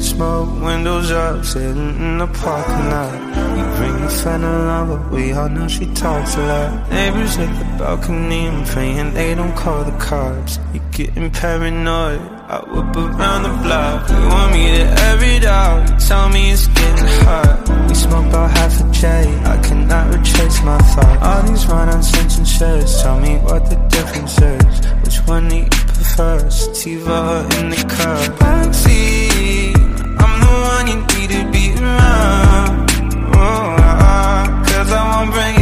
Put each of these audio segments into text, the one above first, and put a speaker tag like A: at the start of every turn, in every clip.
A: Smoke, windows up, sitting in the parking lot. We bring the fan along, but we all know she talks a lot. Neighbors at the balcony, I'm praying they don't call the cops. You're getting paranoid? I whip around the block. You want me to out? You tell me it's getting hot. We smoke about half a J. I cannot retrace my thoughts. All these run-on sentences. Tell me what the difference is. Which one do you prefer? Sativa in the cup? Backseat. Cause I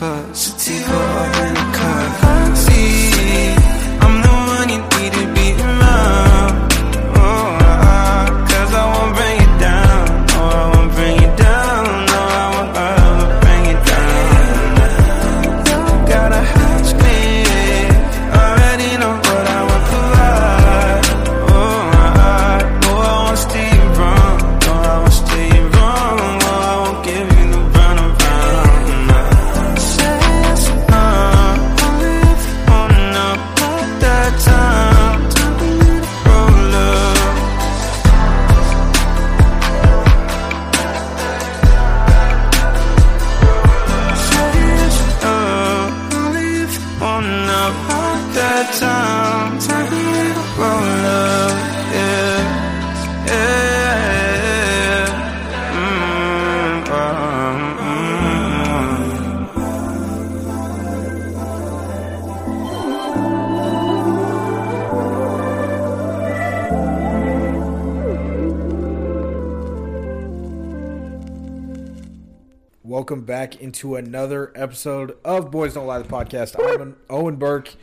A: you
B: into another episode of Boys Don't Lie, the podcast. I'm Owen Burke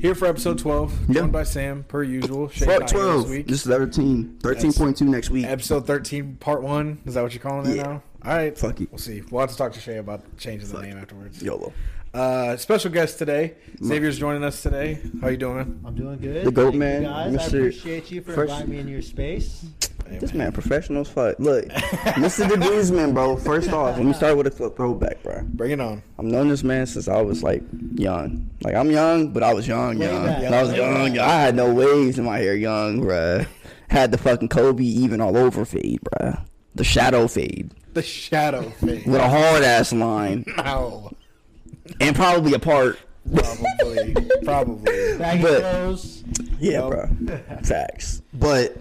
B: here for episode 12, joined
C: Yeah.
B: by Sam, per usual. Shane
C: Fuck 12.
B: This week.
C: This is 13. 13.2 next week.
B: episode 13, part one. Is that what you're calling it now? All right.
C: Fuck it.
B: We'll see. We'll have to talk to Shay about changing the name afterwards.
C: YOLO.
B: Uh, special guest today. Xavier's joining us today. How you doing?
D: I'm doing good.
C: The GOAT
D: Thank
C: man,
D: you guys. I
C: Mr.
D: appreciate you for
C: First-
D: inviting me in your space.
B: Hey,
C: This man professional as fuck. Look, Mr. the Newsman, bro. First off, let me start with a th- throwback, bro.
B: Bring it on.
C: I've known this man since I was like young. Like I'm young, but I was young,
D: Way
C: young.
D: back.
C: When I was
D: Way
C: young. I had no waves in my hair, young, bruh. Had the fucking Kobe even all over fade, bruh. The shadow fade
B: The shadow thing.
C: with a hard ass line
B: No.
C: And probably a part.
B: Probably. Probably.
D: Baggy
C: But-
D: clothes.
C: Yeah,
B: Yep.
C: bro. Facts. But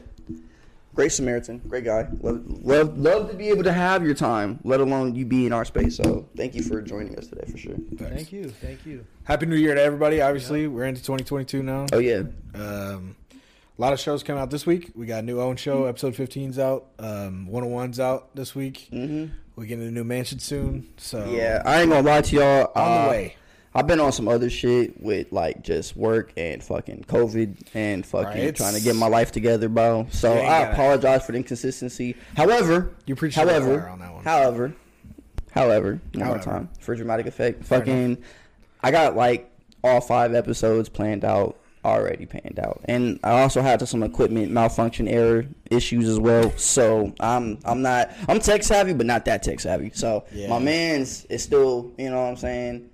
C: great Samaritan, great guy. Love, love, love to be able to have your time, let alone you be in our space. So thank you for joining us today, for sure.
D: Thank you. Thank you.
B: Happy New Year to everybody. Obviously, we're into 2022 now.
C: Oh yeah,
B: Um, a lot of shows coming out this week. We got a new Owen show. Episode 15's out. Um, 101's out this week.
C: hmm
B: We get a new mansion soon. So
C: yeah. I ain't gonna lie to y'all.
B: on
C: uh,
B: the way.
C: I've been on some other shit with like just work and fucking COVID and fucking
B: Right,
C: trying to get my life together, bro. So
B: ain't
C: I apologize for the inconsistency. However,
B: You the
C: however,
B: on that one.
C: however, however, one more time for dramatic effect.
B: Fair
C: fucking, I got like all five episodes planned out already panned out, and I also had some equipment malfunction error issues as well. So I'm I'm not I'm tech savvy, but not that tech savvy. So
B: Yeah.
C: my man's is still you know what I'm saying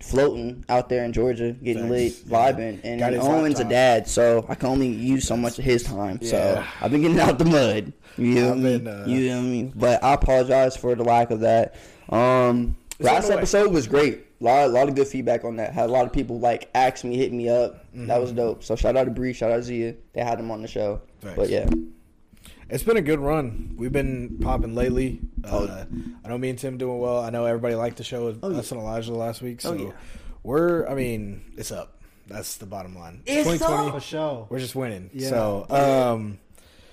C: floating out there in Georgia, getting
B: Thanks.
C: lit, vibing, and Owen's a dad, so I can only use so much of his time.
B: Yeah.
C: So I've been getting out the mud. You know what I mean?
B: uh,
C: you know what I mean? But I apologize for the lack of that. Um, last
B: the way.
C: episode was great. A lot, a lot of good feedback on that. Had a lot of people like ask me, hit me up. That
B: Mm-hmm.
C: was dope. So shout out to Bree, shout out to Zia. They had them on the show.
B: Thanks.
C: But yeah,
B: It's been a good run. We've been popping lately.
C: Oh.
B: Uh, I know me and Tim doing well. I know everybody liked the show with
C: Oh, yeah.
B: and Elijah last week. So
C: Oh, yeah.
B: we're, I mean, it's up. That's the bottom line.
C: It's
B: 2020,
D: For sure.
B: we're just winning.
D: Yeah.
B: So, um,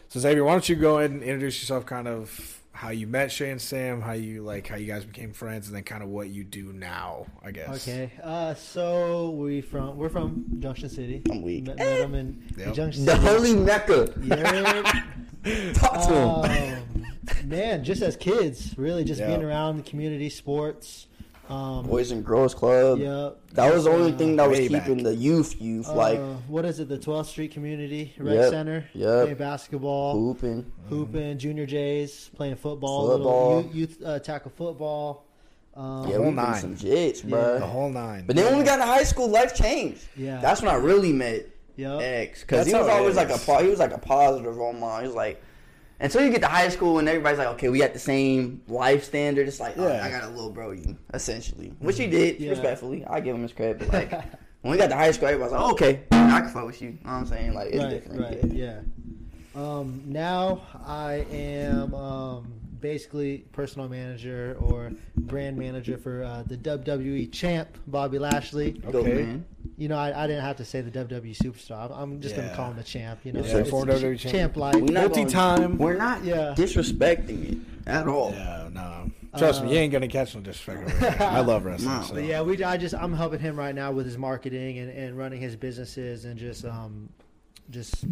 B: so Xavier, why don't you go ahead and introduce yourself? Kind of how you met Shay and Sam, how you like, how you guys became friends, and then kind of what you do now. I guess.
D: Okay. Uh, so we from we're from Junction City.
C: I'm weak.
D: Met, met 'em in, in
B: Yep.
D: Junction
C: the
D: City.
C: holy mecca.
D: Yeah.
C: Talk to him.
D: um, man, just as kids, really, just
B: Yeah.
D: being around the community, sports. Um,
C: Boys and Girls Club.
D: yeah.
C: That was the only
D: Uh,
C: thing that was
B: way back.
C: keeping the youth, youth like
D: uh, what is it? The 12th Street Community Rec
C: Yep,
D: Center.
C: Yeah,
D: Playing basketball,
C: hooping.
D: hooping, junior Jays, playing football,
C: Football.
D: little youth, youth uh, tackle football. Um,
C: Yeah, we been
B: nine.
C: some jits, bro.
B: The whole nine.
C: But then when we got into high school, life changed.
D: Yeah.
C: That's when I really met
D: Yep.
C: X because he was
B: how it
C: always like a he was like a positive role model. He was like until you get to high school and everybody's like, okay, we got the same life standard. It's like, oh,
B: Yeah.
C: I got a little bro you essentially, which he did
D: Yeah.
C: respectfully. I give him his credit. But like when we got to high school, everybody's like, oh, okay, I can fuck with you. You know what I'm saying? Like it's
D: right,
C: different.
D: right,
C: yeah.
D: yeah. Um, now I am um, basically personal manager or brand manager for uh, the WWE champ Bobby Lashley.
B: Okay.
D: You know, I, I didn't have to say the WWE superstar. I'm, I'm just
B: Yeah.
D: gonna call him the champ. You know,
C: Yeah,
D: It's
B: former
D: a
B: WWE champ.
D: champ like.
B: multi-time.
C: We're not
D: Yeah.
C: disrespecting it at all.
B: Yeah, no. Trust me,
D: Uh,
B: you ain't gonna catch no disrespect. over. I love wrestling.
C: No.
B: so.
D: Yeah, we. I just I'm helping him right now with his marketing and, and running his businesses and just um, just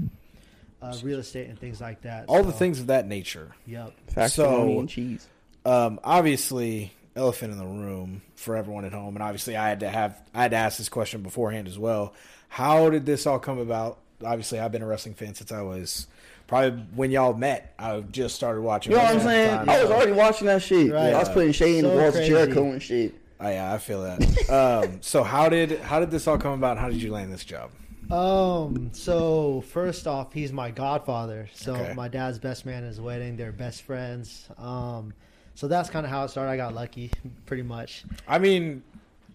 D: uh, real estate and things like that.
B: all the things of that nature.
D: Yep.
C: Facsimony
B: So-
C: and cheese.
B: Um, obviously, elephant in the room for everyone at home, and obviously, I had to have I had to ask this question beforehand as well. How did this all come about? Obviously, I've been a wrestling fan since I was probably when y'all met. I just started watching.
C: You know what I'm
B: wrestling at the
C: saying?
B: time,
C: I was already watching that shit.
D: Right.
C: I was putting shade in the
D: So
C: walls of
D: crazy.
C: Jericho and shit.
B: Oh, yeah, I feel that. um, so how did how did this all come about? How did you land this job?
D: Um. So first off, he's my godfather. So
B: Okay.
D: my dad's best man at his wedding. They're best friends. Um. So that's kind of how it started. I got lucky, pretty much.
B: I mean,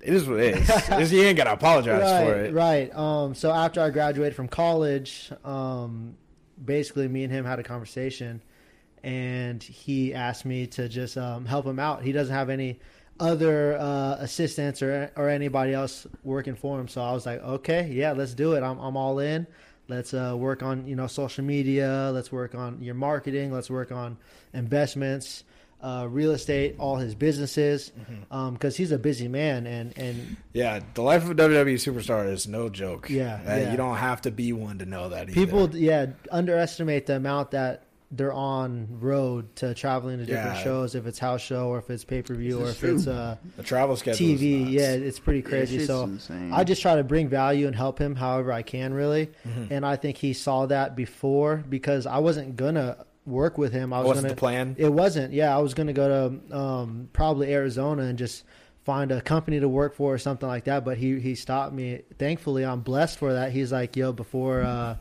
B: it is what it is. It's- you ain't gotta apologize
D: right,
B: for it.
D: Right. Um. So after I graduated from college, um, basically me and him had a conversation, and he asked me to just um, help him out. He doesn't have any other uh, assistants or or anybody else working for him. So I was like, okay, yeah, let's do it. I'm I'm all in. Let's uh, work on you know social media. Let's work on your marketing. Let's work on investments, uh, real estate, all his businesses,
B: Mm-hmm.
D: because he's a busy man and and
B: Yeah, the life of a WWE superstar is no joke.
D: Yeah,
B: Uh,
D: yeah.
B: you don't have to be one to know that. Either.
D: people yeah underestimate the amount that they're on road to traveling to different
B: Yeah.
D: shows if it's house show or if it's pay-per-view or if
C: is
D: it's uh
B: the travel schedule.
D: tv yeah it's pretty crazy
C: shit's
D: so
C: insane.
D: i just try to bring value and help him however i can really
B: Mm-hmm.
D: and i think he saw that before because i wasn't gonna work with him i was
B: wasn't
D: gonna
B: the plan.
D: it wasn't yeah i was gonna go to um probably arizona and just find a company to work for or something like that but he he stopped me thankfully i'm blessed for that he's like yo before uh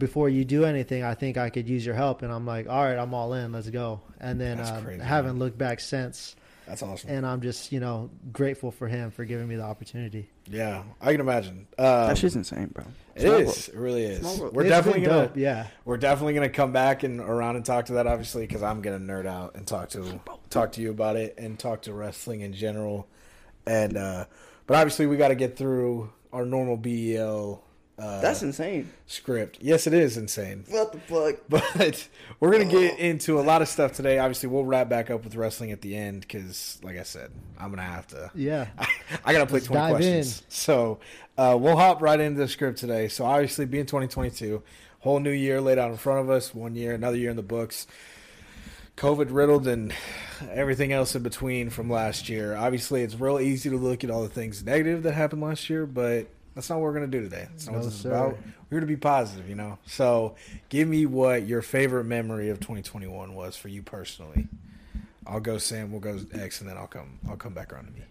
D: before you do anything i think i could use your help and i'm like all right i'm all in let's go and then
B: That's
D: um,
B: crazy,
D: haven't
B: man.
D: looked back since
B: That's awesome.
D: and i'm just you know grateful for him for giving me the opportunity
B: yeah, I can imagine. Um,
C: that shit's insane, bro.
B: it is. It really is. We're
D: It's
B: definitely gonna.
D: dope, yeah
B: We're definitely gonna come back and around and talk to that, obviously, because I'm gonna nerd out and talk to talk to you about it and talk to wrestling in general. And uh but obviously, we got to get through our normal BDL uh,
C: That's insane.
B: script. Yes, it is insane.
C: What the fuck?
B: But we're gonna get into a lot of stuff today. Obviously, we'll wrap back up with wrestling at the end because, like I said, I'm gonna have to.
D: yeah
B: I gotta play
D: Let's
B: 20
D: dive
B: questions. So uh, we'll hop right into the script today. So obviously, being 2022, whole new year laid out in front of us. One year, another year in the books. COVID riddled and everything else in between from last year. Obviously, it's real easy to look at all the things negative that happened last year, but that's not what we're gonna do today. That's not
D: No,
B: what this is about. We're here to be positive, you know. So, give me what your favorite memory of 2021 was for you personally. I'll go Sam. We'll go X, and then I'll come. I'll come back around to me.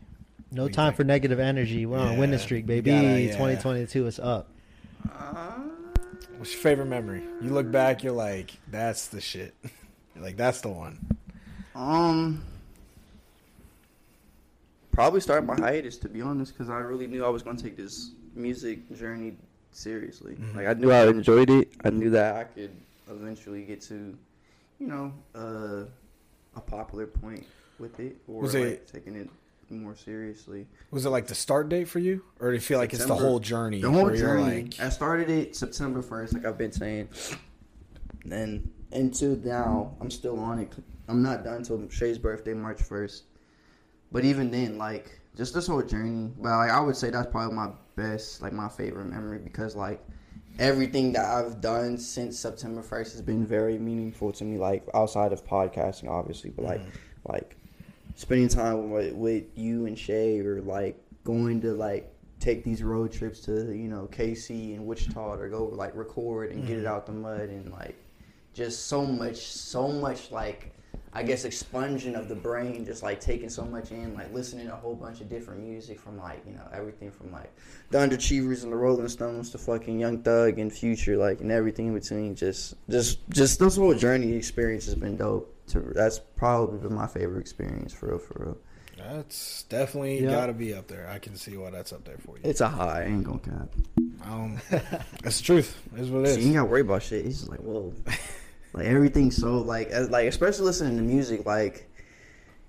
D: no
B: What
D: time
B: think?
D: for negative energy we're on a winning streak baby
B: gotta, yeah.
D: 2022 is up
B: What's your favorite memory? You look back, you're like, that's the shit. You're like, that's the one.
C: Um, probably start my hiatus to be honest, because I really knew I was gonna take this music journey seriously.
B: Mhm.
C: Like I knew I enjoyed it. I knew that I could eventually get to, you know, uh, a popular point with it, or
B: Was
C: like
B: it-
C: taking it more seriously.
B: Was it like the start date for you, or do you feel like it's the whole journey?
C: The whole journey.
B: like-
C: I started it September first, like I've been saying, and until now, I'm still on it. I'm not done till Shay's birthday, March first. But even then, like just this whole journey, but like I would say that's probably my best, like my favorite memory because like everything that I've done since September first has been very meaningful to me. Like outside of podcasting, obviously, but like mm-hmm. like spending time with, with you and Shay or like going to like take these road trips to you know KC and Wichita to go like record and get it mm-hmm. out the mud and like just so much so much like I guess expunging of the brain just like taking so much in like listening to a whole bunch of different music from like you know everything from like the Underachievers and the Rolling Stones to fucking Young Thug and Future like and everything in between just just just this whole journey experience has been dope to that's probably been my favorite experience for real for real
B: That's definitely
D: Yeah.
B: got to be up there. I can see why that's up there for you.
C: it's a high I ain't gonna cap
B: Um, that's the truth. Is what it
C: So you ain't gotta worry about shit. Just like whoa, like everything's so like like especially listening to music. Like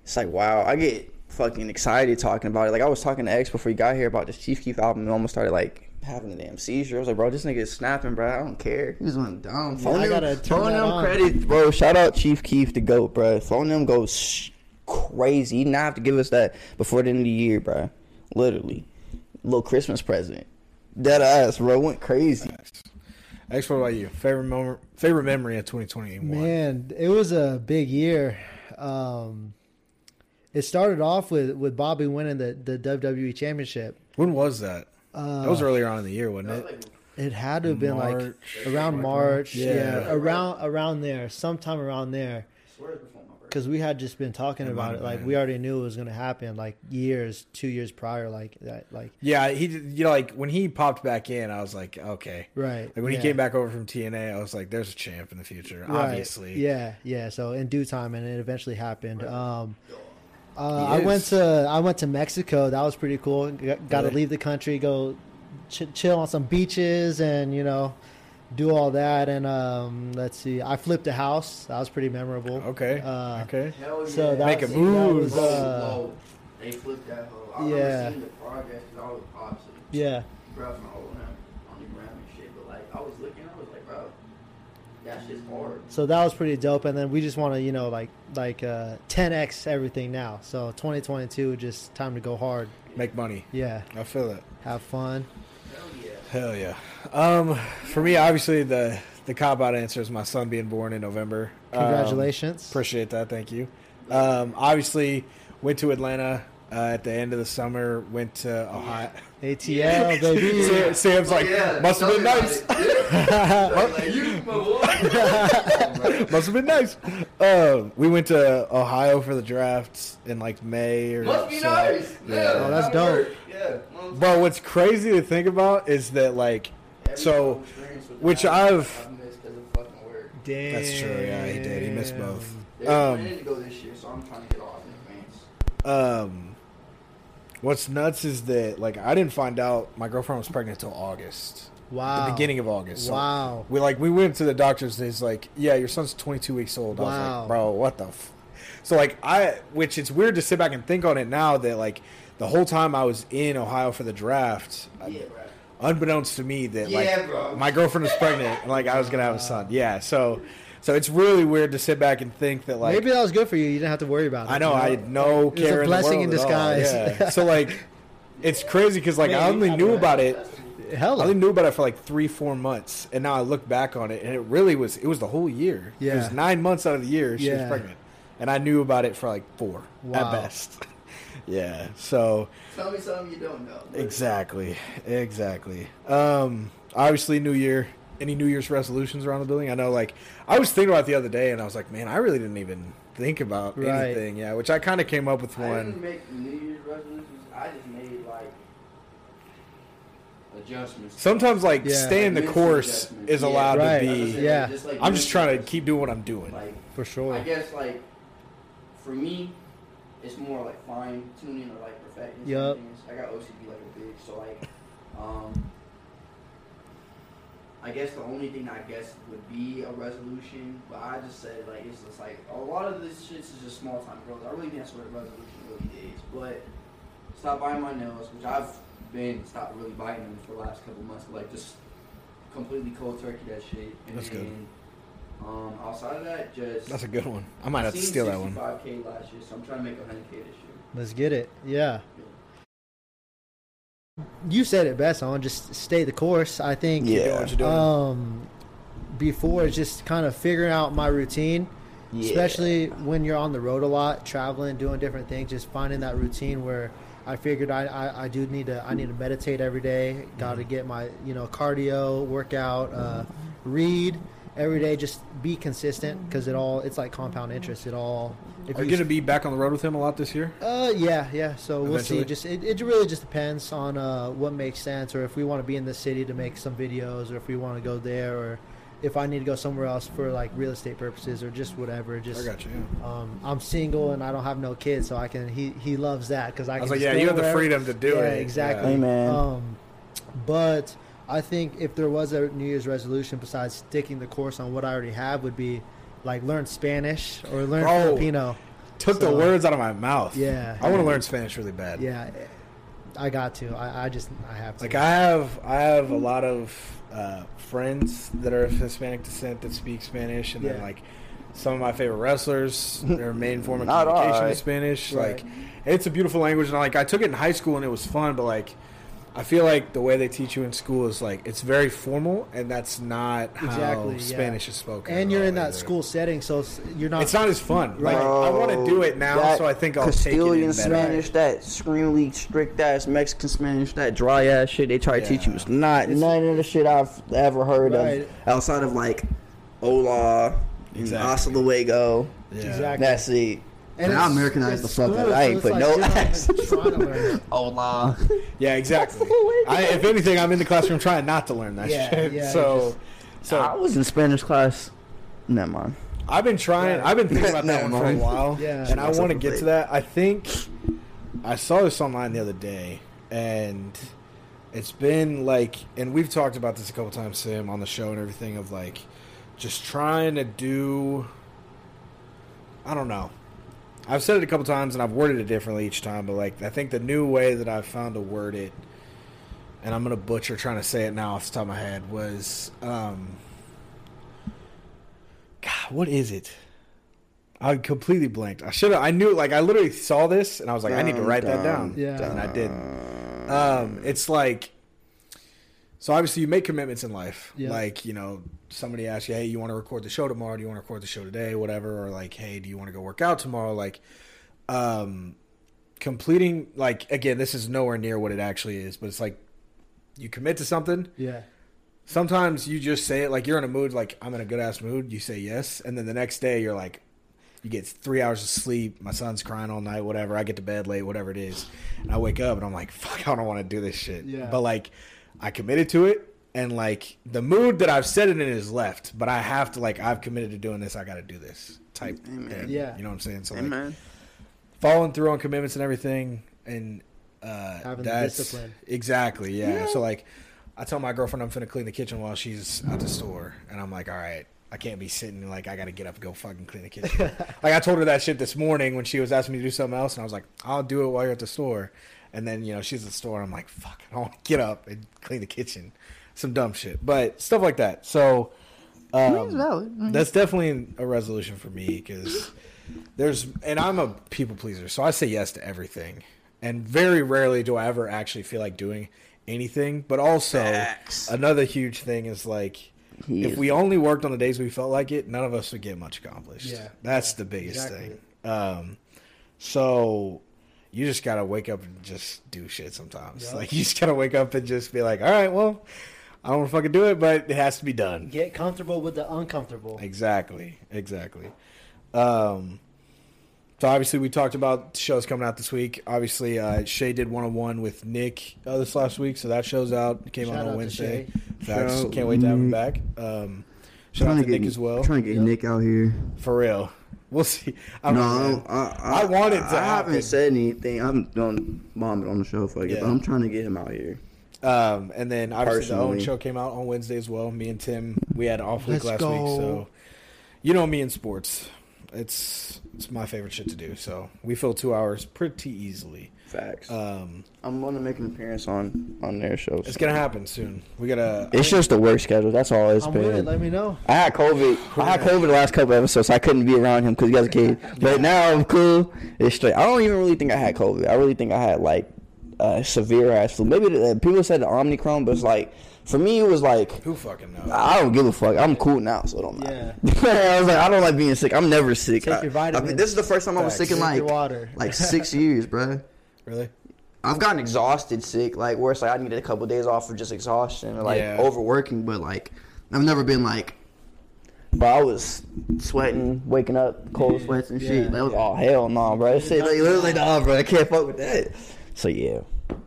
C: it's like wow, I get fucking excited talking about it. Like I was talking to X before he got here about this Chief Keef album and almost started like having a damn seizure. I was like, bro, this nigga is snapping, bro. I don't care. He's was going down. Phone
D: I
C: them,
D: gotta turn
C: phone
D: that
C: them
D: on.
C: credit, bro. Shout out Chief Keef, the goat, bro. Phone them goes sh- crazy. He didn't have to give us that before the end of the year, bro. Literally, little Christmas present. Dead ass, bro. Went crazy.
B: X, what about you? Favorite moment, favorite memory of 2021?
D: Man, it was a big year. Um, it started off with, with Bobby winning the, the WWE Championship.
B: When was that?
D: Uh,
B: That was earlier on in the year, wasn't it?
D: It had to have been like around March,
B: Yeah.
D: yeah, around around there, sometime around there, because we had just been talking
B: It
D: about it. Like
B: been.
D: we already knew it was going to happen, like years, two years prior, like that, like
B: Yeah, he you know like when he popped back in, I was like, okay.
D: right.
B: Like when
D: yeah.
B: he came back over from TNA, I was like, there's a champ in the future,
D: Right.
B: obviously.
D: Yeah, yeah. So in due time, and it eventually happened. Um, uh, I went to I went to Mexico. That was pretty cool. Got, got to leave the country, go ch- chill on some beaches, and you know, do all that. And um, let's see, I flipped a house. That was pretty memorable.
B: Okay.
D: Uh,
B: okay.
C: Hell
D: So that
B: Make a
D: was,
B: move.
D: That was, uh,
C: they flipped that hoe. I
D: Yeah.
C: remember seeing the progress because I was pops and
D: yeah,
C: bro from old on the gram and shit. But like I was looking, I was like, bro, that shit's hard.
D: so that was pretty dope. And then we just want to, you know, like like uh, 10x everything now. So 2022, just time to go hard.
B: Make money.
D: Yeah,
B: I feel it.
D: have fun.
C: Hell yeah.
B: Hell yeah. Um, for me, obviously the the cop out answer is my son being born in November. Um,
D: Congratulations.
B: appreciate that. Thank you. Um, obviously went to Atlanta uh, at the end of the summer. Went to Ohio.
D: ATL baby.
B: Sam- Sam's like, must have been nice. Must have been nice. Um, we went to Ohio for the drafts in like May or
C: Must be
B: so.
C: nice.
B: Yeah.
C: Yeah,
D: Oh, that's
C: that
D: dope.
C: worked. Yeah.
B: Bro, what's crazy to think about is that like, so, which I've-
C: missed because of fucking work.
D: Damn.
B: That's true. Yeah, he did. He missed both.
C: They're
B: Um,
C: planning to go this year, so I'm trying to get off in advance.
B: um, what's nuts is that like I didn't find out my girlfriend was pregnant until August,
D: Wow.
B: the beginning of August. So
D: Wow.
B: we like we went to the doctor's. and He's like, "Yeah, your son's 22 weeks old." I was
D: Wow.
B: like, "Bro, what the?" F-? So like I, which it's weird to sit back and think on it now that like the whole time I was in Ohio for the draft,
C: Yeah, bro.
B: Unbeknownst to me that
C: Yeah,
B: like
C: bro.
B: my girlfriend was pregnant and like I was gonna have a son. Yeah, so so it's really weird to sit back and think that like
D: Maybe that was good for you. You didn't have to worry about it.
B: I know
D: you
B: I had no
D: It was a blessing
B: in,
D: in
B: the world at
D: disguise.
B: Yeah. so like it's crazy because like I only knew about it.
D: Hell,
B: I only knew about it for like three, four months, and now I look back on it, and it really was. It was the whole year.
D: Yeah, it
B: was nine months out of the year she was pregnant, and I knew about it for like four
D: Wow.
B: at best. yeah. So
C: Tell me something you don't know.
B: exactly, exactly. Um, obviously, New Year. Any New Year's resolutions around the building? I know, like I was thinking about it the other day, and I was like, man, I really didn't even think about
D: Right.
B: anything. Yeah, which I kind of came up with
C: I didn't
B: one.
C: make New Year's resolutions. I just made like adjustments.
B: Sometimes, like
D: Yeah.
B: staying the course
C: adjustments.
B: is
C: Yeah.
B: allowed
D: Right.
B: to be.
C: said,
D: Yeah.
C: like
B: I'm just trying to keep doing what I'm doing.
C: Like
D: for sure.
C: I guess like for me, it's more like fine tuning or like perfecting.
D: Yup.
C: things. I got OCD like a bitch, so like, um, I guess the only thing I guess would be a resolution, but I just said like it's just like a lot of this shit is just small time growth. I really think that's what a resolution really is. But stop biting my nails, which I've been stopped really biting them for the last couple months. Like just completely cold turkey that shit. And
B: That's
C: then,
B: good.
C: Um, outside of that, just
B: That's a good one. I might have to steal that one.
C: 65k last year, so I'm trying to make 100k this year.
D: Let's get it. Yeah. You said it best. on just stay the course. I think.
C: Yeah.
B: Doing what you're doing.
D: Um, before it's just kind of figuring out my routine, especially when you're on the road a lot, traveling, doing different things. Just finding that routine where I figured I, I, I do need to I need to meditate every day. Got
B: Mm-hmm.
D: to get my you know cardio, workout, uh, read every day. Just be consistent because it all it's like compound interest. It all. If
B: Are you going to be back on the road with him a lot this year?
D: uh, yeah, yeah. So we'll see.
B: Eventually?
D: Just it, it really just depends on uh, what makes sense, or if we want to be in the city to make some videos, or if we want to go there, or if I need to go somewhere else for like real estate purposes, or just whatever.
B: just I
D: Just
B: got you. yeah.
D: um, I'm single and I don't have no kids, so I can. He he loves that because I,
B: I
D: can.
B: was like, yeah, you have the freedom to do
D: Yeah,
B: it.
D: exactly.
C: Hey, man.
D: Um, but I think if there was a New Year's resolution besides sticking the course on what I already have, would be like learn Spanish or learn
B: Bro.
D: Filipino.
B: Took the words out of my mouth.
D: Yeah.
B: I want to learn Spanish really bad.
D: Yeah, I got to. I, I just I have to.
B: Like I have, I have a lot of uh, friends that are of Hispanic descent that speak Spanish, and then
D: Yeah.
B: like some of my favorite wrestlers, their main form of communication
C: alright.
B: is Spanish.
D: Right.
B: Like it's a beautiful language, and like I took it in high school and it was fun, but like I feel like the way they teach you in school is like it's very formal, and that's not how
D: Exactly, yeah.
B: Spanish is spoken.
D: and you're in that
B: either.
D: school setting, so you're not.
B: It's not as fun. Like
C: Bro,
B: I want to do it now, so I think I'll
C: Castilian
B: take it in better.
C: Spanish, that extremely strict ass Mexican Spanish, that dry ass shit they try to teach you is not
D: It's-
C: none of the shit I've ever heard
D: Right.
C: of outside of like hola,
B: Exactly.
C: exactly. hasta luego.
B: Yeah.
D: Exactly.
C: That's it.
D: And
C: I Americanized the fuck out of
D: school,
C: it. I ain't put
D: like
C: no accent.
D: trying to learn it.
C: Hola.
B: Oh, yeah, exactly. I, if anything, I'm in the classroom trying not to learn that
D: Yeah,
B: shit.
D: yeah,
B: so, so
C: I was in Spanish class. Never mind.
B: I've been trying.
D: Yeah.
B: I've been thinking about that one for a while.
D: Yeah.
B: and I want to get to that. I think I saw this online the other day, and it's been like, and we've talked about this a couple times, Sam, on the show and everything. Of like, just trying to do. I don't know. I've said it a couple times, and I've worded it differently each time. But like, I think the new way that I've found to word it, and I'm gonna butcher trying to say it now off the top of my head, was. um God, what is it? I completely blanked. I should have. I knew. Like, I literally saw this, and I was like, I need to write that down.
D: Yeah.
B: and I didn't. Um, it's like. So obviously, you make commitments in life.
D: Yeah.
B: Like, you know, somebody asks you, "Hey, you want to record the show tomorrow? Do you want to record the show today? Whatever." Or like, "Hey, do you want to go work out tomorrow?" Like, um, completing. Like, again, this is nowhere near what it actually is, but it's like you commit to something
D: Yeah.
B: sometimes you just say it like you're in a mood like i'm in a good ass mood you say yes and then the next day you're like you get three hours of sleep my son's crying all night whatever i get to bed late whatever it is and i wake up and i'm like fuck i don't want to do this shit
D: Yeah.
B: but like i committed to it and like the mood that i've set it in is left but i have to like i've committed to doing this i gotta do this type
C: Amen.
B: thing.
D: Yeah.
B: you know what i'm saying so
C: Hey,
B: like following through on commitments and everything and uh
D: Having the
B: that's
D: discipline.
B: exactly yeah. so like i tell my girlfriend i'm finna clean the kitchen while she's at the store and i'm like all right i can't be sitting like i gotta get up and go fucking clean the kitchen like i told her that shit this morning when she was asking me to do something else and i was like i'll do it while you're at the store and then you know she's at the store and i'm like fuck i don't want to get up and clean the kitchen some dumb shit but stuff like that so um,
C: valid. I mean,
B: that's definitely a resolution for me because there's and I'm a people pleaser, so I say yes to everything. And very rarely do I ever actually feel like doing anything. But also
C: Facts.
B: another huge thing is like
C: He
B: if
C: is-
B: we only worked on the days we felt like it, none of us would get much accomplished.
D: Yeah.
B: That's the biggest
D: Exactly.
B: thing. Um so you just gotta wake up and just do shit sometimes.
D: Yup.
B: Like you just gotta wake up and just be like, All right, well, I don't wanna fucking do it, but it has to be done.
D: Get comfortable with the uncomfortable.
B: Exactly, exactly. Um, so obviously we talked about shows coming out this week. Obviously, uh, Shay did one on one with Nick uh, this last week, so that show's out. It came
D: Shout
B: out
D: out
B: on
D: to
B: Wednesday.
C: Shay.
B: Facts. Can't wait to have him back. Um, shout out to
C: to get
B: Nick as well.
C: Trying to get
D: Yep.
C: Nick out here.
B: For real. We'll see. I, don't know,
C: No,
B: man.
C: I,
B: I want it to
C: I
B: happen.
C: haven't said anything. I'm doing bomb it on the show for you,
B: Yeah.
C: but I'm trying to get him out here.
B: Um, and then obviously the Owen show came out on Wednesday as well. Me and Tim, we had an off week
D: Let's
B: last week, so you know me in sports. It's it's my favorite shit to do. So we fill two hours pretty easily.
C: Facts.
B: Um,
C: I'm gonna make an appearance on on their shows.
B: it's gonna happen soon. We gotta.
C: It's just the work schedule. That's all it's
D: I'm with it.
C: been.
D: Let me know.
C: I had COVID. I had COVID the last couple episodes, so I couldn't be around him because he has a kid. But now I'm cool. It's straight. I don't even really think I had COVID. I really think I had like uh, severe ass flu. Maybe the, people said the Omicron, but it's like for me it was like
B: who fucking knows?
C: I don't give a fuck. I'm cool now, so it don't matter.
D: Yeah.
C: I was like, I don't like being sick. I'm never sick.
D: Take
C: I-
D: your
C: I mean,
D: vitamins.
C: this is the first time I was sick in
D: Drink
C: like
D: water.
C: like six years, bro.
B: really?
C: I've gotten exhausted sick, like where it's like I needed a couple days off of just exhaustion or like
B: Yeah.
C: overworking, but like I've never been like but I was sweating, waking up, cold sweats and shit.
D: Yeah.
C: That was oh hell no, bro. That shit like literally nah, bro. I can't fuck with that. So yeah,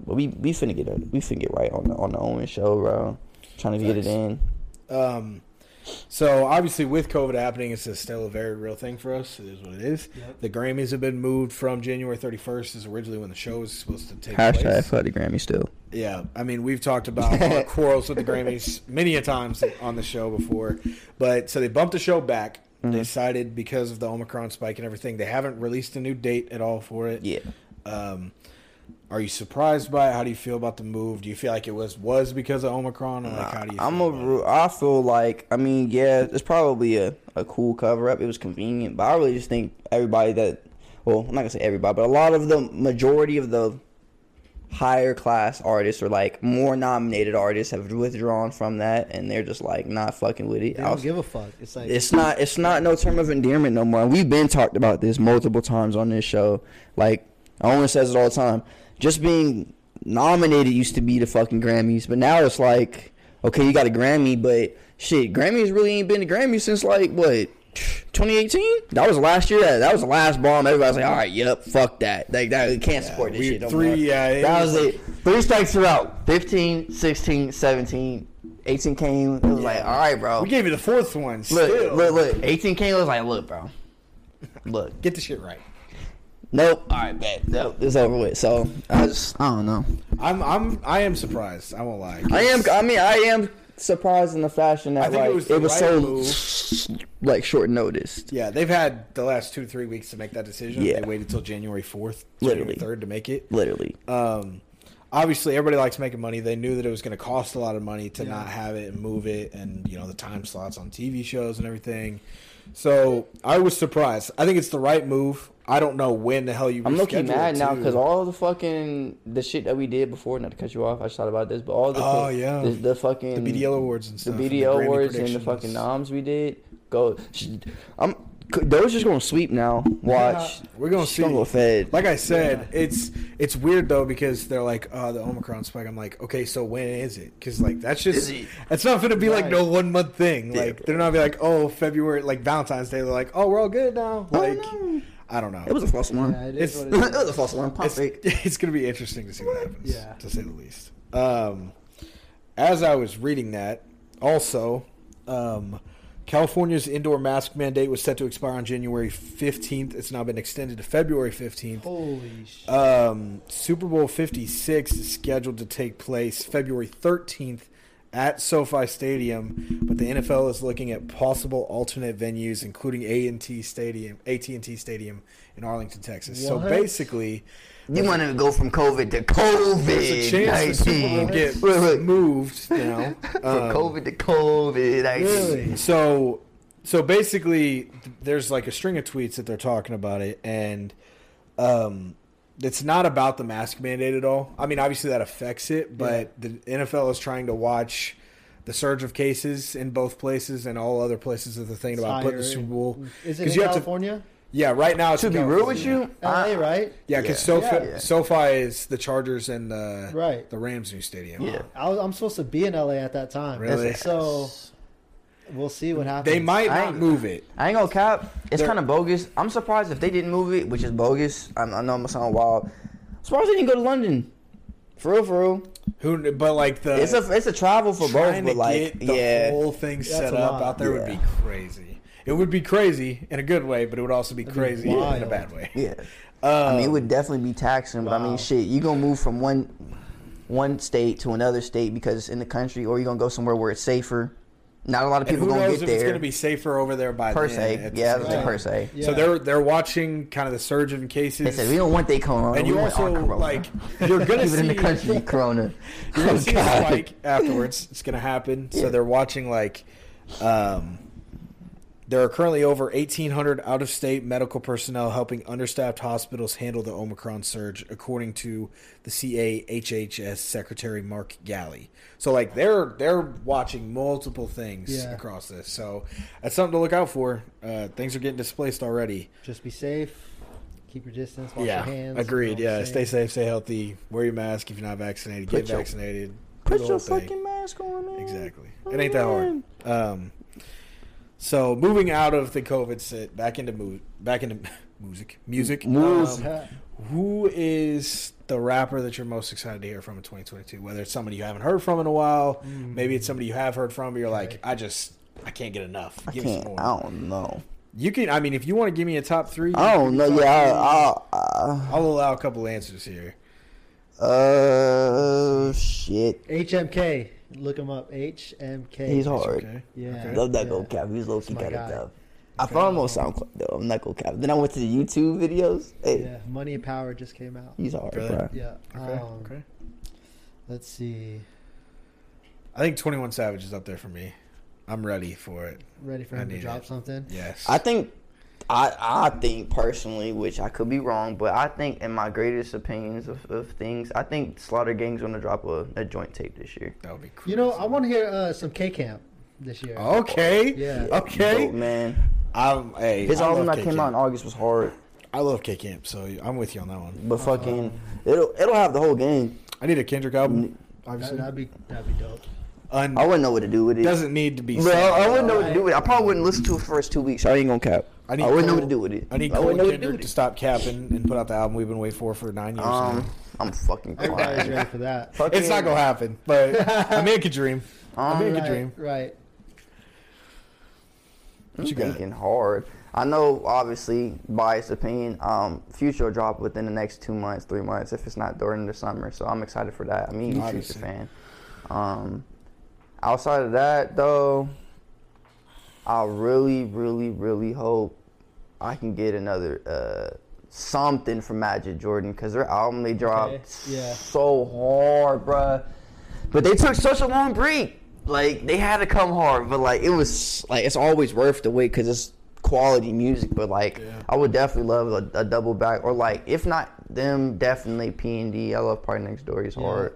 C: but we we finna get a, we finna get right on the on the Owen show, bro. Trying to get it in.
B: Um, so obviously, with COVID happening, it's a still a very real thing for us. It is what it is.
D: Yep.
B: The Grammys have been moved from January 31st, is originally when the show was supposed to take
C: Hashtag
B: place.
C: for the Grammy still.
B: Yeah, I mean, we've talked about our quarrels with the Grammys many a times on the show before, but so they bumped the show back.
C: Mm-hmm.
B: They decided because of the Omicron spike and everything, they haven't released a new date at all for it.
C: Yeah.
B: Um, are you surprised by it? How do you feel about the move? Do you feel like it was was because of Omicron, or like how do you?
C: I'm
B: feel
C: a.
B: about it?
C: I feel like I mean, yeah, it's probably a, a cool cover up. It was convenient, but I really just think everybody that, well, I'm not gonna say everybody, but a lot of the majority of the higher class artists or like more nominated artists have withdrawn from that, and they're just like not fucking with it.
D: They
C: I
D: don't
C: was-
D: give a fuck. It's like
C: it's not it's not no term of endearment no more. We've been talked about this multiple times on this show. Like Owen says it all the time. Just being nominated used to be the fucking Grammys, but now it's like, okay, you got a Grammy, but shit, Grammys really ain't been the Grammy since like what 2018? That was last year. That, that was the last bomb. Everybody's like, all right, yep, fuck that. Like that, we can't support this shit no
B: three-
C: more.
B: yeah,
C: that
B: was
C: it. Three strikes are out. 15, 16, 17, 18 came. It was like, all right, bro.
B: We gave you the fourth one.
C: Look,
B: Still,
C: look, look. 18 K was like, look, bro. Look.
B: get the shit right.
C: Nope. All right, bet. Nope. It's over with. So I just, I don't know.
B: I'm, I'm, I am surprised. I won't lie.
C: I am. I mean, I am surprised in the fashion
B: I
C: that
B: think it
C: like
B: was
C: it was,
B: right
C: so like short noticed.
B: Yeah, they've had the last two, three weeks to make that decision.
C: Yeah.
B: They waited till January fourth,
C: Literally.
B: Third to make it.
C: Literally.
B: Um, obviously, everybody likes making money. They knew that it was going to cost a lot of money to
D: Yeah.
B: not have it and move it, and you know the time slots on TV shows and everything. So I was surprised. I think it's the right move. I don't know when the hell you.
C: I'm looking mad now because all the fucking the shit that we did before. Not to cut you off, I just thought about this, but all the
B: Oh, yeah.
C: the, the fucking
B: the BDL awards and stuff, the
C: BDL
B: Grammy
C: awards and the fucking noms we did go. I'm those just gonna sweep now. Watch.
B: We're gonna
C: gonna go fed.
B: Like I said, it's it's weird though because they're like, oh, the Omicron spike. I'm like, okay, so when is it? Because like that's just it's not gonna be like no one month thing.
C: Yeah,
B: Like they're not gonna be like, oh, February, like Valentine's Day. They're like, oh, we're all good now.
C: Oh,
B: Like
C: no.
B: I don't know.
C: It was a false alarm.
D: Yeah, it
B: It's-
D: is
C: it
D: it
C: was a false alarm. Pop
B: it's, it's gonna be interesting to see what happens.
D: Yeah.
B: to say the least. Um, as I was reading that, also, um, California's indoor mask mandate was set to expire on January 15th. It's now been extended to February 15th.
D: Holy shit.
B: Um, Super Bowl 56 is scheduled to take place February 13th at SoFi Stadium, but the NFL is looking at possible alternate venues, including AT&T Stadium, AT&T Stadium in Arlington, Texas. So basically,
C: You want to go from COVID to COVID.
B: there's a chance the Super Bowl get
C: Wait, wait.
B: moved. You know,
C: From
B: Um,
C: COVID to COVID. I
D: Really?
B: So, so basically, there's like a string of tweets that they're talking about it, and um, it's not about the mask mandate at all. I mean, obviously that affects it, but the NFL is trying to watch the surge of cases in both places and all other places that they're thinking about putting the
D: Higher.
B: Super Bowl.
D: Is it in
B: you have to-
D: California?
B: Yeah, right now it's
C: To be real with you,
D: LA, right?
B: Yeah, because
C: Yeah.
B: SoFi,
C: Yeah.
B: SoFi is the Chargers and the
D: Right.
B: the Rams new stadium.
C: Yeah.
D: I was, I'm supposed to be in LA at that time.
B: Really?
D: So we'll see what happens.
B: They might not
C: ain't-
B: move it.
C: I ain't gonna cap. It's kind of bogus. I'm surprised if they didn't move it, which is bogus. I, I know I'm gonna sound wild. surprised they didn't go to London. For real, for real.
B: Who? But like the
C: It's a it's a travel for both, but
B: to
C: like
B: get the
C: yeah,
B: whole thing set up
D: lot.
B: out there would be crazy. It would be crazy in a good way, but it would also be
D: That'd be
B: crazy in a bad way.
C: Yeah.
B: Uh,
C: I mean, it would definitely be taxing, but I mean, shit, you gonna move from one one state to another state because it's in the country, or you gonna go somewhere where it's safer. Not a lot of people gonna
B: knows
C: get
B: if it's going to be safer over there by
C: per se.
B: at the
C: Yeah,
B: same
C: I was like
B: time.
C: per se.
D: Yeah.
B: So they're they're watching kind of the surge in cases.
C: They said we don't want they corona.
B: and you
C: want
B: also like you're gonna
C: Keep
B: see
C: it in the country corona.
B: You're gonna
C: Oh,
B: see a
C: God.
B: spike afterwards. It's gonna happen. So they're watching like, um, there are currently over 1,800 out-of-state medical personnel helping understaffed hospitals handle the Omicron surge, according to the CAHHS Secretary Mark Ghaly. So like they're they're watching multiple things
D: Yeah.
B: across this. So that's something to look out for. Uh, things are getting displaced already.
D: Just be safe. Keep your distance. Wash
B: yeah,
D: your hands.
B: agreed.
D: you know what
B: Yeah, stay safe, stay healthy, wear your mask if you're not vaccinated,
C: Put
B: get
C: your-
B: vaccinated.
C: Put your
B: thing.
C: fucking mask on, man.
B: Exactly. It ain't that hard. Um, so moving out of the COVID sit, back into mu- back into music, music.
C: Music.
B: Um, who is the rapper that you're most excited to hear from in 2022? Whether it's somebody you haven't heard from in a while,
D: Mm.
B: maybe it's somebody you have heard from, but you're like, I just I can't get enough.
C: I
B: Give me some
C: can't.
B: more.
C: I don't know.
B: You can. I mean, if you want to give me a top three,
C: I don't know.
B: top
C: Yeah,
B: three,
C: I, I,
B: I'll allow a couple answers here.
C: I, uh, shit.
D: HMK. Look him up. HMK.
C: He's hard.
B: Okay.
D: Yeah.
B: Okay.
C: Love that
D: yeah.
C: go cap. He's low key
D: That's my
C: kind of
D: guy.
C: tough. I found him on SoundCloud though. I'm not gonna cap. Then I went to the YouTube videos. Hey,
D: Yeah. Money and Power just came out.
C: he's hard,
B: Really?
C: bro.
D: Yeah.
B: Okay.
D: Um,
B: okay.
D: Let's see.
B: I think 21 Savage is up there for me. I'm ready for it.
D: Ready for
B: I
D: him to drop
B: it.
D: something?
B: Yes.
C: I think, I I think personally, which I could be wrong, but I think in my greatest opinions of, of things, I think Slaughter Gang's gonna drop a, a joint tape this year.
B: that would be cool.
D: You know, I want to hear uh, some K Camp this year.
B: Okay.
D: Yeah.
B: Okay.
C: Dope, man.
B: I'm, hey,
C: His
B: I
C: album
B: love
C: that came out in August was hard,
B: I love K Camp, so I'm with you on that one.
C: but fucking, it'll it'll have the whole game.
B: I need a Kendrick album.
D: That,
B: Obviously,
D: that'd be that'd be dope.
B: Un-
C: I wouldn't know what to do with it.
B: doesn't need to be.
C: Bro,
B: said.
C: I wouldn't know what to do with it. I probably wouldn't listen to it first two weeks. I ain't gonna cap.
B: I
C: I, wouldn't know what to do with it.
B: I need
C: I
B: Cole
C: wouldn't know what to do with
B: to stop capping and put out the album we've been waiting for for nine years.
C: Um,
B: now.
C: I'm fucking
D: Everybody's
C: crying.
D: ready for that.
C: Fucking-
B: It's not gonna happen, but I make a dream. I
C: Um,
B: make a
D: right,
B: dream.
D: Right.
B: What you
C: I'm
B: got?
C: thinking hard. I know, obviously, biased opinion. Um, Future will drop within the next two months, three months, if it's not during the summer. So I'm excited for that. I mean, you Future
B: Obviously.
C: fan. Um, outside of that, though, I really, really, really hope I can get another uh, something from Majid Jordan because their album they dropped
D: Okay, yeah.
C: so hard, bruh. But they took such a long break. Like they had to come hard, but like it was like it's always worth the wait because it's quality music. But like
B: Yeah.
C: I would definitely love a, a double back or like if not them, definitely P and D. I love Party Next Door. He's
D: Yeah.
C: hard.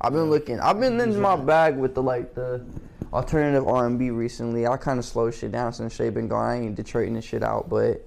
C: I've been looking. I've been in my bag with the like the alternative R and B recently. I kind of slowed shit down since Shay been gone. I ain't Detroiting this shit out, but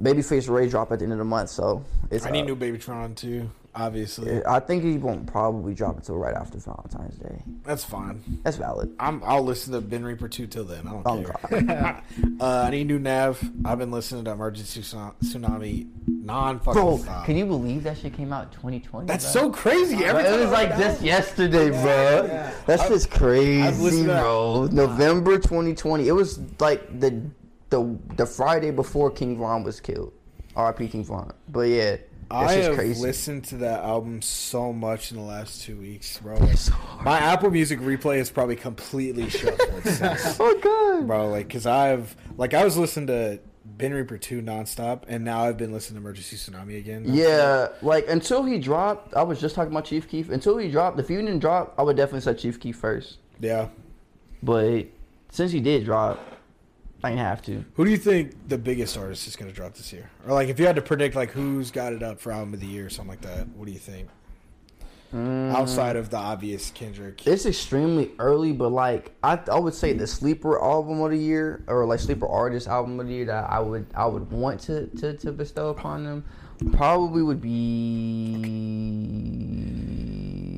C: Babyface Ray drop at the end of the month, so it's.
B: I need
C: up.
B: new Babytron too. Obviously,
C: I think he won't probably drop it till right after Valentine's Day.
B: that's fine.
C: That's valid.
B: I'm. I'll listen to Bin Reaper two till then. I don't
C: Oh,
B: care. uh, I need new Nav. I've been listening to Emergency Tsunami non fucking
C: Bro,
B: stop.
C: can you believe that shit came out 2020?
B: That's
C: bro?
B: so crazy. Every
C: it was like
B: out-
C: yesterday, bro.
D: yeah.
C: That's just crazy,
B: I've to that.
C: bro. November 2020. It was like the the the Friday before King Von was killed. R.I.P. King Von. But yeah, that's
B: I have
C: crazy.
B: listened to that album so much in the last two weeks, bro.
C: It's so.
B: My Apple Music replay is probably completely shuffled since,
C: Oh god.
B: bro. Like, cause I've like I was listening to Bin Reaper two nonstop, and now I've been listening to Emergency Tsunami again. nonstop.
C: Yeah, like until he dropped, I was just talking about Chief Keef. Until he dropped, if he didn't drop, I would definitely say Chief Keef first.
B: yeah.
C: But since he did drop, I didn't have to.
B: Who do you think the biggest artist is going to drop this year? Or like, if you had to predict like who's got it up for album of the year or something like that, what do you think?
C: Mm.
B: Outside of the obvious Kendrick,
C: It's extremely early, but like I, I would say the sleeper album of the year or like sleeper artist album of the year that I would I would want to to, to bestow upon them probably would be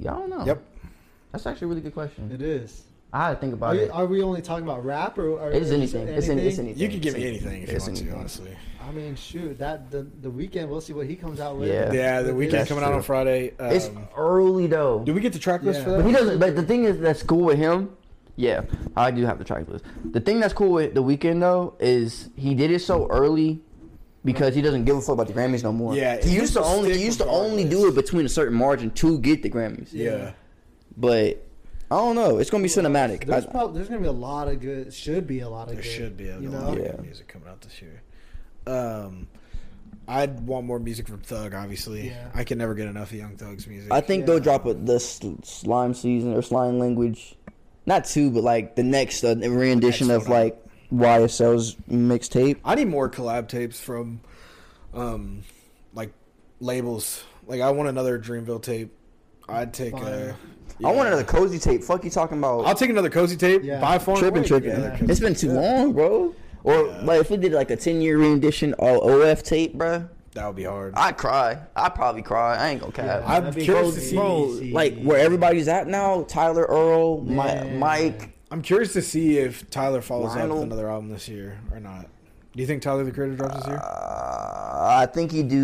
C: I don't know.
B: Yep.
C: That's actually a really good question.
D: It is.
C: I had to think
D: Are,
C: about
D: you,
C: it.
D: are we only talking about rap or? or
C: It's
D: is
C: anything. It's, any, it's anything.
B: you can give
C: It's
B: me anything if you
C: It's
B: want to. Honestly,
D: I mean, shoot, that the the Weeknd. We'll see what he comes out with.
C: Yeah.
B: yeah, the Weeknd
C: That's
B: coming out on. Friday. Um,
C: It's early though.
B: do we get the track list
D: Yeah.
B: for
C: But he doesn't. But the thing is, that's cool with him. Yeah, I do have the track list. The thing that's cool with the Weeknd though is he did it so early because he doesn't give a fuck about the Grammys no more.
B: Yeah,
C: he
B: he
C: used to only he used to only do it between a certain margin to get the Grammys.
B: Yeah.
C: But I don't know. It's gonna be cinematic.
D: There's,
C: I-
D: prob- there's gonna be a lot of good. Should be a lot of
B: There
D: good.
B: should be a
D: you
B: lot
D: know.
B: of
C: Yeah.
B: good music coming out this year. Um, I'd want more music from Thug. Obviously,
D: Yeah.
B: I can never get enough of Young Thug's music.
C: I think
D: Yeah.
C: they'll drop a, the slime season or slime language, not two, but like the next uh, rendition
B: Next
C: of like YSL's mixtape.
B: I need more collab tapes from, um, like labels. Like I want another Dreamville tape. I'd take a.
D: Fire.
C: I want another cozy tape. Fuck you talking about?
B: I'll take another cozy tape.
D: Yeah.
B: Buy four.
C: tripping, tripping.
D: Yeah.
C: It's been too
B: Yeah.
C: long, bro. Or
B: Yeah.
C: like if we did like a ten year rendition of OF tape, bro,
B: That would be hard.
C: I'd cry. I'd probably cry. I ain't gonna cap.
D: Yeah.
B: I'm
D: That'd
B: curious to see.
C: Bro,
D: Easy.
C: like where everybody's at now, Tyler Earl, Mi-
D: Man.
C: Mike.
B: I'm curious to see if Tyler follows up with another album this year or not. Do you think Tyler the Creator drops this year?
C: Uh, I think he do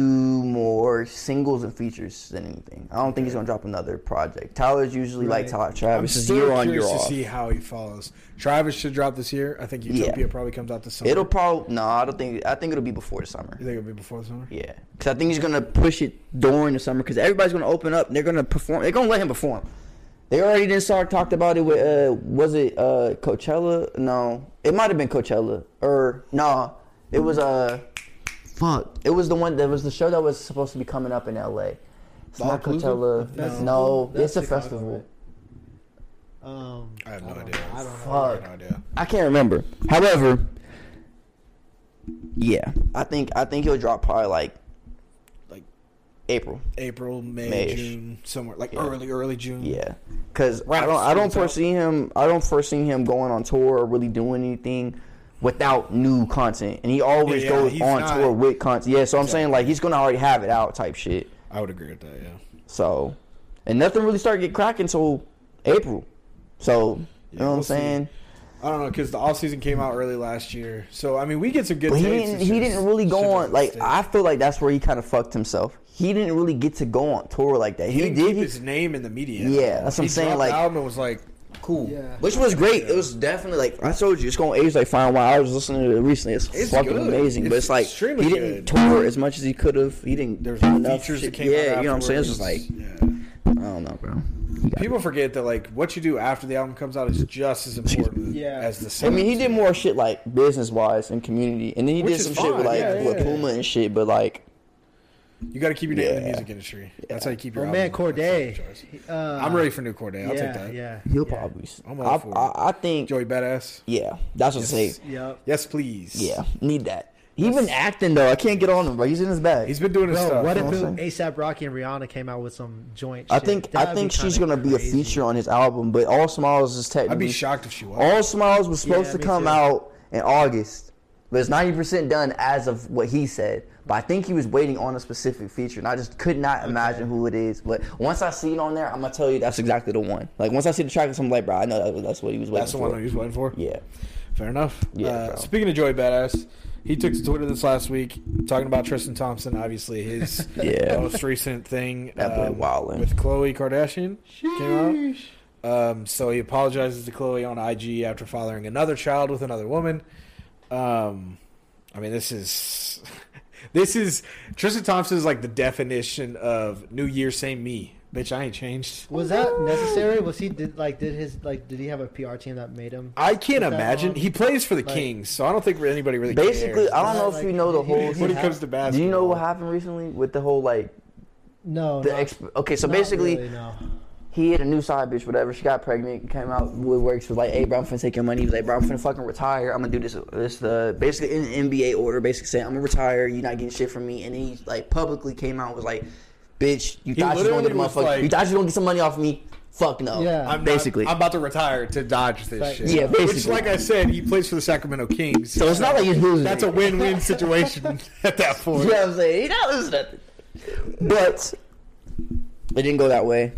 C: more singles and features than anything. I don't think he's gonna drop another project. Tyler's usually like
D: Right.
C: Tyler
B: I'm
C: Travis is
B: still
C: year on year
B: curious to see how he follows. Travis should drop this year. I think
C: Yeah.
B: Utopia probably comes out this summer.
C: It'll probably no. I don't think. I think it'll be before the summer.
B: You think it'll be before the summer?
C: Yeah, because I think he's gonna push it during the summer because everybody's gonna open up. They're gonna perform. They're gonna let him perform. They already didn't start talked about it with. Uh, was it uh, Coachella? No, it might have been Coachella or no. It was uh, fuck. It was the one that was the show that was supposed to be coming up in L.A. It's not Coachella.
B: No.
C: No,
D: That's
C: it's a
D: Chicago,
C: festival.
D: right? Um,
B: I have no
D: don't
B: idea.
D: know. I don't know.
B: I have
C: Fuck.
B: no idea.
C: I can't remember. However, yeah, I think I think he'll drop probably like
B: Like
C: April.
B: April, May,
C: Mayish.
B: June, somewhere like
C: Yeah.
B: early, early June.
C: Yeah, because
B: Right
C: I don't I don't
B: school's out.
C: foresee him I don't foresee him going on tour or really doing anything without new content, and he always
B: Yeah,
C: goes on
B: not-
C: tour with content. Yeah, so I'm saying like he's gonna already have it out type shit.
B: I would agree with that. Yeah.
C: So, and nothing really started get cracking until April. So you
B: Yeah,
C: know what I'm
B: we'll see.
C: Saying?
B: I don't know because the off season came out early last year, so I mean we get some good.
C: But he didn't. He
B: just
C: didn't really go on. Like
B: stick.
C: I feel like that's where he kind of fucked himself. He didn't really get to go on tour like that.
B: he
C: He,
B: didn't
C: did,
B: keep his name in the media.
C: Yeah, that's what I'm
B: He
C: saying,
B: dropped
C: like-
B: the album and was like, cool.
D: Yeah.
C: which was great. It was definitely like I told you, it's gonna age like fine wine. I was listening to it recently. It's,
B: It's
C: fucking
B: good.
C: amazing. but
B: It's
C: it's like he didn't
B: good.
C: tour as much as he could have. He didn't.
B: There's
C: enough
B: features
C: shit.
B: that came
C: Yeah,
B: out
C: you know what I'm saying. It's just like.
B: Yeah.
C: I don't know, bro. He got-
B: People forget that like what you do after the album comes out is just as important
D: Yeah.
B: as the.
C: Same.
B: I
C: mean, he did more shit like business wise and community, and then he
B: Which
C: did
B: is
C: some shit with like
B: Yeah,
C: with
B: yeah.
C: Puma and shit. But like,
B: You got to keep your name in the music industry. That's how you keep your.
D: Oh man,
B: album Cordae.
D: Uh,
B: I'm ready for new Cordae. I'll
D: yeah,
B: take that.
D: Yeah.
C: he'll
D: yeah.
C: probably.
B: I'm all
C: I,
B: for it.
C: I, I think.
B: Joey Badass.
C: Yeah, that's what I say.
D: Yep.
B: Yes, please.
C: Yeah, need that. He been acting though. I can't get on him, bro. He's in his bag.
B: He's been doing his
D: Bro,
B: stuff.
D: what
C: you
D: if
C: know what
D: ASAP Rocky and Rihanna came out with some joint?
C: I
D: shit?
C: think I
D: That'd
C: think she's gonna be a feature on his album, but All Smiles is technically.
B: I'd be shocked if she was.
C: All Smiles was supposed
D: Yeah,
C: to come
D: too.
C: out in August, but it's ninety percent done as of what he said. But I think he was waiting on a specific feature, and I just could not imagine who it is. But once I see it on there, I'm gonna tell you that's exactly the one. Like once I see the track, I'm like, bro, I know that's what he was waiting
B: That's the
C: for.
B: one he was waiting for.
C: Yeah,
B: Fair enough.
C: Yeah,
B: Uh,
C: bro.
B: speaking of Joey Badass, he took to Twitter this last week talking about Tristan Thompson. Obviously, his
C: Yeah.
B: most recent thing um, with Khloe Kardashian came out. Um, so he apologizes to Khloe on IG after fathering another child with another woman. Um, I mean, this is this is Tristan Thompson is like the definition of New Year, same me, bitch. I ain't changed.
D: Was that necessary? Was he did like did his like did he have a PR team that made him?
B: I can't imagine.
D: on.
B: He plays for the
D: Like-
B: Kings, so I don't think anybody really
C: basically,
B: cares.
C: I don't know
D: Like,
C: if you know the whole.
B: when it comes to basketball.
C: Do you know what happened recently with the whole like
D: No.
C: the
D: not-
C: exp- okay? So basically,
D: really, no.
C: he had a new side bitch, whatever. She got pregnant, came out with works, was like, "Hey, bro, I'm finna take your money." He was like, "Bro, I'm finna fucking retire. I'm gonna do this, this, the basically in NBA order, basically saying I'm gonna retire. You're not getting shit from me." And he like publicly came out and was like, "Bitch, you
B: He
C: thought you was gonna get a motherfucker?
B: like-
C: you thought you was gonna get some money off me? Fuck no."
D: Yeah.
B: I'm not-
C: basically.
B: I'm about to retire to dodge this
D: Right.
B: shit.
C: Yeah, basically.
B: Which, like I said, he plays for the Sacramento Kings.
C: So it's not like he's losing.
B: That's a win-win situation at that point.
C: You know what I'm saying? He not losing nothing. But it didn't go that way.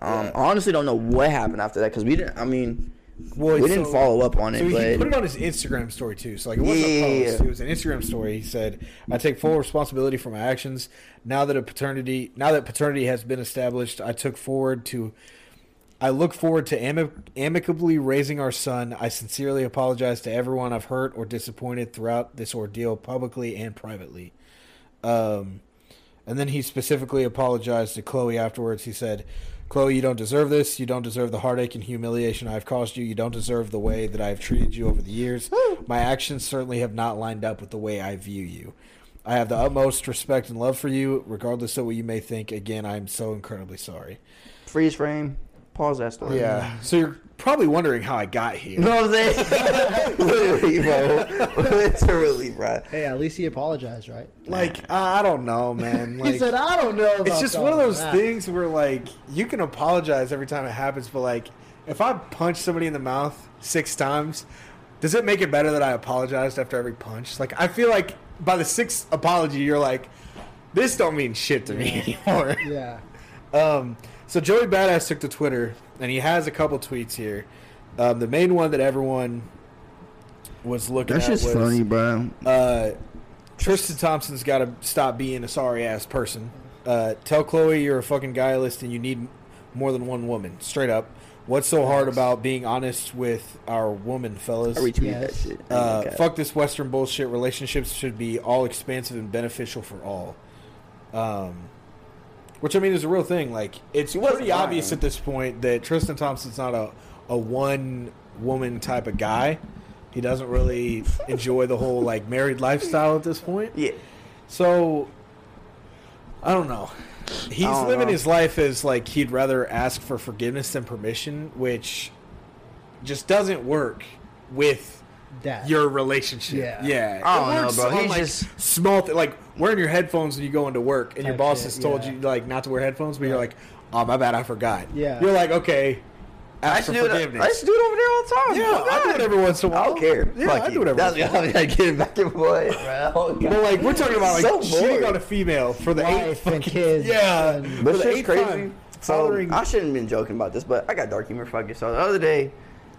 C: Um,
B: Yeah.
C: I honestly don't know what happened after that because we didn't. I mean,
B: Well,
C: we didn't
B: so-
C: follow up on it,
B: So he
C: but
B: put it on his Instagram story too. So like it wasn't
C: Yeah,
B: a post;
C: yeah.
B: it was an Instagram story. He said, "I take full responsibility for my actions. Now that a paternity, now that paternity has been established, I took forward to I look forward to ami- amicably raising our son. I sincerely apologize to everyone I've hurt or disappointed throughout this ordeal, publicly and privately. Um, and then he specifically apologized to Khloe afterwards. He said, Khloe, you don't deserve this. You don't deserve the heartache and humiliation I've caused you. You don't deserve the way that I've treated you over the years. My actions certainly have not lined up with the way I view you. I have the utmost respect and love for you, regardless of what you may think. Again, I'm so incredibly sorry.
C: Freeze frame. Pause that story.
B: Yeah. So you're probably wondering how I got here.
C: You know what I'm saying? Literally, bro. Literally, bro.
D: Hey, at least he apologized, right?
B: Like I I don't know, man. Like,
D: he said, "I don't know."
B: it's just one of those
D: that."
B: things where like you can apologize every time it happens, but like if I punch somebody in the mouth six times, does it make it better that I apologized after every punch? Like I feel like by the sixth apology, you're like, this don't mean shit to me anymore.
D: Yeah.
B: Um, so Joey Badass took to Twitter, and he has a couple tweets here. Um, the main one that everyone was looking
C: That's
B: at
C: just
B: was,
C: funny, bro.
B: Uh, Tristan Thompson's got to stop being a sorry ass person. Uh, tell Khloe you're a fucking guileless and you need more than one woman. Straight up. What's so hard about being honest with our woman, fellas?
C: I retweeted
D: Yes.
C: that shit.
B: Uh,
C: Okay.
B: fuck this Western bullshit. Relationships should be all expansive and beneficial for all. Um, which I mean is a real thing. Like it's
C: He
B: pretty obvious
C: lying.
B: at this point that Tristan Thompson's not a a one woman type of guy. He doesn't really enjoy the whole like married lifestyle at this point.
C: Yeah.
B: So I don't know. He's
C: don't
B: living
C: know.
B: his life as like he'd rather ask for forgiveness than permission, which just doesn't work with
D: That.
B: your relationship.
D: Yeah.
B: yeah.
C: I
B: It
C: don't know,
B: works
C: bro.
B: on,
C: He's
B: like,
C: just-
B: small, th- like wearing your headphones when you go into work, and your
D: Type
B: boss
D: shit,
B: has told
D: yeah.
B: you like not to wear headphones, but you're like, oh my bad, I forgot.
D: Yeah.
B: You're like, okay,
C: I
B: ask
C: used
B: for
C: to do it.
B: forgiveness.
C: I used to do it over there all the time.
B: yeah,
C: Oh,
B: I do oh,
C: it
B: every once in a while.
C: I don't care.
B: Yeah,
C: Fuck
B: I do it every
C: That's
B: once in a while.
C: I gotta get it back in forth, bro. Oh,
B: But like we're talking about like
C: So
B: cheating
C: bored.
B: on a female for the eighth
D: Wife and
B: fucking
D: kids
B: Yeah,
D: and-
C: But
B: for the
C: shit's
B: eighth
C: crazy.
B: time,
C: So
B: fathering-
C: I shouldn't have been joking about this, but I got dark humor. Fuck it. So the other day,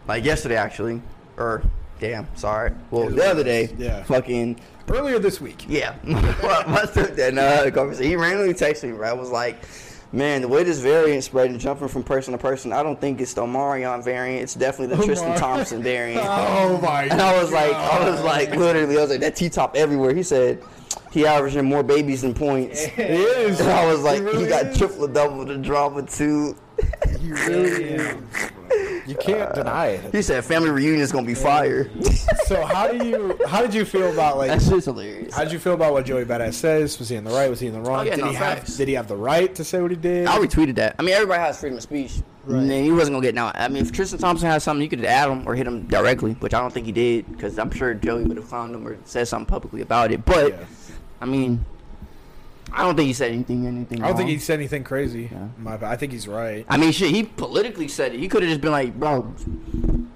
C: like yesterday actually, or damn, sorry. Well, the other day,
B: Yeah.
C: fucking
B: earlier this week.
C: yeah. stepdad uh, conversation. He randomly texted me. Right, I was like. Man, the way this variant spreading, jumping from person to person, I don't think it's the Omarion variant. It's definitely the Tristan Thompson variant.
B: Oh my!
C: And I was like, I was like, literally, I was like, that T top everywhere. He said he averaging more babies than points.
B: He is.
C: And I was like,
B: He really
C: he got
B: is.
C: triple double the drama too.
B: He really is. You can't deny it.
C: He said family reunion is gonna be fire.
B: So how do you? How did you feel about like?
C: That's just hilarious.
B: How did you feel about what Joey Badass says? Was he in the right? Was he in the oh, wrong?
C: Oh, yeah,
B: did
C: no,
B: he have? Did he have the right to say what he did?
C: I retweeted that. I mean, everybody has freedom of speech.
D: Right.
C: And then he wasn't gonna get now. I mean, if Tristan Thompson had something, you could add him or hit him directly, which I don't think he did because I'm sure Joey would have found him or said something publicly about it. But
B: Yeah.
C: I mean, I don't think he said anything. Anything.
B: I don't think he said anything crazy.
C: Yeah.
B: My, I think he's right.
C: I mean, shit. He politically said it. He could have just been like, "Bro,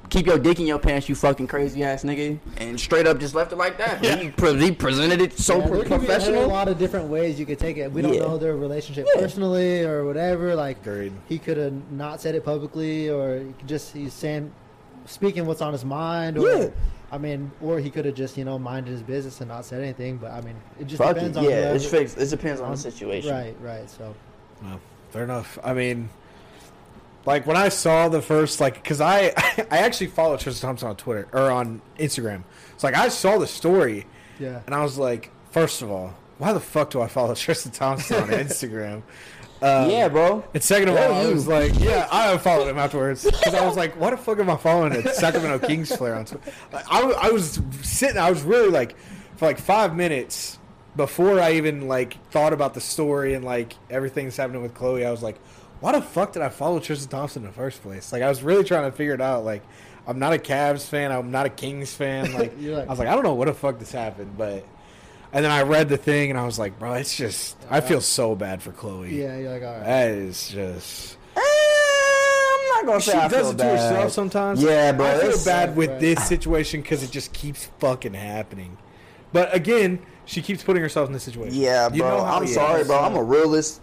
C: keep your dick in your pants, you fucking crazy ass nigga," and straight up just left it like that. He, pre- he presented it so
D: Yeah,
C: pro-
D: there could a lot of different ways you could take it. We don't
C: Yeah.
D: know their relationship
C: Yeah.
D: personally or whatever. Like
B: Agreed.
D: he could have not said it publicly, or he could just he's saying, speaking what's on his mind. Or,
C: Yeah.
D: I mean, or he could have just you know minded his business and not said anything. But I mean, it just
C: Fuck it.
D: depends on
C: Yeah,
D: whoever-
C: it's fixed. It depends on
D: on-
C: the um, situation.
D: Right, right. So
B: No, fair enough. I mean, like when I saw the first, like, because I I actually follow Tristan Thompson on Twitter or on Instagram. It's like I saw the story
D: yeah,
B: and I was like, first of all, why the fuck do I follow Tristan Thompson on Instagram? Um,
C: Yeah, bro.
B: And second of
C: Yeah,
B: all, I was like, yeah, I unfollowed him afterwards because I was like, why the fuck am I following a Sacramento Kings player on Twitter? I, I was sitting, I was really like, for like five minutes before I even like thought about the story and like everything that's happening with Khloe, I was like, why the fuck did I follow Tristan Thompson in the first place? Like, I was really trying to figure it out. Like, I'm not a Cavs fan, I'm not a Kings fan. Like,
D: like-
B: I was like, I don't know what the fuck this happened, but. And then I read the thing and I was like, bro, it's just, I feel so bad for Khloe.
D: yeah. You're like, all right.
B: That is just.
C: Eh, I'm not gonna
B: She
C: say I
B: does
C: feel
B: it to
C: bad.
B: herself sometimes.
C: Yeah, bro,
B: I feel
C: it's-
B: bad with
D: Right.
B: this situation because it just keeps fucking happening. But again, she keeps putting herself in this situation.
C: Yeah,
B: You
C: bro.
B: know how
C: I'm
B: he
C: sorry,
B: is.
C: bro. I'm a realist.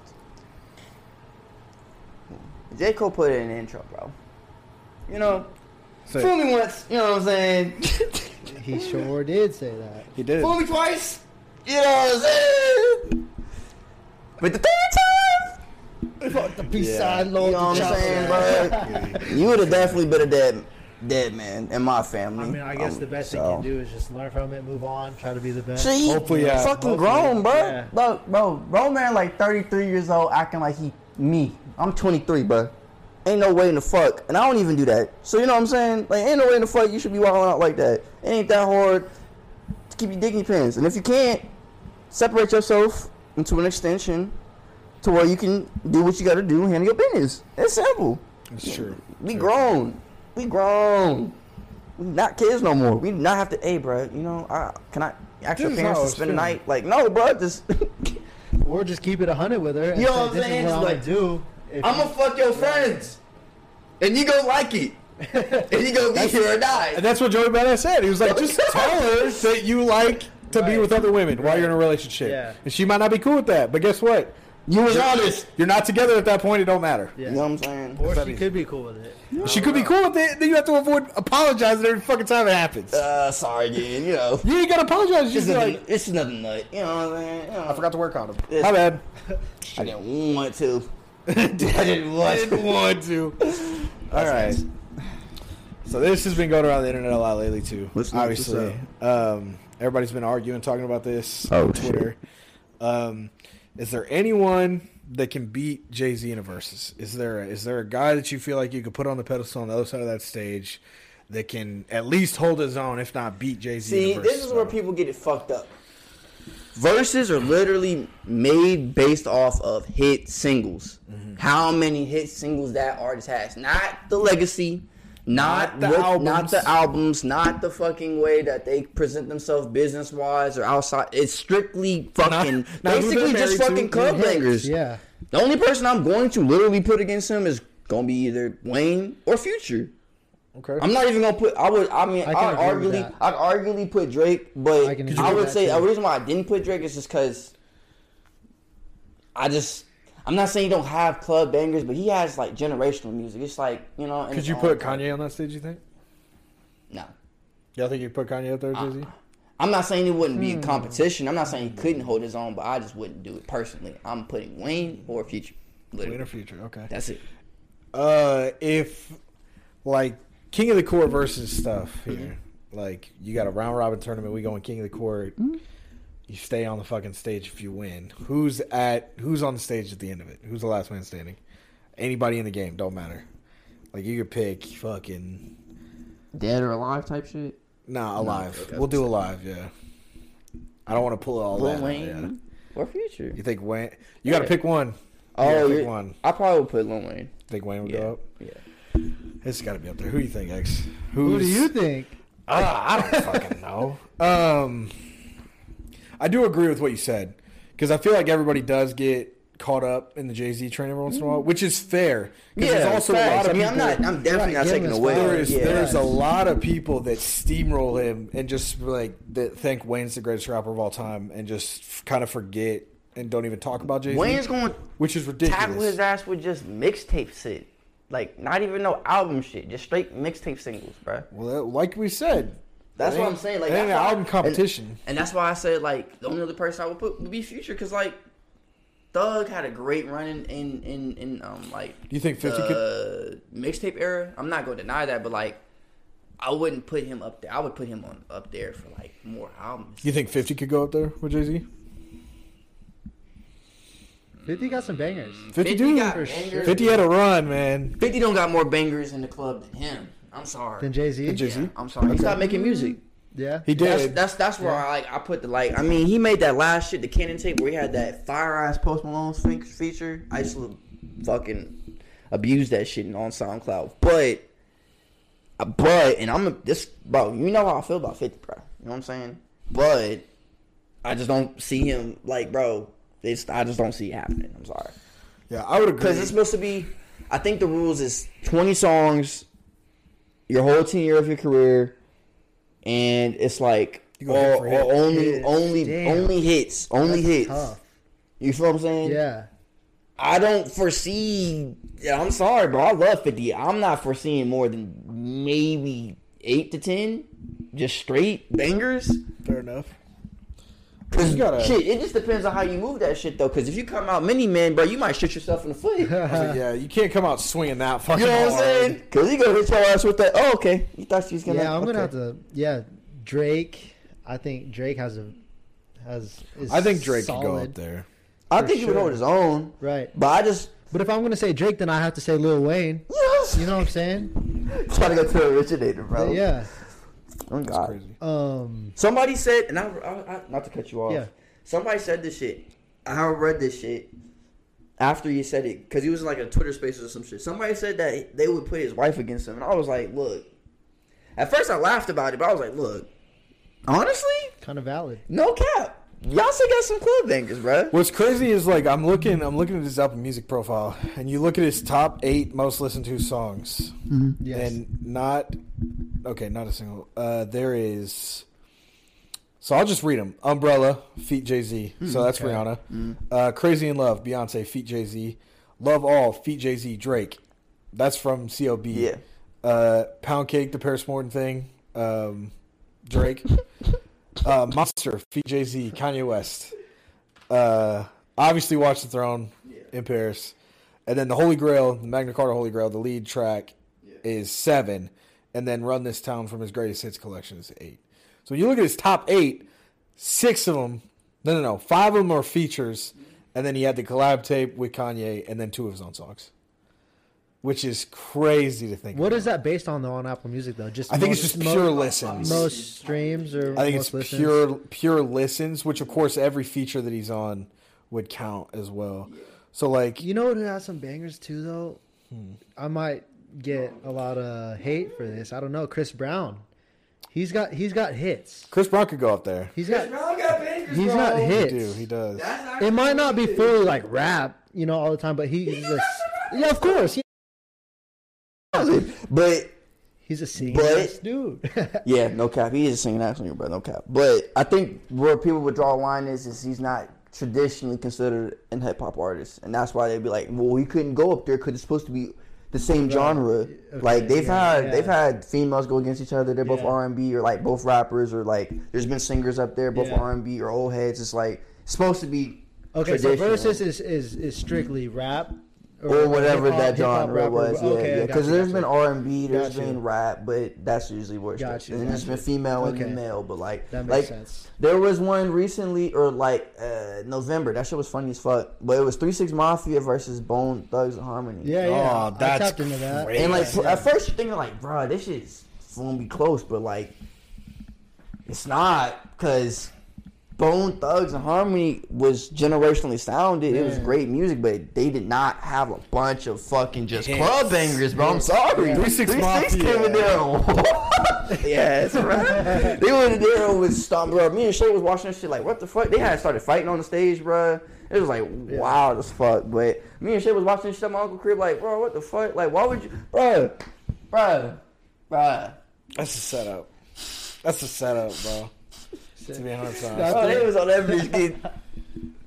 C: J. Cole put it in the intro, bro. You know,
B: So,
C: fool me once. You know what I'm saying?
D: He sure did say that.
B: he did.
C: fool me twice. You know what I'm saying? But the third time,
D: Fuck the peace
C: Yeah.
D: sign,
C: You know what I'm saying, bro? You would have definitely been a dead, dead man in my family.
D: I mean, I guess
C: Um,
D: the best thing you can do is just learn from it, move on, try to be the best.
C: See,
B: Hopefully, yeah.
C: fucking
D: Hopefully,
C: grown, bro.
D: yeah.
C: Bro, bro, grown man like 33 years old, acting like he me. I'm 23, bro. Ain't no way in the fuck, and I don't even do that. So you know what I'm saying? Like, ain't no way in the fuck you should be walking out like that. It ain't that hard to keep your dignity pins, and if you can't, separate yourself into an extension to where you can do what you got to do, handle your business. It's simple.
B: It's true.
C: We
B: True.
C: grown. We grown. We not kids no more. We not have to. Hey, bro. You know, I, can I ask your
B: This is
C: parents to
B: it's
C: spend the night? Like, no, bro. Just
D: Or just keep it a hundred with her. and
C: You know what I'm saying?
D: Is what
C: like-
D: gonna do.
C: I'm
D: you-
C: gonna fuck your friends, and you gonna like it, and you gonna be here or die.
B: And that's what Joey Badass said. He was like, just tell her that you like to be with other women while you're in a relationship.
D: Yeah.
B: And she might not be cool with that, but guess what?
C: You was
B: You're-
C: honest.
B: You're not together at that point. It don't matter.
D: Yeah.
C: You know what I'm saying?
D: Or
B: that
D: she could be cool with it.
B: She could be cool with it. Then you have to avoid apologizing every fucking time it happens.
C: Uh, sorry again. You know,
B: you ain't gotta apologize.
C: it's
B: Just
C: nothing.
B: like,
C: it's nothing nut. You know what I'm saying? You know,
B: I forgot to work on them.
C: It's-
B: My bad.
C: I didn't want to.
B: I didn't want to. All right. So this has been going around the internet a lot lately too.
C: What's next?
B: Obviously, um, everybody's been arguing, talking about this
C: Oh,
B: on Twitter. Um, is there anyone that can beat Jay Z in a versus? Is there is there a guy that you feel like you could put on the pedestal on the other side of that stage that can at least hold his own, if not beat Jay Z?
C: See, this is where people get it fucked up. Verses are literally made based off of hit singles.
B: Mm-hmm.
C: How many hit singles that artist has? Not the legacy, not,
B: Not the
C: what-
B: albums.
C: not the albums, not the fucking way that they present themselves business wise or outside. It's strictly fucking
B: not who
C: basically just
B: married to.
C: fucking club
D: Hits,
C: bangers.
D: Yeah.
C: The only person I'm going to literally put against him is gonna be either Wayne or Future.
B: Okay.
C: I'm not even gonna put. I would. I mean,
D: I I'd
C: arguably. I'd arguably put Drake, but
D: I
C: I, would say
D: too.
C: a reason why I didn't put Drake is just because I just. I'm not saying he don't have club bangers, but he has like generational music. It's like you know.
B: Could you put Kanye on that stage? You think?
C: No,
B: Y'all think you put Kanye up there, Jay
C: I'm not saying it wouldn't
D: Hmm.
C: be a competition. I'm not saying he couldn't hold his own, but I just wouldn't do it personally. I'm putting Wayne or Future. Literally.
B: Later future. Okay.
C: That's it.
B: Uh, if like King of the Court versus stuff here, like you got a round robin tournament, we going King of the Court. You stay on the fucking stage if you win. Who's at? Who's on the stage at the end of it? Who's the last man standing? Anybody in the game, don't matter. Like you could pick fucking
E: Dead or alive type shit.
B: nah alive.
C: okay.
B: we'll do alive. Yeah. I don't want to pull all
C: Lil
B: that.
C: Wayne
B: yeah.
C: or Future.
B: You think Wayne? You got to pick one. You
C: Oh,
B: gotta pick
C: you're-
B: one.
C: I probably would put Lil Wayne.
B: Think Wayne would
C: Yeah.
B: go up?
C: Yeah.
B: It's got to be up there. Who do you think, X?
D: Who do you think?
B: Ah, I don't fucking know. Um, I do agree with what you said because I feel like everybody does get caught up in the Jay Z train every once in a while, which is fair. 'Cause
C: Yeah,
B: there's also a lot of
C: I mean, I'm
B: people-
C: not. I'm definitely
D: Right,
C: not taking away.
B: There is
C: yeah.
B: there's a lot of people that steamroll him and just like that think Wayne's the greatest rapper of all time and just f- kind of forget and don't even talk about Jay Z.
C: Wayne's going
B: which is ridiculous.
C: tackle his ass with just mixtape shit, like not even no album shit, just straight mixtape singles, bro.
B: well, like we said,
C: That's what I'm saying. Like
B: it ain't
C: that's
B: an album competition.
C: and, and that's why I said like the only other person I would put would be Future, because like Thug had a great run in in in, in um like
B: Do you think 50
C: could mixtape era. I'm not gonna deny that, but like. I wouldn't put him up there. I would put him on up there for like more albums.
B: you think 50 could go up there with Jay Z?
D: 50 got some bangers.
B: 50,
C: 50
B: do.
C: got
B: 50
C: bangers.
B: had a run, man.
C: 50 don't got more bangers in the club than him. I'm sorry.
D: Then Jay Z.
B: Jay-Z?
C: Yeah, I'm sorry. He stopped making music.
D: Yeah.
B: He did.
C: that's that's where I like I put the like. I mean, he made that last shit, the Kanan tape, where he had that fire ass Post Malone fe- feature. I used to fucking abuse that shit on SoundCloud, but uh, but and I'm this bro. You know how I feel about Fifty, bro. You know what I'm saying? But I just don't see him like, bro. It's I just don't see it happening. I'm sorry.
B: yeah, I would agree.
C: Because it's supposed to be, I think the rules is 20 songs, your whole 10 year of your career, and it's like
B: You oh,
C: or, or oh, only
D: Hits.
C: only
D: Damn.
C: only hits, only
D: That's
C: hits.
D: tough.
C: You feel what I'm saying?
D: Yeah.
C: I don't foresee. Yeah, I'm sorry, bro. I love 50. I'm not foreseeing more than maybe eight to ten, just straight bangers.
B: Fair enough.
C: Cause
B: You gotta-
C: shit, it just depends on how you move that shit though. Cause if you come out mini man, bro, you might shoot yourself in the foot. you know
B: I was like, yeah, you can't come out swinging that fucking You know
C: what I'm saying? Cause he gonna hit your ass with that. Oh, okay. You thought she was gonna.
D: yeah, I'm gonna have to. Yeah, Drake. I think Drake has a has. Is
B: I think Drake could go up there.
C: I
D: for
C: think he would
D: sure.
C: hold his own,
D: Right,
C: but I just.
D: but if I'm gonna say Drake, then I have to say Lil Wayne.
C: Yes.
D: You know what I'm saying?
C: Trying to go to the originator, bro.
D: Yeah.
C: Oh
B: It's
C: God.
B: crazy.
D: Um.
C: Somebody said, and I, I, I not to cut you off.
D: Yeah.
C: Somebody said this shit. I read this shit after you said it because he was in like a Twitter Spaces or some shit. Somebody said that they would put his wife against him, and I was like, look. At first, I laughed about it, but I was like, look. Honestly,
D: Kind of valid.
C: no cap. Y'all still got some club bangers, bro.
B: What's crazy is like I'm looking, I'm looking at his Apple Music profile, and you look at his top eight most listened to songs,
D: Yes.
B: and not okay, not a single. Uh, there is. So I'll just read them. Umbrella, feat Jay Z. So that's
D: okay.
B: Rihanna. Uh, Crazy in Love, Beyonce, feat Jay Z. Love All, feat Jay Z, Drake. That's from COB.
C: Yeah.
B: Uh, Pound Cake, the Paris Morton thing, um, Drake. uh, Monster, feat Jay Z, Kanye West. Uh, obviously, Watch the Throne in Paris. And then the Holy Grail, the Magna Carta Holy Grail, the lead track is seven. And then Run This Town from his greatest hits collection is eight. So you look at his top eight, six of them, no, no, no, five of them are features. And then he had the collab tape with Kanye and then two of his own songs. Which is crazy to think
D: What
B: about.
D: is that based on though on Apple Music though? Just
B: I think it's just pure listens.
D: Most streams or
B: I think
D: most
B: it's
D: listens?
B: pure pure listens, which of course every feature that he's on would count as well. So like
D: You know who has some bangers too though?
B: Hmm.
D: I might get a lot of hate for this. I don't know. Chris Brown. He's got he's got hits.
B: Chris Brown could go up there.
D: He's got
C: got bangers,
D: he's got
B: He
D: hits.
B: do, he does.
D: It might not be fully like rap, you know, all the time, but he's a, yeah, of course, yeah.
C: But
D: he's a singing
C: But-
D: dude.
C: yeah, no cap. He is a singing actor, but No cap. But I think where people would draw a line is, is he's not traditionally considered an hip hop artist, and that's why they'd be like, well, he couldn't go up there because it's supposed to be the same
D: Right.
C: genre.
D: Okay,
C: like they've
D: yeah,
C: had
D: yeah.
C: they've had females go against each other. They're both
D: Yeah.
C: R and B or like both rappers or like there's been singers up there, both. R and B or old heads. It's like supposed to be
D: okay, so versus is, is is strictly rap
C: or whatever that genre
D: rapper.
C: was. Yeah,
D: Okay,
C: yeah.
D: I got
C: Because
D: you,
C: there's been. R and B, there's been rap, but that's usually where it's
D: Got
C: just-
D: you,
C: and
D: got
C: there's been female
D: Okay.
C: and male, but like
D: That makes
C: like
D: sense.
C: there was one recently or like uh November. That shit was funny as fuck. But it was Three Six Mafia versus Bone Thugs and Harmony.
D: Yeah, yeah.
B: Oh,
D: I
B: that's
D: tapped into that.
B: crazy.
C: And like
D: Yeah.
C: at first you're thinking like, bro, this shit's gonna be close, but like it's not because Bone Thugs and Harmony was generationally sounded. It was great music, but they did not have a bunch of fucking just
B: Hits.
C: club bangers, bro. I'm sorry.
D: Yeah.
B: 3-6
C: came
B: Mafia.
C: in there. yeah, that's right. They went in there with stomp, bro. Me and Shay was watching this shit like, what the fuck? They had started fighting on the stage, bro. It was like
D: Yeah.
C: wild as fuck. But me and Shay was watching this shit at my uncle crib, like, bro, what the fuck? Like, why would you, bro, bro, bro?
B: That's a setup. That's a setup, bro. To be honest,
D: That's
C: Oh, they was on every bitch getting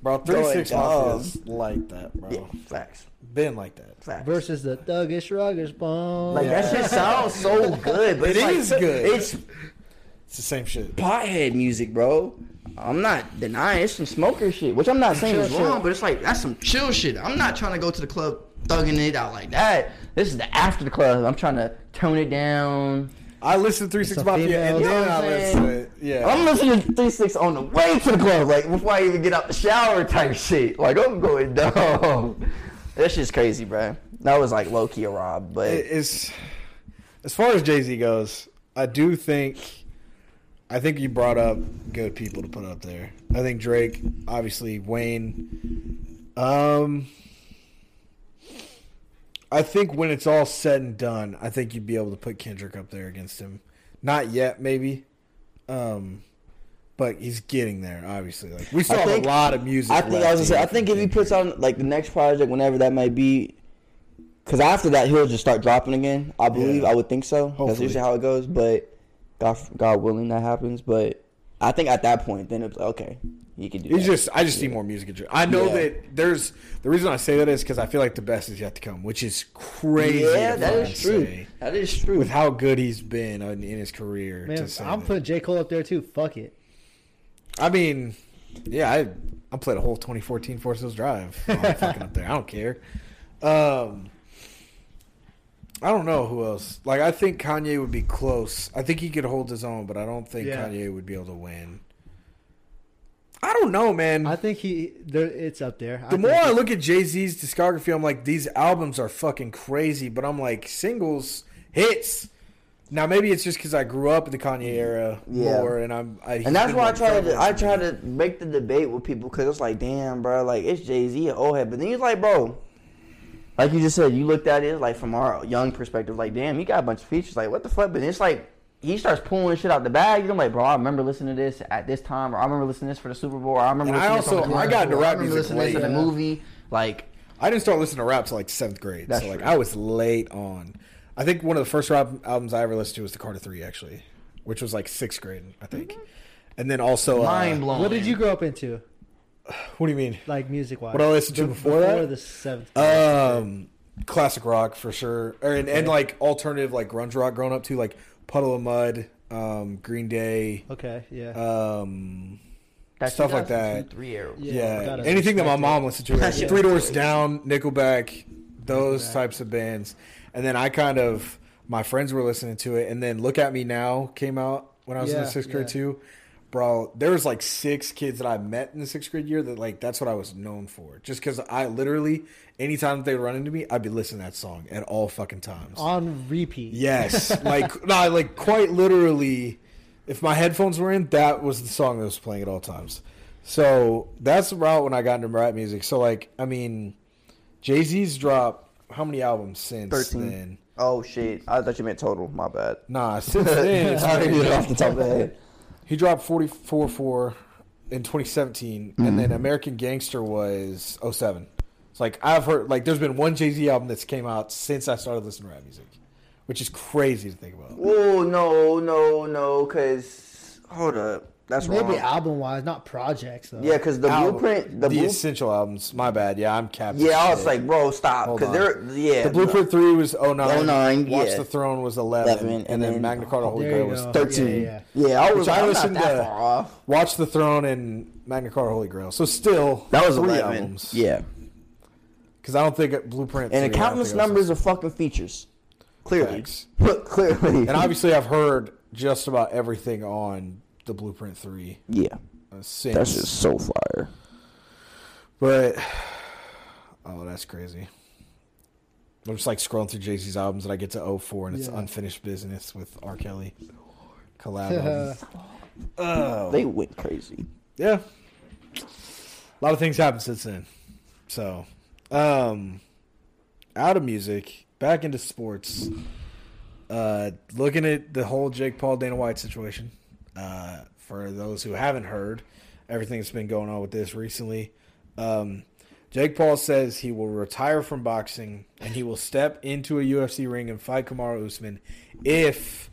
B: bro, three
C: Going
B: six
C: dumb.
B: Mafia's like that, bro.
C: yeah, facts,
B: Been like that.
C: facts.
D: Versus the Thuggish Ruggish Bone.
C: Like that shit sounds so good, but
B: It
C: it's like-
B: good.
C: It's
B: It's the same shit.
C: pothead music, bro. I'm not denying it's some smoker shit, which I'm not saying is wrong,
D: shit.
C: but it's like that's some chill shit. I'm not trying to go to the club thugging it out like that. This is the after the club. I'm trying to tone it down.
B: I listened to Three Six
D: Some
B: Mafia and
D: females.
B: then
C: You know
B: I
C: what I'm
B: listened to
C: saying?
B: it. Yeah.
C: I'm listening to Three Six on the way to the club, like before I even get out the shower type shit. Like I'm going dumb. That's just crazy, bro. That was like low key a rob, but
B: It- it's as far as Jay Z goes, I do think I think you brought up good people to put up there. I think Drake, obviously Wayne. Um I think when it's all said and done, I think you'd be able to put Kendrick up there against him. Not yet, maybe. Um but he's getting there, obviously. Like we still
C: I
B: have
C: think-
B: a lot of music.
C: I think I was gonna say. I think if he puts on like the next project, whenever that might be, because after that he'll just start dropping again. I believe.
B: Yeah.
C: I would think so. That's usually how it goes. But God, God willing, that happens. But I think at that point, then it's okay, You can do.
B: He's
C: that.
B: just. I just see more music. I know
C: Yeah.
B: that there's the reason I say that is because I feel like the best is yet to come, which is crazy.
C: yeah,
B: to
C: that
B: fucking
C: is true.
B: say,
C: That is true.
B: with how good he's been in, in his career.
D: Man,
B: to say
D: I'm
B: that.
D: putting J Cole up there too. Fuck it.
B: I mean, Yeah, I I played a whole 2014 Forest Hills Drive. while I'm fucking up there. I don't care. Um, I don't know who else. Like, I think Kanye would be close. I think he could hold his own, but I don't think
D: Yeah.
B: Kanye would be able to win. I don't know, man.
D: I think he. There, it's up there.
B: the
D: think
B: more I look at Jay Z's discography, I'm like, these albums are fucking crazy. But I'm like, singles, hits. Now maybe it's just because I grew up in the Kanye era
C: Yeah.
B: more, and I'm. I,
C: And that's why I try to I try to make the debate with people because it's like, damn, bro, like it's Jay Z or old head, but then he's like, bro, like you just said, you looked at it like from our young perspective, like, damn, he got a bunch of features, like what the fuck? But it's like he starts pulling shit out the bag. You're like, bro, I remember listening to this at this time, or I remember listening to this for the Super Bowl, or I remember
B: And I
C: listening this
B: also-
C: the
B: I got into rap music
C: listening to this
B: late.
C: in the
D: Yeah.
C: movie, like.
B: I didn't start listening to rap till like seventh grade.
C: That's
B: so like
C: true.
B: I was late on. I think one of the first rap albums I ever listened to was the Carter Three, actually, which was like sixth grade, I think. And then also, uh,
C: Mind blowing.
D: What did you grow up into,
B: What do you mean?
D: like music wise?
B: What I listened to before that?
D: the seventh.
B: Um, classic rock for sure, or, and, and like alternative like grunge rock. Growing up to like Puddle of Mudd, um, Green Day,
D: okay, yeah.
B: um,
C: That
B: stuff like that.
C: Three era.
D: Yeah,
B: yeah, anything that my mom listened to. Like,
C: That shit
B: Three Doors. Down, Nickelback, those
D: Nickelback.
B: types of bands. And then I kind of my friends were listening to it, and then Look at Me Now came out when I was in the sixth grade
D: yeah.
B: too. Bro, there was like six kids that I met in the sixth grade year that like that's what I was known for. Just because I literally anytime they would run into me, I'd be listening to that song at all fucking times.
D: on repeat.
B: Yes, like no, like quite literally. If my headphones were in, that was the song that was playing at all times. So that's the route when I got into rap music. So like, I mean, Jay Z's dropped how many albums since
C: 13.
B: then?
C: Oh shit! I thought you meant total. My bad.
B: Nah, since then it's
C: I didn't get it off the top of the head.
B: He dropped forty four four in twenty seventeen, and mm-hmm. then American Gangster was 07. It's like I've heard like there's been one Jay Z album that's came out since I started listening to rap music, which is crazy to think about.
C: Oh no, no, no, because hold up, that's
D: Maybe
C: wrong.
D: album wise, not projects though.
C: Yeah, because the
B: Album-
C: blueprint, the,
B: the
C: blue,
B: essential albums. My bad. Yeah, I'm capping.
C: yeah, I was
B: shit.
C: like, bro, stop, because they're yeah,
B: the Blueprint three was 09.
C: 09,
B: Watch
C: yeah.
B: the Throne was 11,
C: 11,
B: and,
C: and
B: then,
C: then-
B: Magna Carta Holy Grail was 13.
D: Yeah,
C: yeah, I was like,
B: I listened
C: not that
B: to-
C: far off.
B: Watch the Throne and Magna Carta Holy Grail. So still
C: That was
B: three
C: 11.
B: albums.
C: Yeah,
B: because I don't think Blueprint
C: and
B: 3,
C: the countless
B: think I was-
C: numbers of fucking features. Clearly,
B: Facts.
C: clearly,
B: And obviously, I've heard just about everything on the Blueprint three
C: yeah,
B: uh, since.
C: that's just so fire.
B: But oh, that's crazy. I'm just like scrolling through Jay Z's albums, and I get to 04, and it's
D: Yeah.
B: unfinished business with R. Kelly collab. album. oh,
C: They went crazy.
B: yeah. A lot of things happened since then. So, um, out of music, back into sports. Uh, looking at the whole Jake Paul Dana White situation. Uh, for those who haven't heard, everything that's been going on with this recently. Um, Jake Paul says he will retire from boxing and he will step into a UFC ring and fight Kamaru Usman if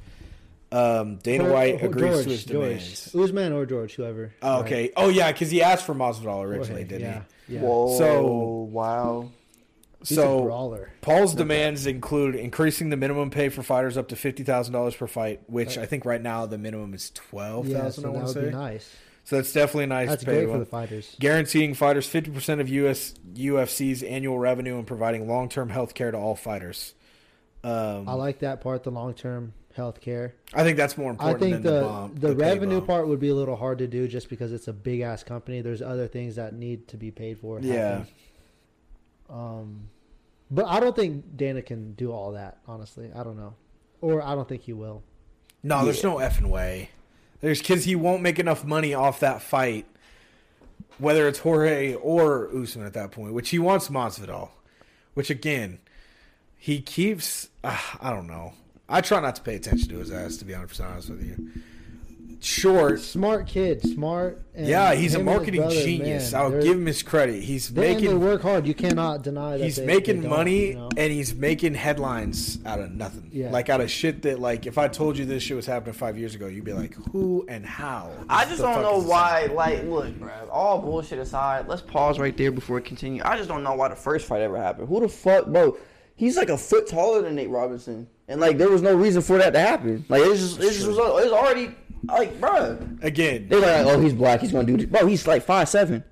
B: um, Dana
D: Or-
B: White
D: or
B: agrees
D: George,
B: to his demands.
D: George.
B: demands.
D: Usman or George, whoever.
B: Oh, okay. Oh, yeah, because he asked for Masvidal originally,
D: Right.
B: didn't
D: yeah,
B: he?
D: yeah.
C: Whoa,
B: So-
C: wow.
D: He's
B: so
D: brawler.
B: Paul's demands include increasing the minimum pay for fighters up to fifty thousand dollars per fight, which I think right now the minimum is twelve
D: Yeah,
B: thousand.
D: so
B: I want
D: would
B: to say.
D: be nice.
B: So that's definitely a nice
D: That's
B: pay
D: great for the fighters.
B: Guaranteeing fighters fifty percent of US UFC's annual revenue and providing long term health care to all fighters. Um,
D: I like that part, the long term health care.
B: I think that's more important.
D: I think
B: than the,
D: the
B: bomb,
D: the,
B: pay
D: revenue
B: bomb.
D: part would be a little hard to do just because it's a big ass company. There's other things that need to be paid for.
B: Yeah,
D: happen. Um, but I don't think Dana can do all that. Honestly, I don't know, or I don't think he will.
B: no, there's no effing way. There's because he won't make enough money off that fight, whether it's Jorge or Usman at that point, which he wants Masvidal. Which again, he keeps. Uh, I don't know. I try not to pay attention to his ass, to be 100 percent honest with you. Short,
D: Smart kid, smart. And
B: yeah, he's a
D: him and his
B: marketing
D: brother,
B: genius.
D: man,
B: I'll give him his credit. He's
D: They, and they
B: making
D: work hard. You cannot deny that.
B: he's
D: they-
B: making
D: they
B: money
D: you know?
B: and he's making headlines out of nothing.
D: Yeah.
B: Like out of shit that like if I told you this shit was happening five years ago, you'd be like, who and how?
C: I just don't know why. Like, look, bro. All bullshit aside, let's pause right there before we continue. I just don't know why the first fight ever happened. Who the fuck, bro? He's like a foot taller than Nate Robinson, and like there was no reason for that to happen. Like it's just, it's just was, it was already like, bro.
B: Again,
C: They're like, oh, he's black. He's gonna do this. Bro, he's like five seven.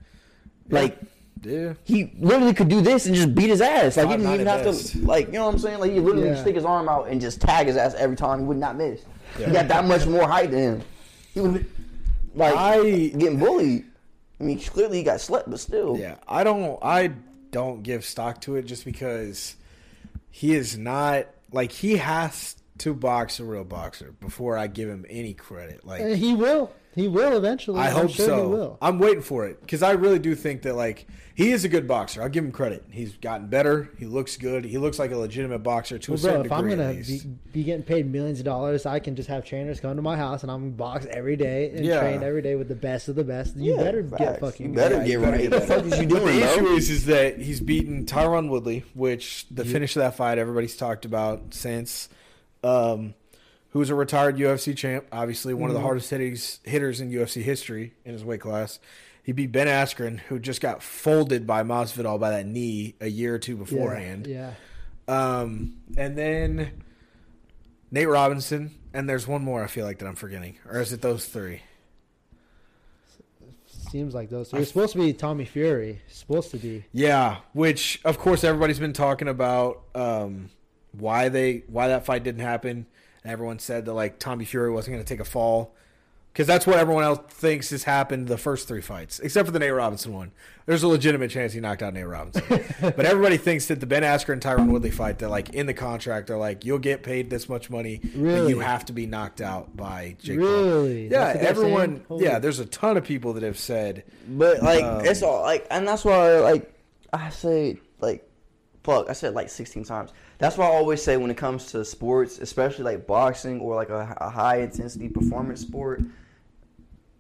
C: Like
B: yeah.
C: he literally could do this and just beat his ass. Like he didn't even have
B: best.
C: to. Like you know what I'm saying? Like he literally
D: Yeah.
C: stick his arm out and just tag his ass every time. He would not miss.
B: Yeah.
C: He got that much more height than him. He was like
B: I
C: getting bullied. I mean, clearly he got slept, but still.
B: Yeah, I don't. I don't give stock to it just because he is not like he has to box a real boxer before I give him any credit. Like
D: And he will. He will eventually.
B: I
D: I'm
B: hope
D: sure
B: so.
D: He will.
B: I'm waiting for it because I really do think that like he is a good boxer. I'll give him credit. He's gotten better. He looks good. He looks like a legitimate boxer to
D: Well,
B: a certain
D: bro, if I'm gonna be, be getting paid millions of dollars, I can just have trainers come to my house and I'm gonna box every day and
B: Yeah.
D: train every day with the best of the best. You
C: Yeah,
D: better get fucking.
C: You better
B: Yeah,
C: get
B: you
C: right. What the fuck is you doing,
B: But the issue
C: bro?
B: is, is that he's beaten Tyron Woodley, which the finish of that fight everybody's talked about since. Um, who's a retired UFC champ, obviously one of the hardest hitters, hitters in UFC history in his weight class. He beat Ben Askren, who just got folded by Masvidal by that knee a year or two beforehand.
D: Yeah.
B: Um, and then Nate Robinson, and there's one more I feel like that I'm forgetting, or is it those three?
D: Seems like those. It was supposed to be Tommy Fury. Supposed to be.
B: Yeah, which of course everybody's been talking about um, why they why that fight didn't happen. And everyone said that like Tommy Fury wasn't going to take a fall because that's what everyone else thinks has happened the first three fights, except for the Nate Robinson one. There's a legitimate chance he knocked out Nate Robinson, but everybody thinks that the Ben Askren and Tyron Woodley fight, that like in the contract, they're like you'll get paid this much money, but
D: Really?
B: you have to be knocked out by Jake Paul.
D: Really?
B: Yeah,
D: That's what they're
B: everyone. Yeah, there's a ton of people that have said
C: But like
B: Um,
C: it's all like, and that's why like I say like, fuck, I said like sixteen times. That's why I always say when it comes to sports, especially like boxing or like a, a high intensity performance sport,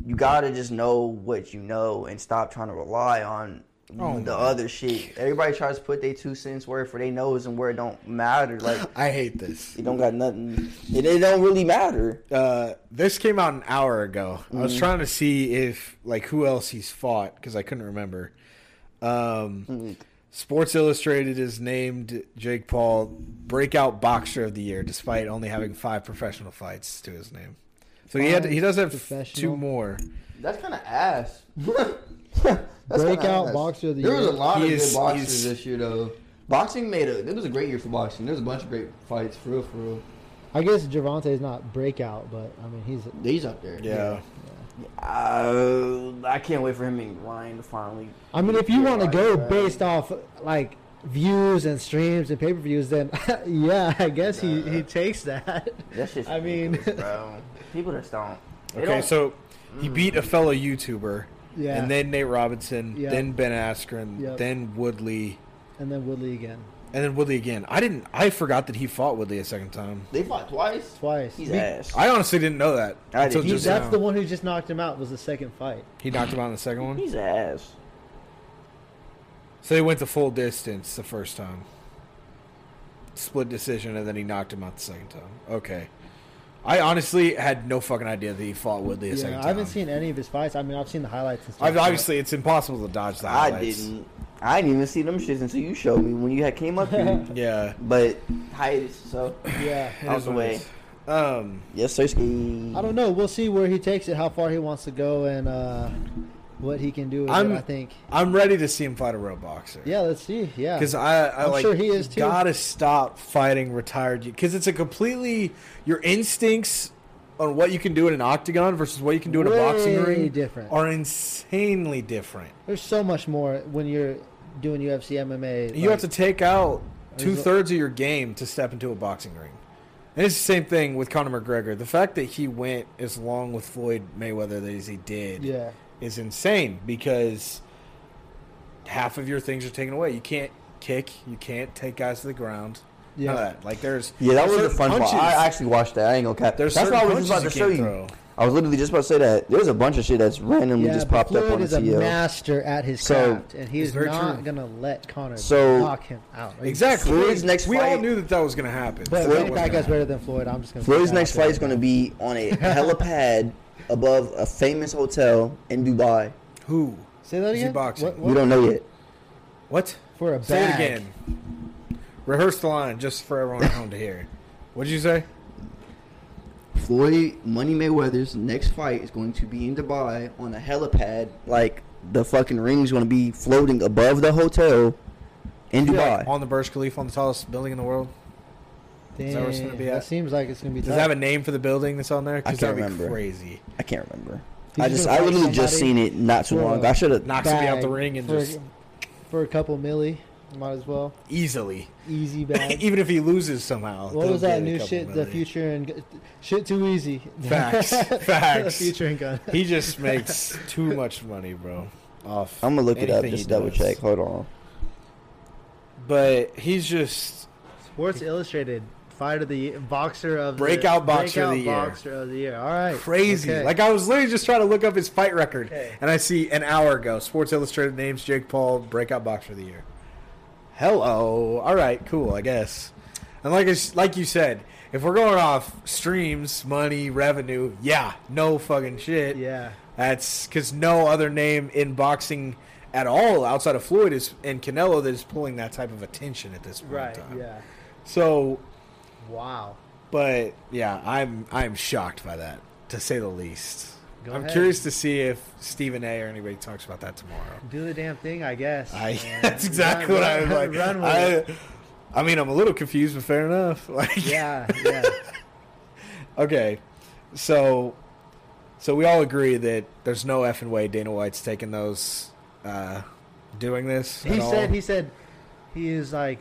C: you gotta just know what you know and stop trying to rely on
B: Oh,
C: the other shit. Everybody tries to put their two cents where for they knows and where it don't matter. Like
B: I hate this.
C: it don't got nothing. It, it don't really matter.
B: uh, this came out an hour ago. I
C: Mm.
B: was trying to see if like who else he's fought because I couldn't remember. Um,
C: Mm.
B: Sports Illustrated has named Jake Paul breakout boxer of the year, despite only having five professional fights to his name. So he had he does have two more.
C: That's kind of ass. That's
D: Breakout
C: ass.
D: boxer of the year.
C: there was a lot
B: He
C: of
B: is-
C: good boxers this year, though. Boxing made a. It was a great year for boxing. There was a bunch of great fights, for real, for real.
D: I guess Gervonta is not breakout, but I mean he's.
C: He's up there.
B: Yeah.
C: Uh, I can't wait for him and Ryan to finally.
D: I mean, if you want to go
C: bro.
D: based off like views and streams and pay per views, then yeah, I guess he, he takes that.
C: That shit's
D: I mean-
C: bro. People just don't. they
B: Okay,
C: don't-
B: so he beat a fellow YouTuber,
D: Yeah.
B: and then Nate Robinson,
D: Yeah.
B: then Ben Askren,
D: Yep.
B: then Woodley,
D: And then Woodley again,
B: and then Woodley again. I didn't. I forgot that he fought Woodley a second time.
C: they fought twice.
D: twice.
C: He's
D: Be-
C: ass.
B: I honestly didn't know that.
C: I
B: until
C: did.
D: he-
B: just
D: that's
B: now.
D: the one who just knocked him out. Was the second fight.
B: He knocked him out in the second one.
C: He's ass.
B: So they went the full distance the first time. Split decision, and then he knocked him out the second time. Okay. I honestly had no fucking idea that he fought Woodley a second
D: Yeah,
B: time.
D: I haven't seen any of his fights. I mean, I've seen the highlights and stuff.
B: I've, obviously, it's impossible to dodge the
C: I
B: highlights.
C: didn't. I didn't even see them shits until you showed me when you had came up here.
B: Yeah.
C: but hiatus, so
D: yeah.
B: it
C: Out
B: is
C: the way.
B: Um,
C: yes, sir. Ski.
D: I don't know. We'll see where he takes it, how far he wants to go, and uh, what he can do with
B: I'm-
D: it. I think.
B: I'm ready to see him fight a real boxer.
D: Yeah, let's see. Yeah,
B: Because I, I
D: I'm
B: like,
D: sure he is,
B: you
D: too.
B: Gotta stop fighting retired. Because it's a completely your instincts on what you can do in an octagon versus what you can do in a boxing ring
D: different.
B: are insanely different.
D: there's so much more when you're doing UFC MMA.
B: You have to take out two thirds of your game to step into a boxing ring. And it's the same thing with Conor McGregor. The fact that he went as long with Floyd Mayweather as he did
D: Yeah,
B: is insane because half of your things are taken away. You can't kick, you can't take guys to the ground. None of
D: yeah.
B: that. Like there's
C: Yeah, that was
B: certain
C: the fun part.
B: punches-
C: I actually watched that. I ain't gonna cap.
B: There's
C: That's
B: certain
C: what I was just about to show
B: you
C: you.
B: throw.
C: I was literally just about to say that. There's a bunch of shit that's randomly
D: Yeah,
C: just
D: but
C: popped up
D: Floyd
C: on the
D: is a master at his
C: So-
D: craft, and he's
B: It's
D: not
B: true.
D: gonna let Conor
C: So-
D: knock him out. Are
B: Exactly.
C: Floyd's next
B: we all knew that that was going to happen.
D: But
B: That
D: Manny
B: was happen.
D: better than Floyd. I'm just gonna.
C: Floyd's next fight is going to be on a helipad above a famous hotel in Dubai.
B: Who?
D: Say that
B: Is he
D: again.
B: boxing?
D: What,
C: We don't know yet.
B: What?
D: For a
B: Say it
D: bag.
B: again. Rehearse the line just for everyone at home to hear. What did you say?
C: Floyd Money Mayweather's next fight is going to be in Dubai on a helipad. Like the fucking ring's going to be floating above the hotel in
B: Yeah,
C: Dubai.
B: on the Burj Khalifa, on the tallest building in the world. Is that where it's gonna be at?
D: That seems like it's gonna be.
B: Does it have a name for the building that's on there?
C: I
B: Because
C: can't
B: that'd be
C: remember.
B: crazy.
C: I can't remember.
D: He's
C: I
D: just
C: just
D: gonna
C: I literally just seen it not too long ago. I should have.
B: knocked somebody out the ring and
D: for,
B: just
D: for a couple milli. Might as well
B: easily,
D: easy bag.
B: even if he loses somehow.
D: what was that new
B: couple
D: shit? The future and shit too easy.
B: Facts.
D: the
B: Facts.
D: future and gun.
B: He just makes too much money, bro. Off.
C: I'm gonna look it up just double
B: does.
C: check. Hold on.
B: But he's just
D: Sports Illustrated fight of the year, boxer of the-
B: Breakout boxer of the year.
D: boxer of the year. All right,
B: crazy.
D: Okay.
B: Like I was literally just trying to look up his fight record,
D: Okay.
B: and I see an hour ago, Sports Illustrated names Jake Paul breakout boxer of the year. Hello. Oh, all right. Cool. I guess. And like like you said, if we're going off streams, money, revenue, yeah, no fucking shit.
D: yeah,
B: That's because no other name in boxing at all outside of Floyd is and Canelo that is pulling that type of attention at this point
D: right,
B: in time.
D: yeah.
B: So,
D: Wow.
B: but yeah, I'm I'm shocked by that to say the least.
D: Go
B: I'm
D: ahead.
B: curious to see if Stephen A. or anybody talks about that tomorrow.
D: Do the damn thing, I guess.
B: I that's exactly
D: Run-
B: what I was like.
D: Run with it.
B: I, I mean, I'm a little confused, but fair enough. Like,
D: Yeah, yeah.
B: okay, so so we all agree that there's no effing way Dana White's taking those, uh, doing this.
D: he
B: at all.
D: said he said he is like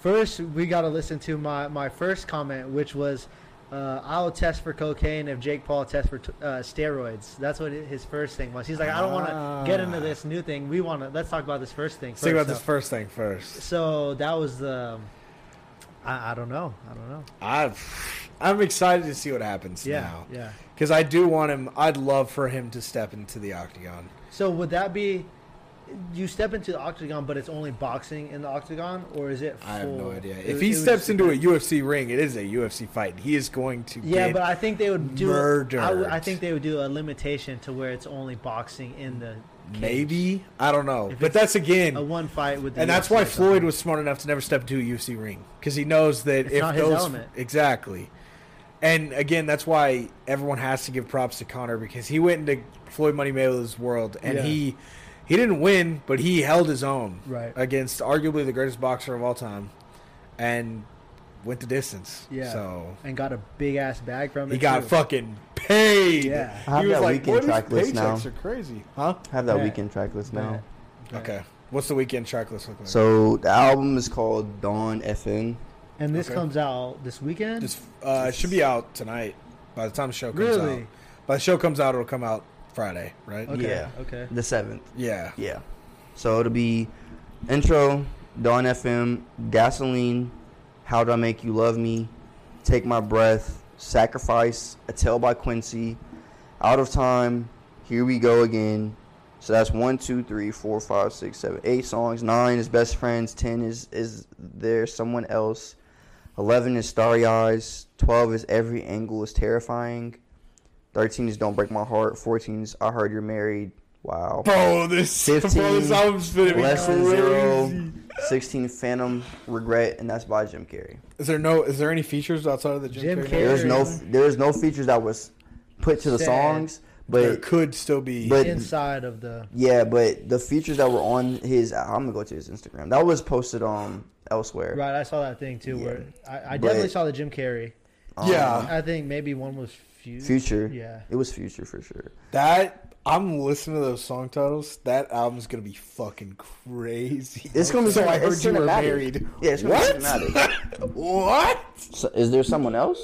D: first we got to listen to my my first comment which was uh, I'll test for cocaine if Jake Paul tests for t- uh, steroids. That's what his first thing was. He's like, I don't want to get into this new thing. We want to let's talk about this first thing.
B: Let's think
D: first."
B: about this
D: So-
B: first thing first.
D: So that was the. I, I don't know. I don't know.
B: I I'm excited to see what happens
D: Yeah,
B: now
D: yeah.
B: because I do want him. I'd love for him to step into the octagon.
D: So would that be? You step into the octagon, but it's only boxing in the octagon, or is it? Full,
B: I have no idea.
D: it-
B: If he steps into a. UFC ring, it is a UFC fight. He is going to
D: Yeah,
B: get
D: but I think they would do.
B: murdered.
D: I, I think they would do a limitation to where it's only boxing in the cage.
B: maybe I don't know.
D: If
B: But that's again,
D: a one fight with. The
B: and that's why Floyd was smart enough to never step into a UFC ring because he knows that
D: It's
B: if
D: not his
B: those
D: element.
B: exactly. And again, that's why everyone has to give props to Conor because he went into Floyd Money Mayweather's world and
D: Yeah.
B: he he didn't win, but he held his own
D: Right.
B: against arguably the greatest boxer of all time, and went the distance.
D: Yeah.
B: So
D: and got a big ass bag from it.
B: he got
D: too.
B: fucking paid.
D: Yeah.
C: I have
B: he was
C: that
B: like,
C: Weeknd
B: "Boy,
C: track list now."
B: are crazy, huh?"
C: I have that
D: Yeah.
C: Weeknd track list now.
D: Yeah.
B: Okay. What's the Weeknd track list look like?
C: So the album is called Dawn FM,
D: And this
B: Okay.
D: comes out this weekend.
B: This uh, it should be out tonight. By the time the show comes
D: Really?
B: out, by the show comes out, it'll come out Friday, right?
D: okay.
C: yeah.
D: Okay.
C: The seventh.
B: Yeah.
C: Yeah. So it'll be intro, Dawn FM, Gasoline, How Do I Make You Love Me, Take My Breath, Sacrifice, A Tale by Quincy, Out of Time, Here We Go Again. So that's one, two, three, four, five, six, seven, eight songs. Nine is Best Friends. Ten is is there someone else. Eleven is Starry Eyes. Twelve is Every Angel is Terrifying. Thirteen is Don't Break My Heart. Fourteen is I Heard You're Married. Wow.
B: Bro, this, bro,
C: 15,
B: this album's gonna be
C: Less than zero. 16 Phantom Regret, and that's by Jim Carrey.
B: Is there no? Is there any features outside of the Jim,
D: Jim
B: Carrey?
D: Carrey.
C: There's no there's no features that was put to the
D: Said.
C: songs,
B: there
C: but
B: could still be.
C: but-
D: Inside of the.
C: yeah, but the features that were on his I'm gonna go to his Instagram. That was posted um elsewhere.
D: Right, I saw that thing too.
C: Yeah.
D: Where I, I
C: But-
D: definitely saw the Jim Carrey.
C: Um,
B: Yeah.
D: I think maybe one was Future.
C: Future.
D: Yeah.
C: It was Future for sure.
B: that I'm listening to those song titles. That album's gonna be fucking crazy.
C: It's gonna be
B: so. I heard
C: it's
B: you were married.
C: Yeah, it's gonna
B: what?
C: be cinematic.
B: what?
C: So, is there someone else?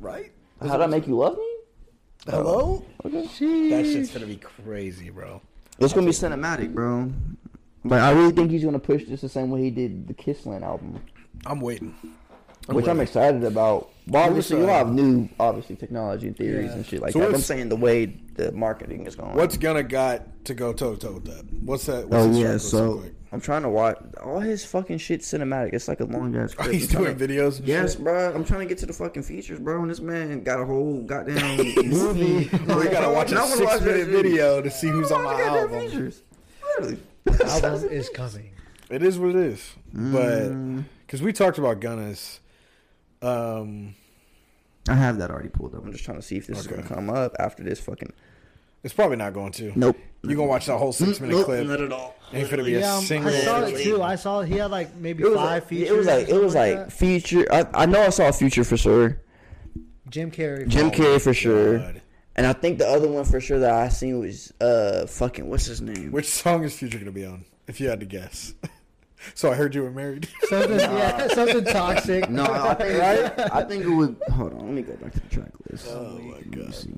B: Right?
C: How did I make you love me?
B: Hello?
C: Oh, okay.
B: That shit's gonna be crazy, bro.
C: It's gonna be cinematic, bro. But I really think he's gonna push this the same way he did the Kissland album.
B: I'm waiting.
C: Which I'm excited about. But obviously, you'll
B: uh,
C: have new, obviously, technology and theories
D: Yeah.
C: and shit like
B: So
C: that. But I'm
B: what's-
C: saying the way the marketing is going.
B: What's gonna got to go toe to toe with that? What's that? What's
C: Oh yeah, so
B: like?
C: I'm trying to watch all his fucking shit cinematic. It's like a long ass.
B: Oh,
C: script.
B: he's
C: I'm trying
B: doing
C: to-
B: videos. And
C: Yes,
B: shit?
C: bro. I'm trying to get to the fucking features, bro. And this man got a whole goddamn movie.
B: we gotta watch a six minute video to see who's on my album.
C: Features. Literally.
D: Album is coming.
B: It is what it is, but
C: Mm.
B: because we talked about Gunna's, um,
C: I have that already pulled up. I'm just trying to see if this is gonna come up after this fucking.
B: It's probably not going to.
C: Nope.
B: You gonna watch that whole six minute
C: Nope,
B: clip?
C: Not at all.
B: Ain't gonna be
D: Yeah,
B: a single.
D: I saw it too. I saw he had like maybe
C: It was
D: five
C: like,
D: features.
C: it was like
D: or
C: it was
D: something
C: like feature. I, I know I saw a feature for sure.
D: Jim Carrey.
C: Jim Carrey for
B: my
C: sure,
B: God.
C: and I think the other one for sure that I seen was uh fucking what's his name?
B: Which song is Future gonna be on? If you had to guess. so I heard you were married.
D: Something, yeah, something toxic.
C: No, I think right? I think it would. Hold on, let me go back to the track list.
B: Oh my
C: Let me
B: God.
C: see.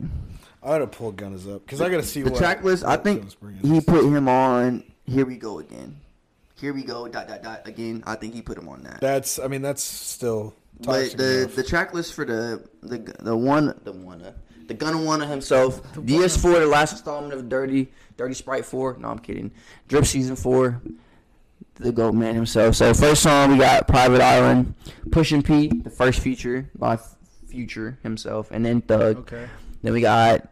B: I gotta pull Gunna's up because I gotta see
C: The
B: what
C: track list. I think he put him on. Here we go again. Here we go. Dot dot dot again. I think he put him on that.
B: That's. I mean, that's still.
C: But the
B: enough.
C: the track list for the the the one the one uh, the Gunna Wunna himself DS4 the last installment of Dirty Dirty Sprite 4 no I'm kidding Drip Season 4 the GOAT man himself so first song we got Private Island Pushin' P the first feature by Future himself and then Thug
D: Okay.
C: then we got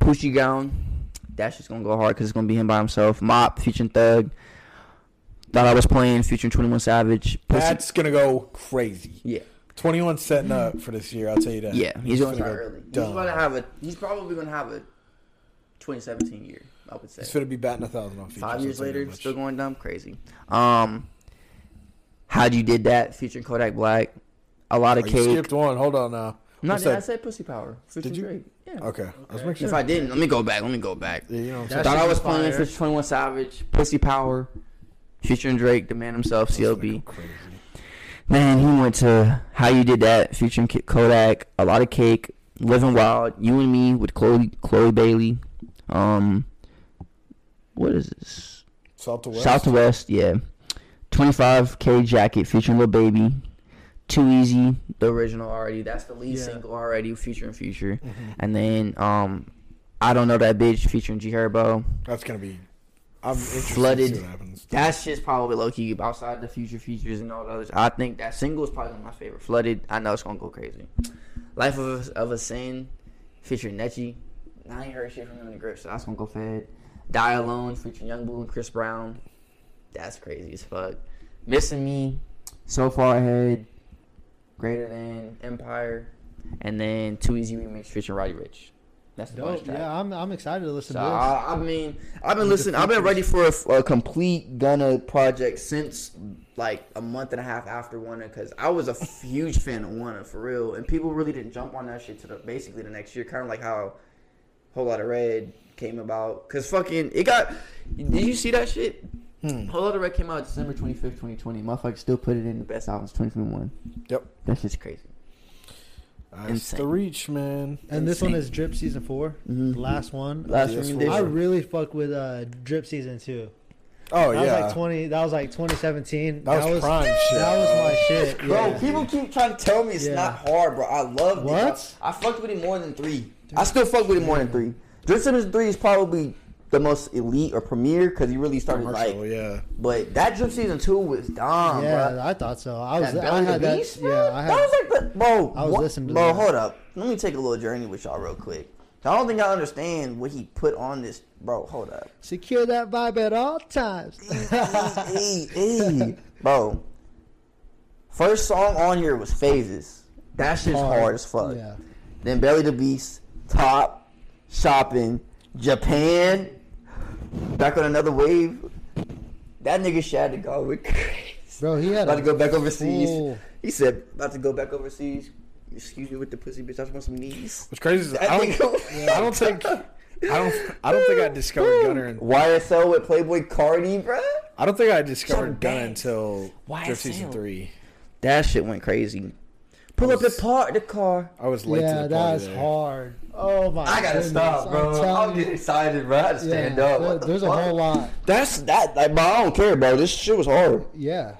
C: Poochie Gown that's just gonna go hard because it's gonna be him by himself Mop featuring Thug Thought I was playing featuring 21 Savage Pussy-
B: that's gonna go crazy.
C: yeah
B: Twenty one setting up for this year. I'll tell you that.
C: Yeah, he's going to
B: gonna go
C: early. He's
B: dumb.
C: going to have a. He's probably going to have a 2017 year. I would say.
B: He's gonna be batting a thousand on features.
C: Five
B: I'll
C: years
B: tell you that
C: later, still going dumb, crazy. Um, how'd you did that featuring Kodak Black? A lot of
B: Oh, you
C: cake.
B: skipped one. Hold on now.
C: No, did I
B: that?
C: said Pussy Power? Featuring
B: Did you?
C: Drake. Yeah.
B: Okay, let's make sure.
C: If I didn't, let me go back. Let me go back.
B: yeah, you know what I'm saying.
C: Thought I was
D: was
C: playing
D: fire.
C: featuring 21 Savage, Pussy Power, featuring Drake, the man himself,
B: That's
C: CLB.
B: crazy.
C: Man, he went to How You Did That featuring Ki- Kodak, A Lot of Cake, Living Wild, You and Me with Chloe Chloe Bailey. Um, what is this?
B: South to west.
C: South to West, yeah. 25K Jacket featuring Lil Baby. Too Easy, the original already. That's the lead
D: Yeah.
C: single already, featuring Future.
B: Mhm.
C: And then um, I Don't Know That Bitch featuring G Herbo.
B: That's gonna be. I'm
C: Flooded.
B: That's see what happens.
C: That shit's probably low key outside the future features and all the others. I think that single is probably my favorite. Flooded, I know it's gonna go crazy. Life of a, of a Sin featuring Nechie. I ain't heard shit from him in the grip, so that's gonna go fed. Die Alone featuring Yung Bleu and Chris Brown. That's crazy as fuck. Missing Me, So Far Ahead, Greater Than Empire, and then Too Easy Remix featuring Roddy Ricch. That's the
D: Dope.
C: track.
D: Yeah, I'm I'm excited to listen
C: So
D: to this.
C: I, I mean, I've been listening. I've been ready for a complete Gunna project since like a month and a half after Wunna, because I was a huge fan of Wunna for real, and people really didn't jump on that shit to the basically the next year, kind of like how Whole Lot of Red came about. Cause fucking it got. Did you see that shit?
B: Hmm.
C: Whole Lot of Red came out December twenty fifth, twenty twenty. Motherfuckers still put it in the best albums twenty twenty one.
B: Yep.
C: That's just crazy.
B: That's
C: Insane.
B: the reach, man.
D: and this one is Drip season 4
C: Mhm.
D: last one.
C: Last
B: Yes,
C: recommendation.
D: I really fuck with uh, Drip season two.
B: Oh
D: That
B: yeah.
D: was like twenty. That was like 2017.
B: That was prime shit.
D: That was my shit.
C: Bro,
D: yeah.
C: people keep trying to tell me it's
D: Yeah.
C: not hard, bro. I love
D: What?
C: it. I, I fucked with it more than three. I still fuck with it more than three. Drip Season three is probably the most elite or premier because he really started
B: Commercial,
C: like.
B: yeah.
C: But that Drip season two was dumb,
D: yeah,
C: bro.
D: I thought so. I was.
C: That
D: I had that.
C: Beast,
D: yeah, I had.
C: that was like the bro.
D: I was
C: what-
D: listening to
C: Bro,
D: that.
C: hold up. Let me take a little journey with y'all real quick. I don't think I understand what he put on this. Bro, hold up.
D: Secure that vibe at all times.
C: hey, bro. First song on here was Phases. That shit's hard, as fuck.
D: Yeah.
C: Then Belly the Beast, Top, Shopping, Japan, back on another wave. That nigga Shad to go with crazy.
D: Bro, he had
C: About to go back overseas.
D: full-
C: He said, about to go back overseas. Excuse me with the pussy bitch. I just want some knees.
B: What's crazy is
C: That
B: I don't.
C: nigga-
B: I don't think. I don't. I don't think I discovered Gunna. In,
C: YSL with Playboi Carti, bruh.
B: I don't think I discovered
C: Some Gunna
B: until
C: YSL.
B: Drip season three.
C: That shit went crazy. Pull
B: I
C: up
B: was-
C: and park the car.
B: I was late
D: Yeah,
B: to the party
D: that's hard. Oh my!
C: I gotta
D: goodness,
C: stop, bro.
D: I'm
C: I'm,
D: telling
C: getting excited, bro. I had to stand up.
D: there-
C: What the
D: there's
C: fuck?
D: a whole lot.
C: That's that, like, bro. I don't care, bro. This shit was hard.
D: Yeah.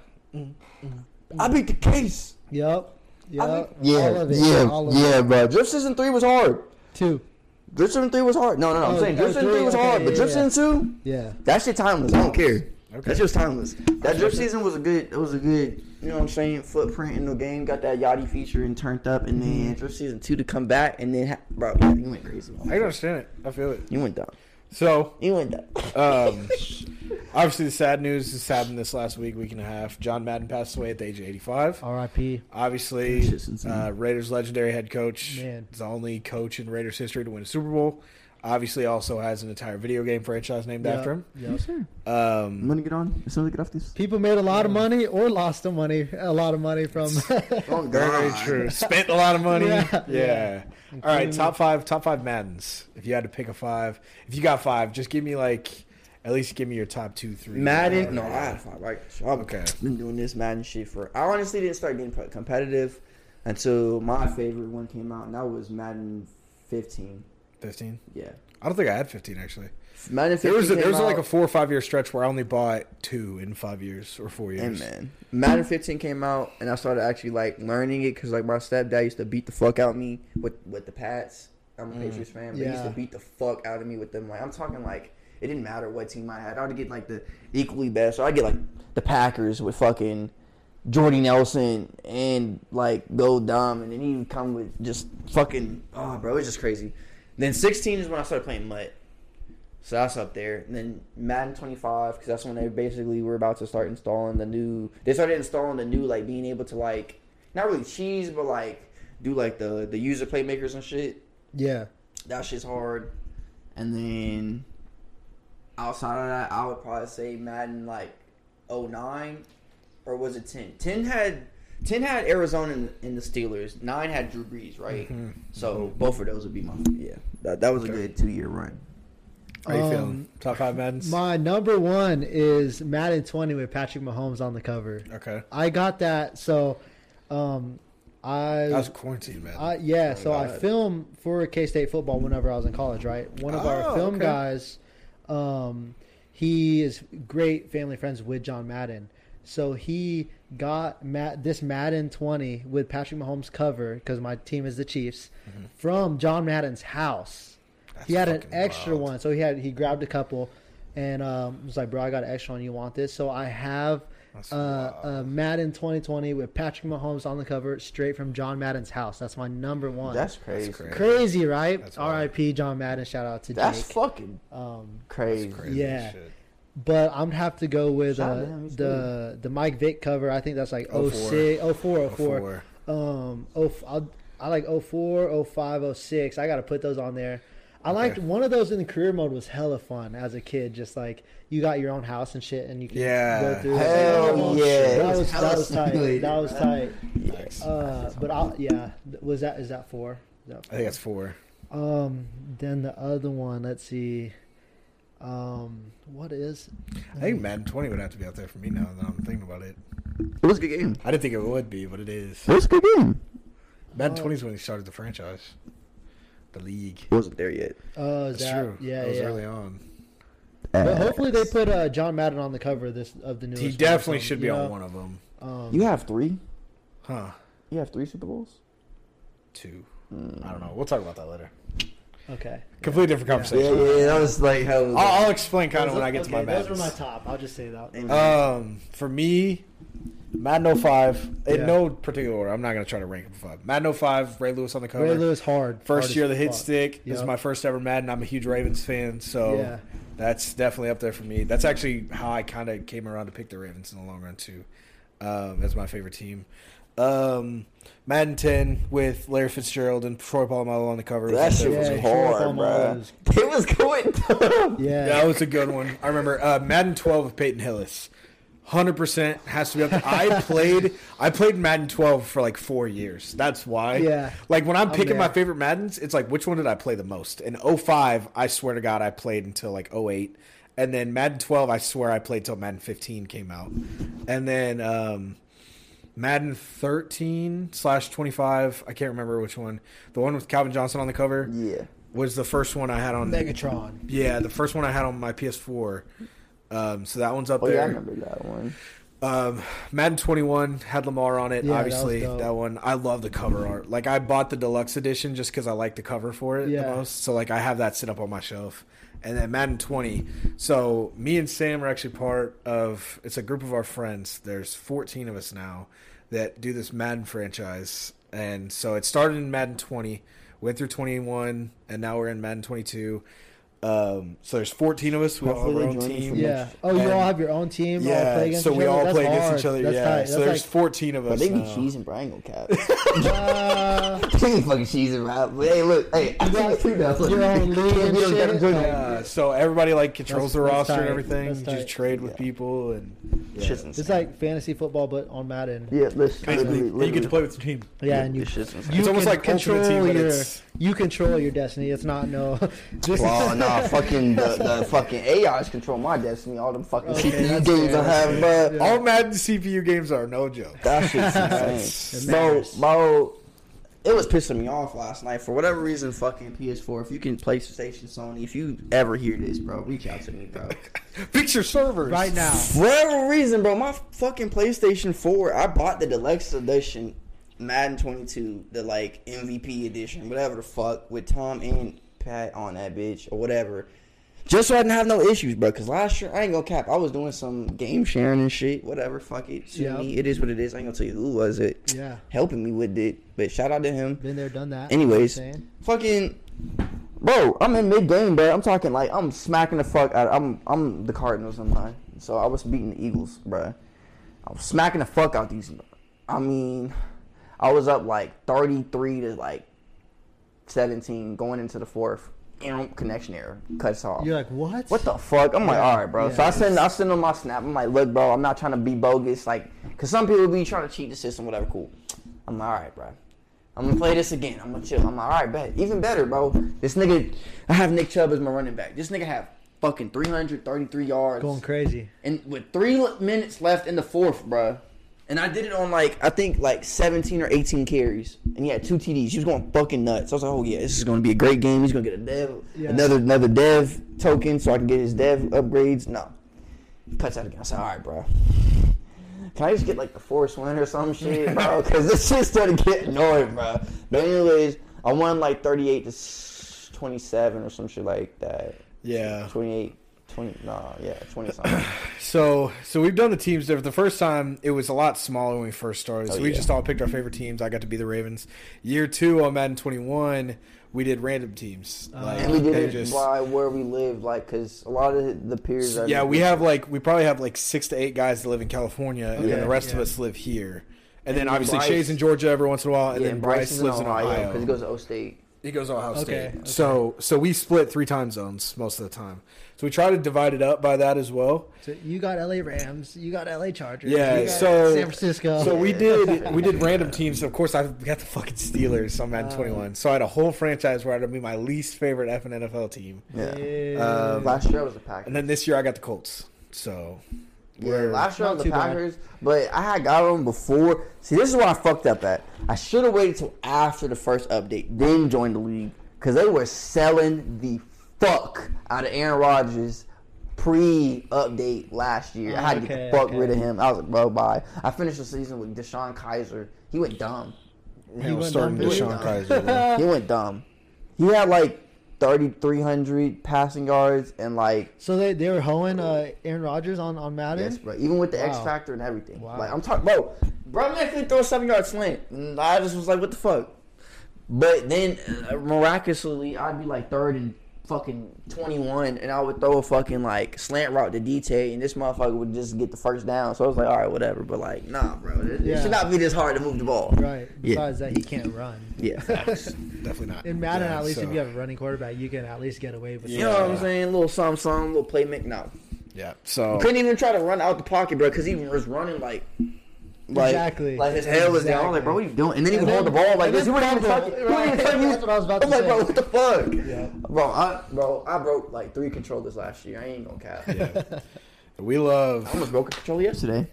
C: I beat the case.
D: Yep. Yep.
C: I
D: all
C: yeah,
D: of it.
C: yeah,
D: all of
C: yeah,
D: It.
C: bro. Drip season three was hard.
D: Two.
C: Drip season three was hard. No, no, no. I'm
D: Oh,
C: saying Drip season
D: three,
C: three was
D: okay,
C: hard, but
D: yeah,
C: Drip
D: yeah.
C: season two,
D: Yeah.
C: that shit timeless. I don't care.
B: Okay.
C: That shit was timeless. That drip season was a good. It was a good. You know what I'm saying? Footprint in the game. Got that Yachty feature and turned up, and
D: Mm-hmm.
C: then drip season two to come back, and then ha- bro, you went crazy.
B: I can understand it. I feel it.
C: You went down.
B: So,
C: You went down.
B: um, Obviously, the sad news is happened this last week, week and a half. John Madden passed away at the age of 85.
D: R.I.P.
B: Obviously,
C: Shit's insane.
B: uh, Raiders legendary head coach.
D: Man.
B: is the only coach in Raiders history to win a Super Bowl. Obviously, also has an entire video game franchise named
D: Yep,
B: after him.
D: yep.
C: I'm
B: Um,
C: gonna get on as soon as I get off this.
D: People made a lot of money or lost the money, a lot of money from.
C: Oh,
B: very
C: God.
B: true. Spent a lot of money.
D: Yeah.
B: Yeah.
D: Yeah.
B: All right, top five, top five Maddens. If you had to pick a five, if you got five, just give me like, at least give me your top two, three.
C: Madden? No, I had five. Right. So I've
B: Okay.
C: been doing this Madden shit for. I honestly didn't start getting pro- competitive until my favorite one came out, and that was Madden 15.
B: Fifteen.
C: Yeah,
B: I don't think I had fifteen actually.
C: Madden 15
B: There was a, there
C: came
B: was like a four or five year stretch where I only bought two in five years or four
C: Hey
B: years.
C: man, Madden 15 came out, and I started actually like learning it because like my stepdad used to beat the fuck out of me with with the Pats. I'm a mm. Patriots fan, but he used to beat the fuck out of me with them. Like I'm talking like it didn't matter what team I had. I would get like the equally best. So I get like the Packers with fucking Jordy Nelson and like go dumb, and then he would come with just fucking oh bro, it's just crazy. Then 16 is when I started playing MUT. So that's up there. And then Madden 25, because that's when they basically were about to start installing the new. They started installing the new, like being able to like not really cheese, but like do like the the user playmakers and shit.
D: yeah.
C: That shit's hard. And then outside of that, I would probably say Madden like 09 or was it 10? 10 had 10 had Arizona in, in the Steelers. 9 had Drew Brees, right? So both of those would be my yeah. That, that was a good 2 year run.
B: How you
D: Um,
B: feeling? Top five Maddens.
D: My number one is Madden 20 with Patrick Mahomes on the cover.
B: okay,
D: I got that. So, um, I
B: that was quarantine, man.
D: Uh, yeah, so I
C: God.
D: filmed for K State football whenever I was in college, right? One of our
B: Oh,
D: film
B: okay.
D: guys, um, he is great family friends with John Madden. So he got Matt, this Madden 20 with Patrick Mahomes cover because my team is the Chiefs
B: Mm-hmm.
D: from John Madden's house.
B: That's
D: he had an extra
B: wild.
D: one, so he had he grabbed a couple and um, was like, "Bro, I got an extra one. You want this?" So I have
B: That's
D: uh,
B: wild.
D: uh, Madden 2020 with Patrick Mahomes on the cover, straight from John Madden's house. That's my number one.
C: That's crazy.
B: crazy.
D: crazy, right?
B: That's wild.
D: R.I.P. John Madden. Shout out to
C: That's
D: Jake.
C: fucking
D: um,
C: crazy.
B: That's crazy
D: Yeah.
B: shit.
D: But I'm gonna have to go with uh,
C: out to him,
D: the the Mike Vick cover. I think that's like
B: 04.
D: 06, 04, 04.
B: Before.
D: Um, oh, I'll, I like 04, 05, 06. I got to put those on there. I liked
B: Okay.
D: one of those in the career mode was hella fun as a kid. Just like you got your own house and shit, and you can
B: Yeah.
D: go through. it.
C: Hell
D: Oh,
C: yeah.
D: That
C: It was
D: was that was tight.
C: simulated,
D: That was tight.
B: Nice.
D: Uh, but I'll, yeah, was that is that four? Is that
B: I think that's four.
D: um, then the other one, let's see. Um, what is?
B: I think Madden 20 would have to be out there for me now that I'm thinking about it.
C: It was a good game.
B: I didn't think it would be, but it is.
C: It was a good game.
B: Madden
D: Oh.
B: 20 is when he started the franchise, the league.
C: It wasn't there yet.
D: Oh, is
B: That's
D: that?
B: true.
D: Yeah,
B: it was
D: yeah.
B: early on.
D: But hopefully they put uh, John Madden on the cover of this of the newest.
B: He definitely
D: something,
B: should be
D: you
B: on
D: know?
B: one of them.
D: Um,
C: You have three.
B: Huh?
C: You have three Super Bowls.
B: Two. I don't know. We'll talk about that later.
D: Okay.
B: Completely different conversation.
C: Yeah, yeah, that was like hell.
B: I'll, I'll explain kind of when
D: are-
B: I get to my
D: okay, Those are my top. I'll just say that.
B: Um, for me, Madden 05, in
D: Yeah.
B: no particular order. I'm not going to try to rank them five. Madden 05, Ray Lewis on the cover.
D: Ray Lewis hard.
B: First
D: hard
B: year of the hit
D: fuck.
B: stick. This is my first ever Madden. I'm a huge Ravens fan, so
D: Yeah.
B: that's definitely up there for me. That's actually how I kind of came around to pick the Ravens in the long run too, um, as my favorite team. Um, Madden 10 with Larry Fitzgerald and Troy Polamalu on the cover.
C: That shit was
D: Yeah,
C: hard, bro.
D: Was-
C: It was going.
D: Yeah.
B: That was a good one. I remember uh, Madden 12 with Peyton Hillis. Hundred percent has to be up. There. I played. I played Madden 12 for like four years. That's why.
D: Yeah.
B: Like when I'm
D: I'm
B: picking my favorite Maddens, it's like which one did I play the most? In 05, I swear to God, I played until like 08. and then Madden 12, I swear I played till Madden 15 came out, and then um, Madden 13 slash 25. I can't remember which one. The one with Calvin Johnson on the cover
C: Yeah.
B: was the first one I had on.
D: Megatron.
B: Yeah, the first one I had on my PS4. Um, so that one's up there.
C: Oh yeah, I remember that one.
B: Um, Madden 21 had Lamar on it.
D: Yeah,
B: obviously,
D: was dope.
B: that, one I love the cover art. Like I bought the deluxe edition just because I like the cover for it
D: Yeah.
B: the most. So like I have that set up on my shelf. And then Madden 20. So me and Sam are actually part of. It's a group of our friends. There's 14 of us now that do this Madden franchise. And so it started in Madden 20, went through 21, and now we're in Madden 22. Um, so there's 14 of us. We all have our own team.
D: Yeah. Oh, you
B: And-
D: all have your own team. all play
B: Yeah,
D: against
B: so
D: each
B: we
D: other?
B: all
D: That's
B: play against each other.
D: That's
B: yeah,
D: tight.
B: so
D: That's
B: there's 14 of
C: But
B: us.
C: they be
B: now.
C: cheesing, bro. I ain't cap.
D: uh,
C: they be fucking cheesing, bro. But hey, look, hey, I got two now.
D: Your own league and
C: We don't gotta
D: shit.
C: join it.
B: Yeah, so everybody like controls
D: That's-
B: the
D: that's
B: roster and everything.
D: That's
B: You
D: tight.
B: just trade with
C: Yeah.
B: people and yeah.
D: It's like fantasy football, but on Madden.
C: yeah, listen,
B: Basically,
C: literally,
B: you get to play with your team.
D: Yeah, and you
C: This
D: you
B: It's almost like
D: control
B: Team,
D: your
B: it's-
D: you control your destiny. It's not no. Just,
C: Well, nah, fucking the, the fucking AIs control my destiny. All them fucking
D: Okay,
C: CPU games
D: fair,
C: I have,
D: fair.
C: bro.
D: Yeah.
B: All Madden CPU games are no joke.
C: That shit's
B: That's-
C: insane.
D: It
C: Bro, bro, it was pissing me off last night for whatever reason. Fucking PS4. If you can PlayStation, Sony. If you ever hear this, bro, reach out to me, bro.
B: Fix your servers
D: right now.
C: For whatever reason, bro, my fucking PlayStation 4, I bought the deluxe edition, Madden 22, the like MVP edition, whatever the fuck, with Tom and Pat on that bitch or whatever. Just so I didn't have no issues, bro. Cause last year I ain't gonna cap. I was doing some game sharing and shit. Whatever, fuck it. To
D: Yep.
C: me. It is what it is. I ain't gonna tell you who was it
D: Yeah,
C: helping me with it. But shout out to him.
D: been there, done that.
C: Anyways,
D: You know what I'm saying?
C: fucking bro, I'm in mid game, bro. I'm talking like I'm smacking the fuck out. I'm I'm the Cardinals in mine, so I was beating the Eagles, bro. I was smacking the fuck out these. I mean, I was up like 33 to like 17 going into the fourth. Connection error cuts off.
D: you're like what?
C: What the fuck? I'm like, all right, bro.
D: yeah,
C: so I send, I send them my snap. I'm like, look, bro, I'm not trying to be bogus, like, cause some people be trying to cheat the system, whatever. Cool. I'm like, all right, bro. I'm gonna play this again. I'm gonna chill. I'm like, all right, bet. Even better, bro. This nigga, I have Nick Chubb as my running back. This nigga have fucking 333 yards,
D: Going crazy.
C: and with three minutes left in the fourth, bro. And I did it on like I think like 17 or 18 carries, and he had two TDs. He was going fucking nuts. I was like, oh yeah, this is gonna be a great game. He's gonna get a dev,
D: Yeah.
C: another another dev token, so I can get his dev upgrades. No, cuts out again. I said, all right, bro. Can I just get like the force win or some shit, bro? Because this shit started getting annoying, bro. But anyways, I won like 38 to 27 or some shit like that.
B: Yeah.
C: 28, 20, nah, yeah, 20 something.
B: So so we've done the teams different. The first time it was a lot smaller when we first started. So
C: Oh,
B: we
C: yeah.
B: just all picked our favorite teams. I got to be the Ravens. Year two on Madden 21, we did random teams. Uh, like,
C: And we did it
B: just-
C: by where we live, like, cause a lot of the peers. Are
B: yeah, we have like we probably have like six to eight guys that live in California, and then the rest of us live here. And, then
C: then
B: obviously
C: Bryce-
B: Shay's in Georgia every once in a while, and
C: yeah,
B: then Bryce,
C: Bryce
B: lives in
C: Ohio
B: Ohio.
C: because he goes to O State.
B: He goes to Ohio
D: Okay,
B: State.
D: okay.
B: So so we split three time zones most of the time. So we try to divide it up by that as well.
D: So you got LA Rams, you got LA Chargers,
B: Yeah,
D: you got
B: so-
D: San Francisco.
B: So we did we did random teams. Of course, I got the fucking Steelers on Madden
D: Uh.
B: 21. So I had a whole franchise where I'd be my least favorite F and NFL team.
C: Yeah.
D: Yeah.
B: Um,
C: Last year I was the Packers.
B: And then this year I got the Colts. So
C: yeah,
B: we're
C: last year I
D: Not
C: was the
D: too bad.
C: Packers, but I had got them before. See, this is where I fucked up at. I should have waited till after the first update, then joined the league, because they were selling the fuck out of Aaron Rodgers pre-update last year. I had to get the fuck
D: okay.
C: rid of him. I was like, bro, bye. I finished the season with DeShone Kizer. He went dumb.
B: He, we're
D: went
B: starting
D: dumb,
B: DeShone
C: dude.
B: Kizer.
C: he went dumb. He had like 3,300 passing yards and like
D: So they, they were hoeing uh, Aaron Rodgers on, on Madden?
C: yes, bro. Even with the X Factor and everything.
D: Wow.
C: Like I'm talking, bro. Bro, man could throw a seven yard slant. And I just was like, what the fuck. But then uh, miraculously, I'd be like third and fucking 21, and I would throw a fucking like slant route to DT, and this motherfucker would just get the first down. So I was like, all right, whatever. But like, nah, bro. It, it should not be this hard to move the ball.
D: Right.
C: Yeah.
D: Besides that, he can't run.
C: Yeah.
B: Definitely not.
D: In Madden,
B: Yeah,
D: at least
B: so-
D: if you have a running quarterback, you can at least get away with
C: You
D: it.
C: know what I'm saying? little something, something, little play make. No.
B: Yeah. So
C: Couldn't even try to run out the pocket, bro, because he was running like, like,
D: Exactly.
C: like his head was down. I like, bro, what are you doing? And then he would
D: And
C: hold the ball like this. He
D: then
C: wouldn't even touch
D: fumble.
C: it. He wouldn't even touch it.
D: That's what I was about
C: I'm
D: to
C: like, bro, what the fuck?
D: Yeah.
C: Bro, I, bro, I broke like three controllers last year. I ain't gonna cap.
B: yeah. we love.
C: I almost broke a controller yesterday.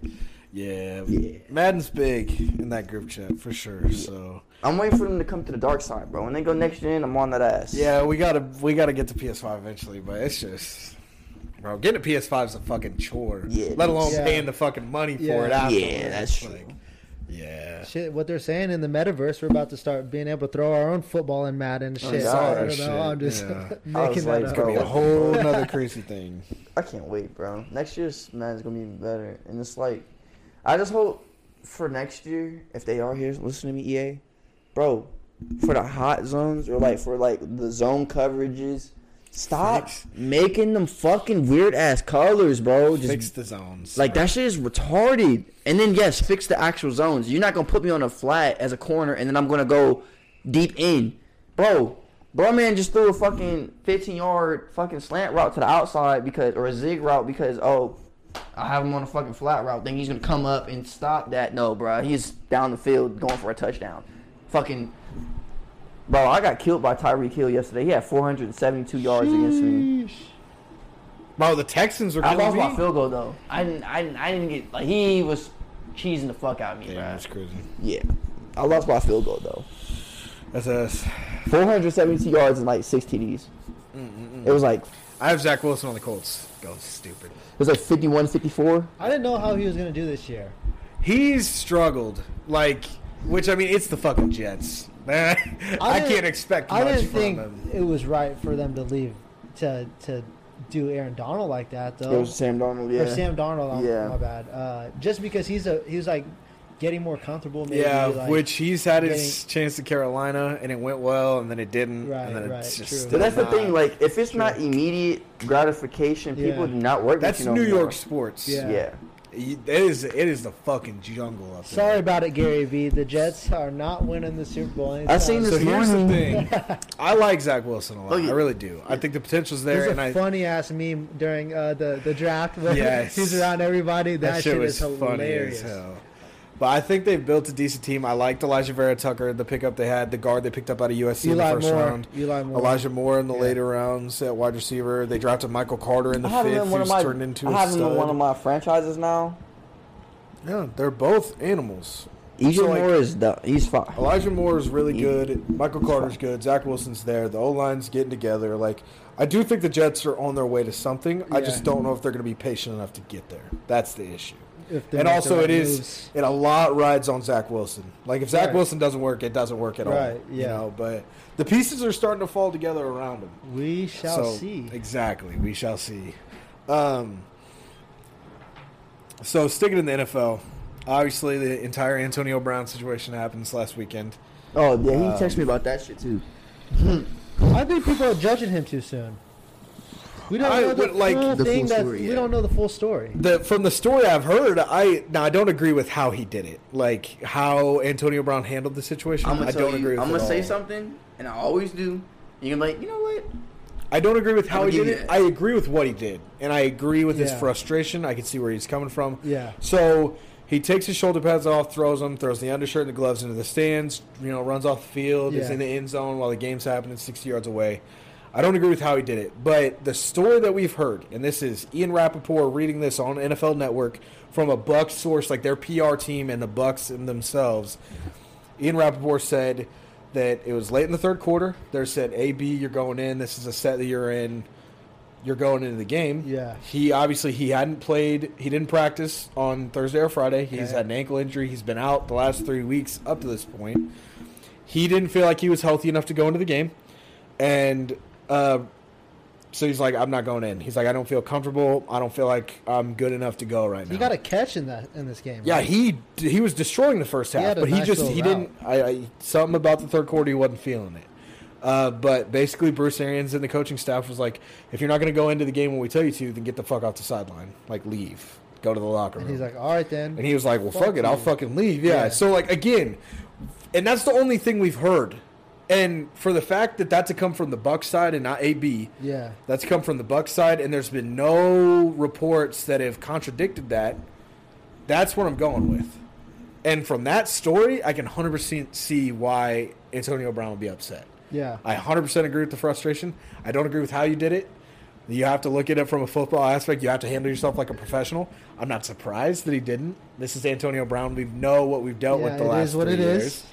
B: Yeah.
C: Yeah.
B: Madden's big in that group chat for sure. So
C: I'm waiting for them to come to the dark side, bro. When they go next gen, I'm on that ass.
B: yeah, we gotta we gotta get to PS5 eventually, but it's just. Bro, getting a PS5 is a fucking chore.
C: Yeah,
B: Let alone
D: Yeah.
B: paying the fucking money for
D: Yeah.
B: it afterwards.
C: Yeah, that's
B: Like. Yeah.
D: Shit, what they're saying in the metaverse, we're about to start being able to throw our own football in Madden. And shit,
C: saw
D: I don't oh,
B: shit.
D: know. I'm just
B: yeah.
C: I was
D: making
C: like,
D: that
B: It's gonna be a whole nother crazy thing.
C: I can't wait, bro. Next year's man's gonna be even better, and it's like, I just hope for next year, if they are here, listen to me, EA, bro. For the hot zones or like for like the zone coverages, Stop
B: Fix.
C: making them fucking weird ass colors, bro. Just
B: Fix the zones.
C: like that shit is retarded. And then yes, fix the actual zones. You're not gonna put me on a flat as a corner, and then I'm gonna go deep in, bro. Bro, man just threw a fucking 15 yard fucking slant route to the outside because, or a zig route because, oh, I have him on a fucking flat route. Think he's gonna come up and stop that? No, bro. He's down the field going for a touchdown. Fucking, bro. I got killed by Tyreek Hill yesterday. He had 472 yards against me.
B: Bro, the Texans are
C: I lost
B: me.
C: my field goal though. I didn't. I didn't. I didn't get like he was cheesing the fuck out of me,
B: Yeah,
C: bro.
B: that's crazy.
C: Yeah, I lost my field goal though.
B: That's us.
C: 472 yards and like six TDs. It was like
B: I have Zach Wilson on the Colts. Go stupid.
C: It was like 51, 54.
D: I didn't know how he was going to do this year.
B: He's struggled. Like, which I mean, it's the fucking Jets. I,
D: didn't-
B: can't expect much
D: I didn't
B: from
D: think
B: them.
D: it was right for them to leave to to do Aaron Donald like that though.
C: It was Sam Darnold, Yeah.
D: Or Sam Darnold, I'm-
C: Yeah.
D: My bad. Uh, just because he's a he was like getting more comfortable. Maybe,
B: yeah,
D: like,
B: which he's had his chance at Carolina, and it went well, and then it didn't.
D: Right,
B: and then
D: right,
B: it's just
D: true.
C: But that's the thing. Like, if it's not immediate gratification, people
D: Yeah.
C: do not work.
B: That's
C: with you no
B: New
C: more.
B: York sports.
D: Yeah.
C: Yeah.
B: It is. It is the fucking jungle up there.
D: Sorry about it, Gary V. The Jets are not winning the Super Bowl.
C: I
D: anytime
C: seen this
D: soon.
B: here's the thing. I like Zach Wilson a lot.
C: Look
B: I really do. I think the potential's there,
D: There's
B: and
D: a
B: I
D: funny ass meme during uh, the the draft where
B: Yes.
D: he's around everybody. That,
B: that,
D: shit,
B: shit
D: is
B: was funny
D: hilarious.
B: as hell. But I think they've built a decent team. I liked Alijah Vera-Tucker, the pickup they had, the guard they picked up out of USC in the first
D: Moore.
B: round.
D: Eli Moore.
B: Elijah Moore in the
D: Yeah.
B: later rounds at wide receiver. They drafted Michael Carter in the
C: I
B: fifth,
C: in one of
B: who's
C: my.
B: turned into
C: I
B: a
C: have him
B: stud.
C: in one of my franchises now.
B: yeah, they're both animals.
C: Elijah
B: So, like,
C: Moore is the, he's fine.
B: Elijah Moore is really
C: He-
B: good. Michael Carter's good. Zach Wilson's there. The O line's getting together. Like I do think the Jets are on their way to something. I just don't know if they're going to be patient enough to get there. That's the issue.
D: If
B: And also,
D: right
B: it is
D: moves.
B: it a lot rides on Zach Wilson. Like if Zach
D: Right.
B: Wilson doesn't work, it doesn't work at all.
D: Right,
B: You
D: yeah.
B: know, but the pieces are starting to fall together around him.
D: We shall
B: so,
D: see.
B: Exactly, we shall see. Um, so sticking in the NFL, obviously the entire Antonio Brown situation happened this last weekend.
C: Oh yeah, he
B: Um,
C: texted me about that shit too.
D: I think people are judging him too soon. We don't
B: I
D: know the
B: would like-
D: full
C: The full
D: thing. that
C: story,
D: we
C: yeah.
D: don't know the full story.
B: The from the story I've heard, I now I don't agree with how he did it, like how Antonio Brown handled the situation.
C: I'm gonna
B: I
C: tell
B: don't
C: you,
B: agree with
C: I'm
B: it
C: gonna
B: at
C: say
B: all.
C: something, and I always do. And you're like, you know what?
B: I don't agree with how
C: I'll
B: he
C: give
B: did
C: you
B: it.
C: that.
B: I agree with what he did, and I agree with his
D: Yeah.
B: frustration. I can see where he's coming from.
D: Yeah.
B: So he takes his shoulder pads off, throws them, throws the undershirt and the gloves into the stands. You know, runs off the field, is
D: Yeah.
B: in the end zone while the game's happening, sixty yards away. I don't agree with how he did it, but the story that we've heard, and this is Ian Rapoport reading this on NFL Network from a Bucks source, like their PR team and the Bucks and themselves. Ian Rapoport said that it was late in the third quarter. They said, "AB, you're going in. This is a set that you're in. You're going into the game."
D: Yeah.
B: He obviously he hadn't played. He didn't practice on Thursday or Friday. He's
D: Okay.
B: had an ankle injury. He's been out the last three weeks up to this point. He didn't feel like he was healthy enough to go into the game, and uh, so he's like, "I'm not going in." He's like, "I don't feel comfortable. I don't feel like I'm good enough to go right now."
D: He got a catch in that in this game.
B: Yeah,
D: right?
B: he he was destroying the first half,
D: a
B: but he
D: nice
B: just he
D: route.
B: didn't. I, I something about the third quarter he wasn't feeling it. Uh, but basically, Bruce Arians and the coaching staff was like, "If you're not going to go into the game when we tell you to, then get the fuck off the sideline. Like, leave, go to the locker room."
D: And he's like, all right then.
B: and he was like, "Well,
D: Fuck
B: fuck, it, I'll fucking leave." Yeah.
D: Yeah.
B: So like again, and that's the only thing we've heard. And for the fact that that to come from the Buck side and not AB,
D: yeah.
B: that's come from the Buck side, and there's been no reports that have contradicted that. That's what I'm going with. And from that story, I can 100% see why Antonio Brown would be upset.
D: Yeah.
B: I 100% agree with the frustration. I don't agree with how you did it. You have to look at it from a football aspect. You have to handle yourself like a professional. I'm not surprised that he didn't. This is Antonio Brown. We know what we've dealt
D: Yeah,
B: with the
D: it
B: last
D: is what
B: three
D: it
B: years.
D: is.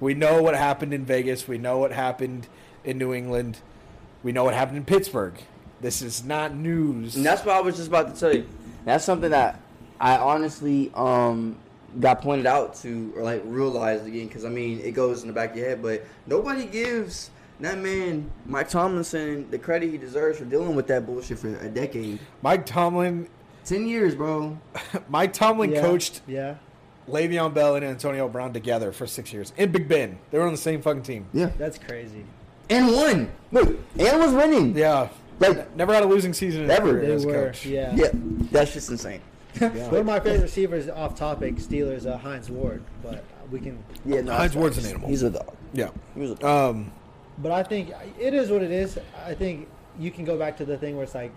B: We know what happened in Vegas. We know what happened in New England. We know what happened in Pittsburgh. This is not news.
C: And that's what I was just about to tell you. That's something that I honestly um got pointed out to or like realized again because I mean it goes in the back of your head, but nobody gives that man Mike Tomlinson the credit he deserves for dealing with that bullshit for a decade,
B: Mike Tomlin.
C: ten years, bro.
B: Mike Tomlin
D: yeah.
B: coached
D: Yeah.
B: Le'Veon Bell and Antonio Brown together for six years in Big Ben. They were on the same fucking team.
C: Yeah,
D: That's crazy.
C: and won. Look, and was winning.
B: Yeah,
C: Like
B: never had a losing season
C: Ever.
D: They
B: as
D: were,
B: coach.
D: yeah.
C: yeah, that's just insane.
B: Yeah.
D: One of my favorite receivers off topic, Steelers, uh, Hines Ward, but we can.
C: Yeah, no, Hines
B: Ward's an animal.
C: He's a dog.
B: Yeah.
C: He was a dog.
B: Um,
D: But I think it is what it is. I think you can go back to the thing where it's like,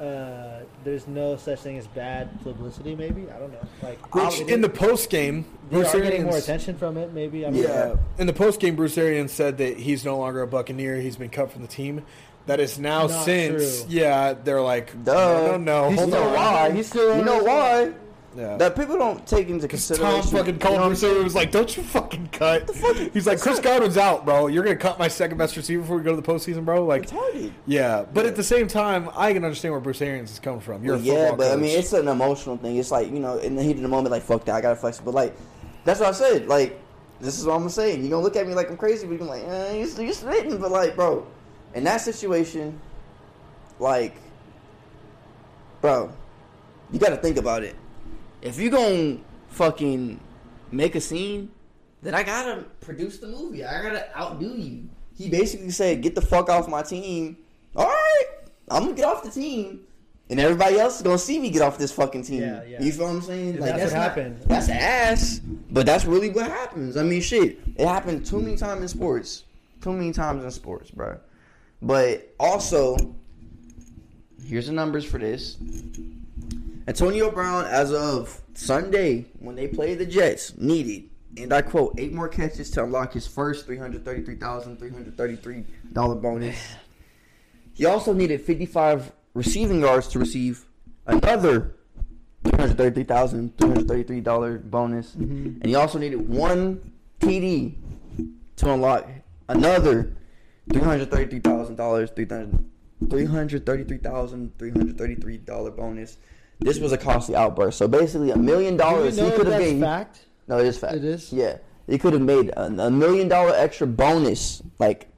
D: uh, there's no such thing as bad publicity. Maybe I don't know. Like
B: which in the post game,
D: they
B: Bruce
D: are getting more attention from it. Maybe I mean,
B: Yeah. In the post game, Bruce Arians said that he's no longer a Buccaneer. He's been cut from the team. That is now
D: Not
B: since.
D: true.
B: Yeah, they're like,
C: Duh.
B: no, no, no.
C: You
B: Hold
C: know
B: on.
C: why?
D: He's still
C: You know why?
B: Yeah.
C: That people don't take into consideration.
B: Tom fucking called
C: you know what I'm
B: Bruce Arians was like, "Don't you fucking cut." He's like, "Chris Godwin's out, bro. You're gonna cut my second best receiver before we go to the postseason, bro." Like,
C: Retarded.
B: yeah. But at the same time, I can understand where Bruce Arians is coming from. You're
C: Well,
B: a
C: yeah,
B: football
C: but I mean, it's an emotional thing. It's like you know, in the heat of the moment, like fuck that, I gotta flex. But like, that's what I said. Like, this is what I'm gonna. You gonna look at me like I'm crazy, but you're like, eh, you you spitting. But like, bro, in that situation, like, bro, you gotta think about it. If you gonna fucking make a scene, then I gotta produce the movie. I gotta outdo you. He basically said, "Get the fuck off my team." All right, I'm gonna get off the team, and everybody else is gonna see me get off this fucking team.
D: Yeah, yeah.
C: You feel what I'm saying?
D: And that's what
C: not-
D: happened.
C: That's ass, but that's really what happens. I mean, shit, it happened too many times in sports. Too many times in sports, bro. But also, here's the numbers for this. Antonio Brown, as of Sunday, when they played the Jets, needed, and I quote, eight more catches to unlock his first $333,333 bonus. He also needed 55 receiving yards to receive another $333,333 bonus. Mm-hmm. And he also needed one TD to unlock another $333,000, $333,333 bonus. This was a costly outburst. So basically, a million
D: Do you
C: dollars he
D: know
C: could have
D: that's
C: gained.
D: fact?
C: No, it is fact.
D: It is?
C: Yeah, he could have made a, a million dollar extra bonus, like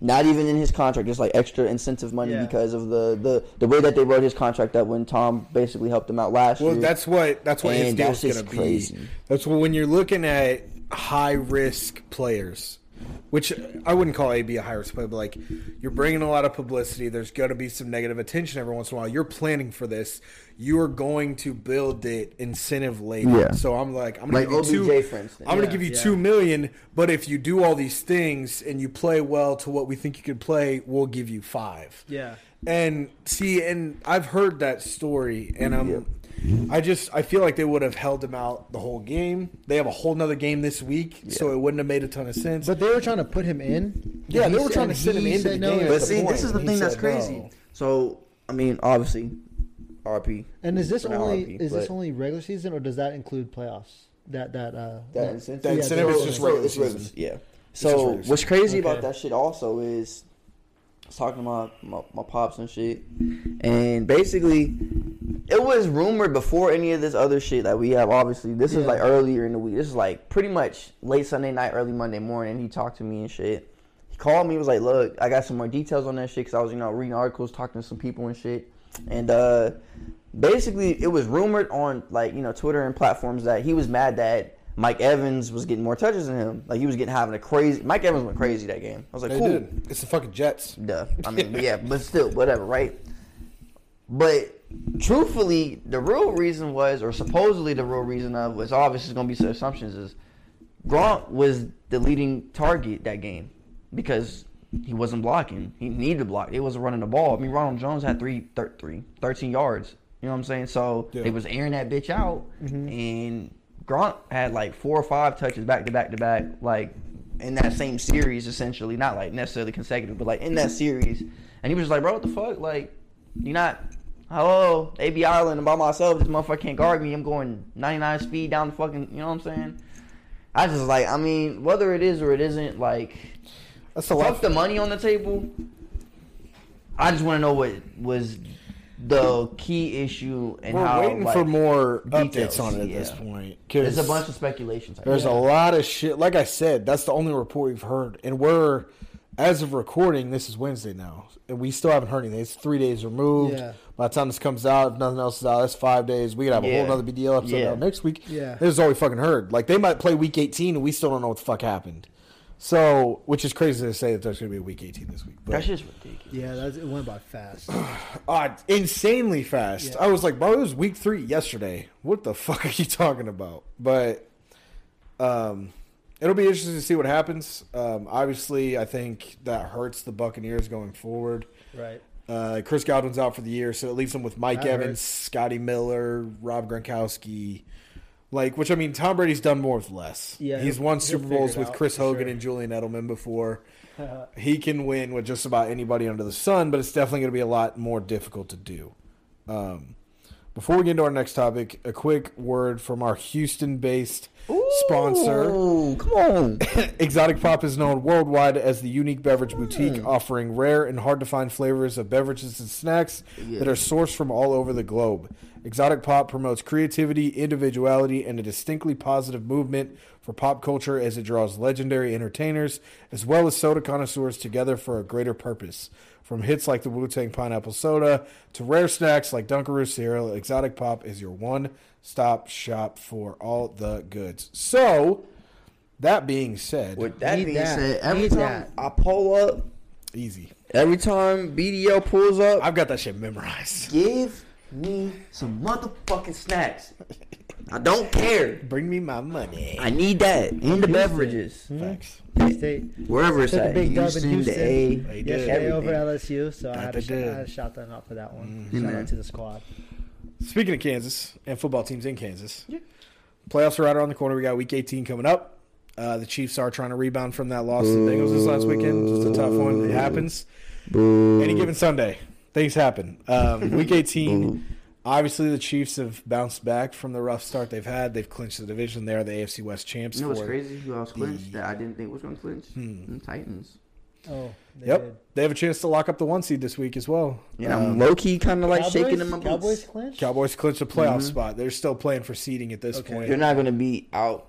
C: not even in his contract, just like extra incentive money
D: Yeah.
C: because of the, the the way that they wrote his contract up when Tom basically helped him out last
B: Well,
C: year.
B: Well, that's what that's what his
C: And
B: deal's going
C: just
B: to be.
C: crazy.
B: That's what, when you're looking at high risk players, which I wouldn't call AB a high risk player, but like you're bringing a lot of publicity. There's going to be some negative attention every once in a while. You're planning for this. You are going to build it incentive later.
C: Yeah.
B: So I'm like, I'm
C: Like
B: going to give you
C: OBJ,
B: two.
C: for instance.
B: I'm going
D: Yeah,
B: to give you
D: yeah.
B: two million, but if you do all these things and you play well to what we think you could play, we'll give you five.
D: Yeah.
B: And see, and I've heard that story, and I'm, I just I feel like they would have held him out the whole game. They have a whole nother game this week, so it wouldn't have made a ton of sense.
D: But they were trying to put him in.
B: Yeah, they were trying to send him
D: he
B: into the
D: no
B: game.
C: but see,
B: point,
C: this is the
B: he
C: thing that's crazy.
B: no.
C: So I mean, obviously, RP.
D: And is this only
C: RP,
D: is this only regular season or does that include playoffs? That that uh
C: That
D: that-
C: incentive,
B: That
D: Yeah,
B: incentive is just regular season.
C: Yeah. So what's crazy
D: Okay.
C: about that shit also is I was talking to my, my my pops and shit, and basically it was rumored before any of this other shit that we have. Obviously, this is
D: Yeah.
C: like earlier in the week. This is like pretty much late Sunday night, early Monday morning. He talked to me and shit. He called me. He was like, "Look, I got some more details on that shit because I was, you know, reading articles, talking to some people and shit." And uh basically, it was rumored on like you know Twitter and platforms that he was mad that Mike Evans was getting more touches than him. Like he was getting having a crazy. Mike Evans went crazy that game. I was like,
B: They
C: cool.
B: did. It's the fucking Jets.
C: Duh. I mean, yeah, but still, whatever, right? But truthfully, the real reason was, or supposedly the real reason of, was obviously going to be some assumptions, is Gronk was the leading target that game because he wasn't blocking. He needed to block. He wasn't running the ball. I mean, Ronald Jones had three, thir- three 13 yards. You know what I'm saying? So
B: Yeah.
C: they was airing that bitch out, mm-hmm. and Gronk had like four or five touches back to back to back, like in that same series, essentially. Not like necessarily consecutive, but like in that series. And he was just like, bro, what the fuck? Like, you're not. Hello, AB Ireland, and by myself. This motherfucker can't guard me. I'm going 99 speed down the fucking. You know what I'm saying? I just like. I mean, whether it is or it isn't, like,
B: That's a lot.
C: fuck the money on the table. I just want to know what was the key issue and
B: We're
C: how.
B: waiting
C: like,
B: for more
C: details,
B: updates on it at this point.
C: There's a bunch of speculations.
B: There's
C: guess.
B: a lot of shit. Like I said, that's the only report we've heard, and we're as of recording. This is Wednesday now, and we still haven't heard anything. It's three days removed.
D: Yeah.
B: By the time this comes out, if nothing else is out, that's five days. We could have a
C: Yeah.
B: whole other BDL episode
C: Yeah.
B: out next week.
D: Yeah.
B: this is all we fucking heard. Like they might play week 18, and we still don't know what the fuck happened. So, which is crazy to say that there's going to be a week 18 this week. But
C: That's just ridiculous.
D: Yeah, that's, it went by fast.
B: uh, insanely fast.
D: Yeah.
B: I was like, bro, it was week three yesterday. What the fuck are you talking about? But um, it'll be interesting to see what happens. Um, obviously, I think that hurts the Buccaneers going forward.
D: right.
B: Uh, Chris Godwin's out for the year, so it leaves them with Mike
D: That
B: Evans,
D: hurts.
B: Scotty Miller, Rob Gronkowski. Like, which I mean, Tom Brady's done more with less.
D: Yeah,
B: he's won Super Bowls with
D: out,
B: Chris Hogan
D: sure.
B: and Julian Edelman before. he can win with just about anybody under the sun, but it's definitely going to be a lot more difficult to do. Um, before we get into our next topic, a quick word from our Houston-based sponsor.
C: Ooh, come on.
B: Exotic Pop is known worldwide as the unique beverage boutique mm. offering rare and hard to find flavors of beverages and snacks that are sourced from all over the globe. Exotic Pop promotes creativity, individuality, and a distinctly positive movement for pop culture as it draws legendary entertainers as well as soda connoisseurs together for a greater purpose. From hits like the Wu Tang Pineapple Soda to rare snacks like Dunkaroo cereal, Exotic Pop is your one stop shop for all the goods. So, that being said,
C: With that being
D: that.
C: said, every
D: Need
C: time
D: that.
C: I pull up,
B: easy.
C: every time BDL pulls up,
B: I've got that shit memorized.
C: give me some motherfucking snacks. I don't care.
B: Bring me my money.
C: I need that and the beverages.
B: Thanks.
D: State
C: Wherever it's
D: Took a
C: at,
D: big dub in
C: Houston, the
D: Houston.
C: A,
B: They did.
D: yesterday over. LSU, so I
B: That
D: had,
B: they
D: to sh-
B: did.
D: I had to shout them out for that one.
C: Mhm.
D: Shout
C: Yeah.
D: out to the squad.
B: Speaking of Kansas and football teams in Kansas, playoffs are right around the corner. We got Week 18 coming up. Uh, the Chiefs are trying to rebound from that loss to the Bengals this last weekend. Just a tough one. It happens. Any given Sunday, things happen. Um, week 18, obviously the Chiefs have bounced back from the rough start they've had. They've clinched the division. They're the AFC West champs.
C: You know what's crazy? Who else clinched
B: the-
C: that I didn't think was going to clinch?
B: Hmm.
C: The Titans.
D: Oh, they
B: Yep,
D: did.
B: they have a chance to lock up the one seed this week as well.
C: Yeah,
B: Um,
C: I'm low key kind of like
D: Cowboys?
C: shaking them. my boots.
D: Cowboys clinch.
B: Cowboys clinched a playoff
C: Mhm.
B: spot. They're still playing for seeding at this
D: Okay.
B: point.
C: They're not going to be out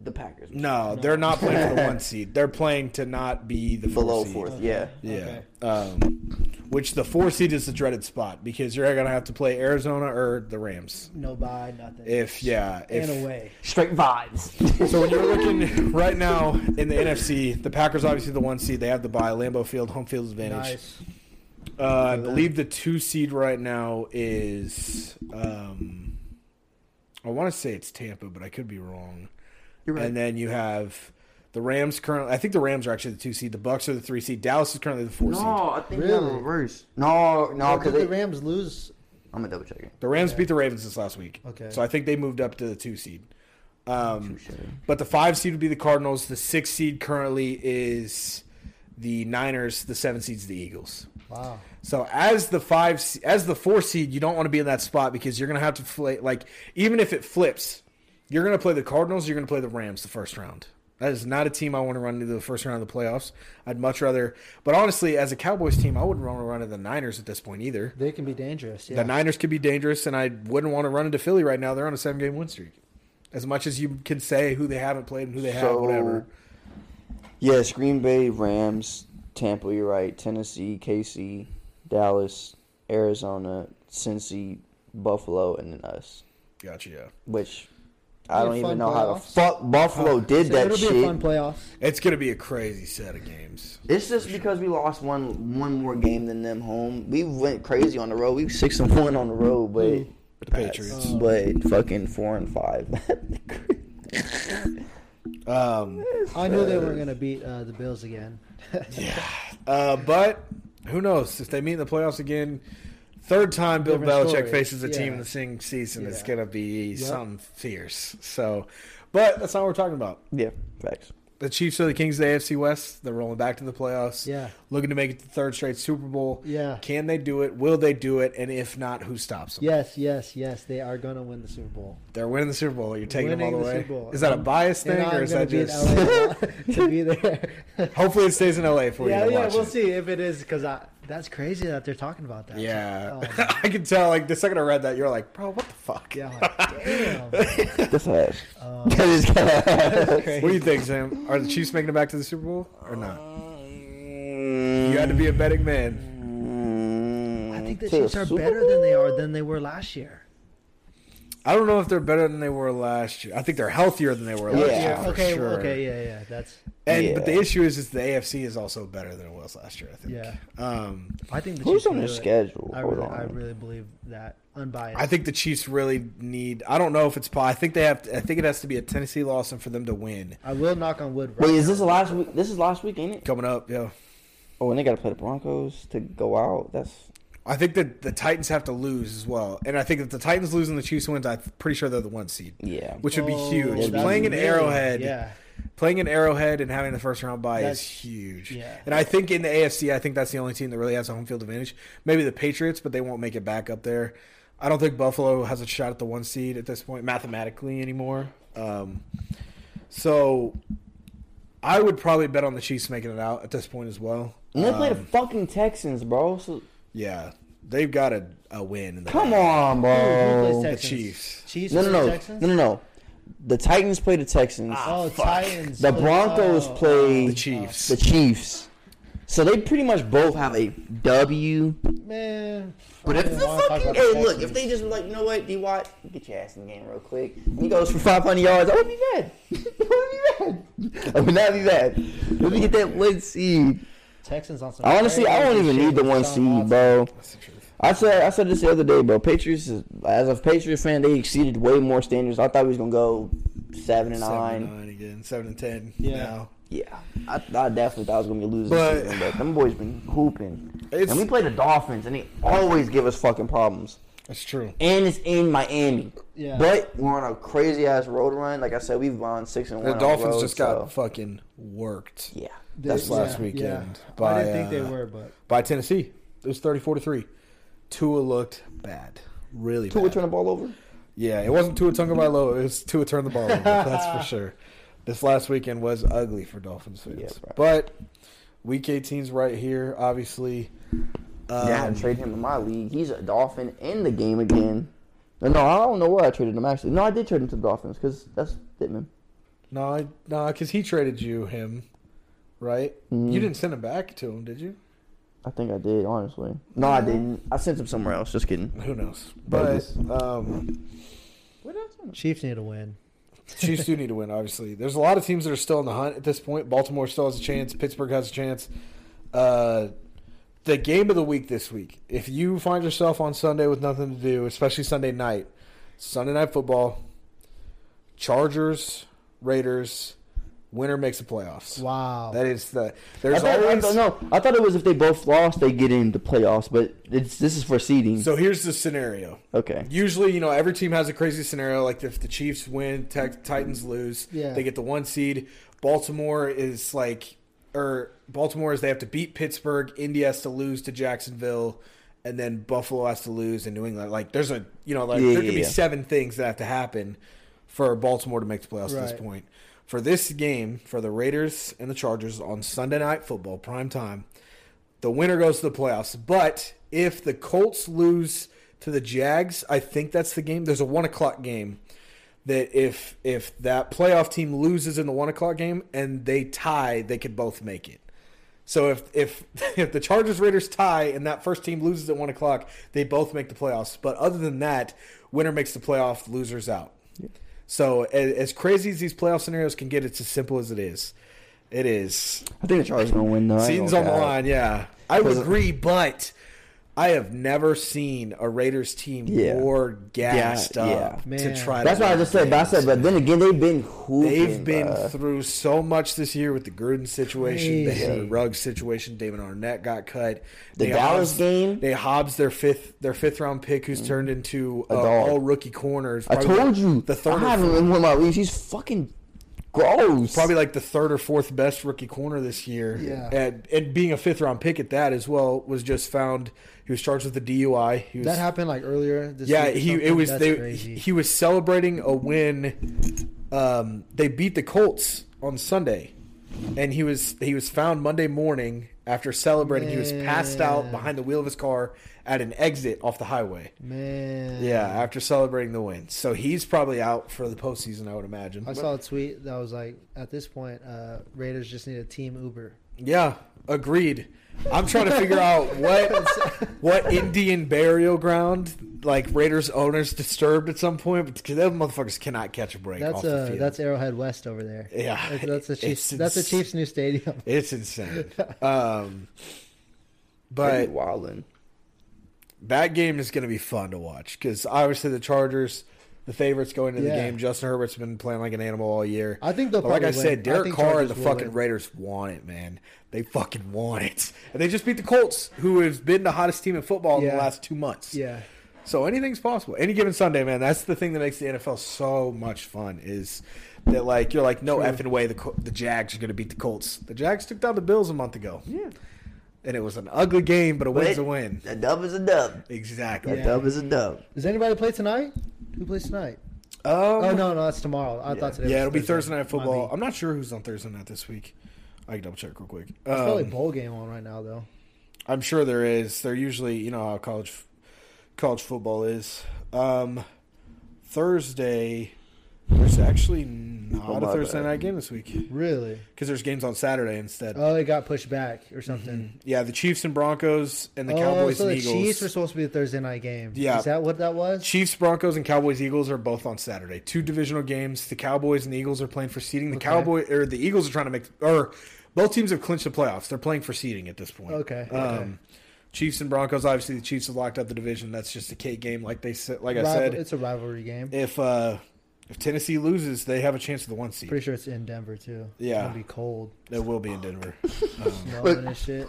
C: the Packers.
B: No,
D: No.
B: they're not playing for the one seed. They're playing to not be the
C: below
B: four seed.
C: fourth.
D: Okay.
C: Yeah.
B: Yeah.
D: Okay.
B: Um, which the four seed is the dreaded spot because you're going to have to play Arizona or the Rams.
D: No buy, nothing.
B: If yeah, if
D: and away.
C: Straight vibes.
B: so when you're looking right now in the NFC, the Packers obviously the one seed. They have the bye, Lambeau Field, home field advantage.
D: Nice.
B: Uh, I believe the two seed right now is. Um, I want to say it's Tampa, but I could be wrong.
C: You're right.
B: And then you have the Rams currently. I think the Rams are actually the two seed. The Bucks are the three seed. Dallas is currently the four
C: no,
B: seed.
C: No, I think they're
D: Really?
C: reverse. No, no,
D: How
C: because
D: did the Rams lose?
C: I'm gonna double check it.
B: The Rams
D: Okay.
B: beat the Ravens this last week.
D: Okay.
B: So I think they moved up to the two seed. Um,
C: Touche.
B: but the five seed would be the Cardinals. The six seed currently is the Niners. The seven seed's the Eagles.
D: Wow.
B: So as the five, se- as the four seed, you don't want to be in that spot because you're going to have to play. Like even if it flips, you're going to play the Cardinals. You're going to play the Rams the first round. That is not a team I want to run into the first round of the playoffs. I'd much rather. But honestly, as a Cowboys team, I wouldn't want to run into the Niners at this point either.
D: They can be dangerous. Yeah.
B: The Niners could be dangerous, and I wouldn't want to run into Philly right now. They're on a seven game win streak. As much as you can say who they haven't played and who they have,
C: So-
B: whatever.
C: Yes, Green Bay, Rams, Tampa. You're right. Tennessee, KC, Dallas, Arizona, Cincy, Buffalo, and then us.
B: Gotcha. Yeah.
C: Which I don't even
D: fun
C: know how the fuck Buffalo did
D: So
C: that
D: it'll
C: shit.
D: be a fun playoffs.
B: It's going to be a crazy set of games.
C: It's just because we lost one one more game than them home. We went crazy on the road. We were six and one on the road, but
B: The Patriots.
C: but fucking four and five.
B: Um,
D: I knew they weren't going to beat uh, the Bills again.
B: uh, but who knows if they meet in the playoffs again? Third time Bill
D: Different
B: Belichick
D: story.
B: faces a
D: Yeah.
B: team in the same season, it's going to be
D: Yep.
B: something fierce. So, but that's not what we're talking about.
C: yeah, facts.
B: The Chiefs are the kings of the AFC West. They're rolling back to the playoffs.
D: Yeah.
B: looking to make it the third straight Super Bowl.
D: Yeah.
B: Can they do it? Will they do it? And if not, who stops them?
D: Yes, yes, yes. They are going to win the Super Bowl.
B: They're winning the Super Bowl. You're taking them all
D: Winning
B: the
D: the
B: way.
D: Super Bowl.
B: Is that a bias thing,
D: And I'm
B: or is that
D: be in
B: just?
D: LA to be there.
B: Hopefully, it stays in LA for
D: yeah,
B: you to
D: yeah.
B: watch
D: We'll
B: it.
D: see if it is because that's crazy that they're talking about that.
B: Yeah,
D: Oh.
B: I can tell. Like the second I read that, you're like, bro, what the fuck?
D: yeah. Like, damn.
C: That's ass.
D: Um,
C: That's
D: crazy.
B: What do you think, Sam? Are the Chiefs making it back to the Super Bowl or not?
C: You
B: You had to be a betting man.
D: I think the Chiefs are better than they are than they were last year.
B: I don't know if they're better than they were last year. I think they're healthier than they were last
C: Yeah.
B: year. for
D: okay,
B: sure.
D: okay, yeah, yeah. That's
B: And
C: Yeah.
B: but the issue is, is the AFC is also better than it was last year. I think.
D: Yeah.
B: Um,
D: I think the
C: Who's
D: Chiefs
C: on their
D: do it.
C: schedule?
D: I really,
C: on.
D: I really believe that unbiased.
B: I think the Chiefs really need. I don't know if it's. po- I think they have. To, I think it has to be a Tennessee loss and for them to win
D: I will knock on wood. Right
C: Wait, is this the last week? This is last week, ain't it?
B: coming up. Yeah.
C: Oh, and they got to play the Broncos to go out. That's
B: I think that the Titans have to lose as well, and I think if the Titans lose and the Chiefs wins, I'm pretty sure they're the one seed,
C: yeah.
B: which would be
D: Oh,
B: huge.
C: that'd
B: Playing an
D: really-
B: Arrowhead,
D: Yeah,
B: playing an Arrowhead and having the first round bye is huge.
D: yeah.
B: And I think in the AFC, I think that's the only team that really has a home field advantage. Maybe the Patriots, but they won't make it back up there. I don't think Buffalo has a shot at the one seed at this point mathematically anymore. Um, so I would probably bet on the Chiefs making it out at this point as well.
C: And they play the
B: Um,
C: fucking Texans, bro. So
B: yeah, they've got a, a win. In the
C: come
B: bag.
C: on,
D: Who- who
C: bro.
B: the Chiefs.
D: Chiefs.
C: No, no, no,
D: Texans?
C: no, no, no. The Titans play the Texans.
D: Ah, oh, Titans.
C: The Broncos
D: oh,
C: play oh.
B: The Chiefs.
C: the Chiefs. So they pretty much both have a W.
D: oh, man.
C: But if the
D: wanna
C: fucking hey,
D: the
C: look, if they just were like, you know what, D Watt, get your ass in the game real quick. He goes for 500 yards. I would be mad. I would be mad. I would not be mad. Let me get that one seed.
D: Texans on some.
C: Honestly, I don't even need the one seed, bro.
B: That's the truth.
C: I said I said this the other day, bro. Patriots, as a Patriots fan, they exceeded way more standards. I thought we was gonna go seven and
B: Seven
C: nine.
B: and nine again, seven and ten.
D: Yeah.
B: now.
C: Yeah, I, I definitely thought I was gonna be losing
B: But-
C: this season, but them boys been hooping.
B: It's
C: And we play the Dolphins, and they always give us fucking problems.
B: that's true.
C: And it's in Miami.
D: Yeah.
C: But we're on a crazy ass road run. Like I said, we've gone six and one.
B: The
C: on
B: Dolphins
C: road,
B: just got
C: so-
B: fucking worked
C: yeah.
D: They-
B: this last
D: yeah,
B: weekend
D: yeah.
B: by,
D: I didn't think they
B: uh,
D: were, but
B: by Tennessee. It was 34 to three. Tua looked bad, really
C: Tua
B: bad.
C: turn the ball over.
B: Yeah, it wasn't Tua Tagovailoa. It was Tua turn the ball over. that's for sure. This last weekend was ugly for Dolphins fans.
C: Yeah, bro.
B: but Week 18's right here, obviously. Um,
C: yeah, I trade him in my league. He's a Dolphin in the game again. No, no, I don't know where I traded him actually. No, I did trade him to the Dolphins because that's Pittman.
B: No, I, no, because he traded you him, right?
C: Mhm.
B: You didn't send him back to him, did you?
C: I think I did, honestly. No, I didn't. I sent him somewhere else. Just kidding.
B: Who knows? But
C: Vegas.
B: um,
D: Chiefs need to win.
B: Chiefs do need to win. Obviously, there's a lot of teams that are still in the hunt at this point. Baltimore still has a chance. Pittsburgh has a chance. Uh, the game of the week this week. If you find yourself on Sunday with nothing to do, especially Sunday night, Sunday night football, Chargers, Raiders, winner makes the playoffs.
D: Wow.
B: That is the.
C: I
B: There's
C: thought, I
B: always
C: thought- no, I thought it was if they both lost, they get into the playoffs. But it's this is for seeding.
B: So here's the scenario.
C: okay.
B: Usually, you know, every team has a crazy scenario. Like if the Chiefs win, Tex- Titans lose,
D: Yeah.
B: they get the one seed. Baltimore is like, or Baltimore is they have to beat Pittsburgh. Indy has to lose to Jacksonville, and then Buffalo has to lose, and New England. Like there's a, you know, like
C: Yeah,
B: there
C: yeah,
B: could be
C: yeah.
B: seven things that have to happen for Baltimore to make the playoffs at this point. For this game, for the Raiders and the Chargers on Sunday Night Football prime time, the winner goes to the playoffs. But if the Colts lose to the Jags, I think that's the game. There's a one o'clock game that if if that playoff team loses in the one o'clock game and they tie, they could both make it. So if if if the Chargers Raiders tie and that first team loses at one o'clock, they both make the playoffs. But other than that, winner makes the playoff, losers out. So as, as crazy as these playoff scenarios can get, it's as simple as it is. It is.
C: I think the Chargers gonna win though.
B: Season's on the line, yeah. I would agree, but I have never seen a Raiders team
C: Yeah.
B: more gassed
C: Yeah,
B: up
C: yeah.
B: to
D: Man.
B: try.
C: That's
B: to
C: what I
B: win
C: just said. But I said, but then again, they've been hooping.
B: They've been
C: bruh.
B: through so much this year with the Gruden situation, the
D: Crazy.
B: Henry Ruggs situation. David Arnett got cut.
C: The
B: They
C: Dallas
B: Hobbs-
C: game?
B: They Hobbs their fifth their fifth round pick, who's turned into
C: A
B: uh, all rookie corners.
C: I told you.
B: the third.
C: I haven't
B: fourth-
C: in one of my leagues. He's fucking gross.
B: probably like the third or fourth best rookie corner this year.
D: Yeah.
B: and, and being a fifth round pick at that as well was just found. He was charged with a DUI. He was
D: that happened like earlier. This
B: yeah,
D: week
B: he it was
D: That's
B: they
D: crazy.
B: he was celebrating a win. Um, they beat the Colts on Sunday, and he was he was found Monday morning after celebrating. He was passed out behind the wheel of his car at an exit off the highway.
D: Man.
B: Yeah, after celebrating the win, so he's probably out for the postseason. I would imagine.
D: I saw a tweet that was like, at this point, uh, Raiders just need a team Uber.
B: Yeah, agreed. I'm trying to figure out what what Indian burial ground like Raiders owners disturbed at some point because them motherfuckers cannot catch a break.
D: That's
B: off the
D: uh,
B: field.
D: that's Arrowhead West over there.
B: Yeah,
D: that's, that's the
B: it's
D: Chiefs. That's the Chiefs' new stadium.
B: it's insane. Um,
C: Pretty
B: but
C: wildin'.
B: That game is going to be fun to watch because obviously the Chargers, the favorites going into the game. Justin Herbert's been playing like an animal all year.
D: I think they'll
B: But like I said,
D: win. I
B: Derek Carr and the fucking
D: win.
B: Raiders want it, man. They fucking want it, and they just beat the Colts, who has been the hottest team in football in the last two months.
D: Yeah,
B: So anything's possible. Any given Sunday, man. That's the thing that makes the NFL so much fun. Is that like you're like no
D: True.
B: effing way the the Jags are going to beat the Colts. The Jags took down the Bills a month ago.
C: Yeah.
B: And it was an ugly game, but a win's a win.
C: A dub is a dub.
B: Exactly.
C: A dub is a dub.
D: does anybody play tonight? Who plays tonight?
B: Um,
D: Oh no, no, that's tomorrow. I thought today.
B: Yeah,
D: was
B: it'll be Thursday night football. I'm not sure who's on Thursday night this week. I can double check real quick.
D: There's probably a
B: Um,
D: bowl game on right now though.
B: I'm sure there is. They're usually, you know how college college football is. Um, Thursday, there's actually not
C: Oh,
B: a
C: my
B: Thursday night game this week
D: Really?
B: because there's games on Saturday instead.
D: Oh, it got pushed back or something.
B: Yeah, the Chiefs and Broncos and the
D: oh,
B: Cowboys
D: so
B: and
D: the
B: Eagles.
D: Chiefs were supposed to be the Thursday night game.
B: Yeah.
D: is that what that was?
B: Chiefs, Broncos, and Cowboys, Eagles are both on Saturday. Two divisional games. The Cowboys and the Eagles are playing for seeding. The
D: Okay.
B: Cowboy or the Eagles are trying to make or both teams have clinched the playoffs. They're playing for seeding at this point.
D: Okay, okay.
B: Um, Chiefs and Broncos. Obviously, the Chiefs have locked up the division. That's just a Kate game, like they said. Like I
D: Rival-
B: said,
D: it's a rivalry game.
B: if uh, if Tennessee loses, they have a chance of the one seed.
D: Pretty sure it's in Denver too.
B: Yeah.
D: it's gonna be cold,
B: It will be in Denver. Um,
D: snowing and shit.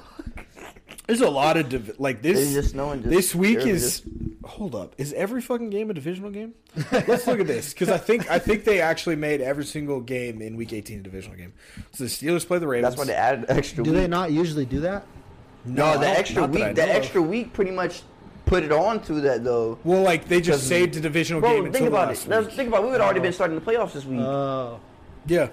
B: there's a lot of div- like this.
C: just. Just,
B: This week is
C: just-
B: hold up. Is every fucking game a divisional game? Let's look at this because I think I think they actually made every single game in Week 18 a divisional game. So the Steelers play the Ravens.
C: That's why they added extra.
D: Do
C: week.
D: they not usually do that?
C: No,
B: I
C: the extra
B: not that I
C: week. The extra week pretty much put it on to that though.
B: Well, like they just saved a divisional
C: Bro,
B: game
C: think
B: the
C: about it. Let's
B: week.
C: think about. it. We would already been uh, starting the playoffs this week.
D: Oh,
B: Yeah,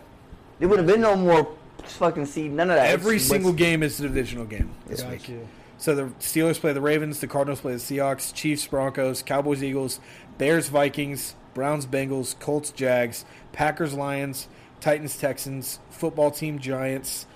C: there would have been no more fucking seed. None of that.
B: every
C: It's-
B: single game is a divisional game this week. So the Steelers play the Ravens, the Cardinals play the Seahawks, Chiefs, Broncos, Cowboys, Eagles, Bears, Vikings, Browns, Bengals, Colts, Jags, Packers, Lions, Titans, Texans, football team, Giants,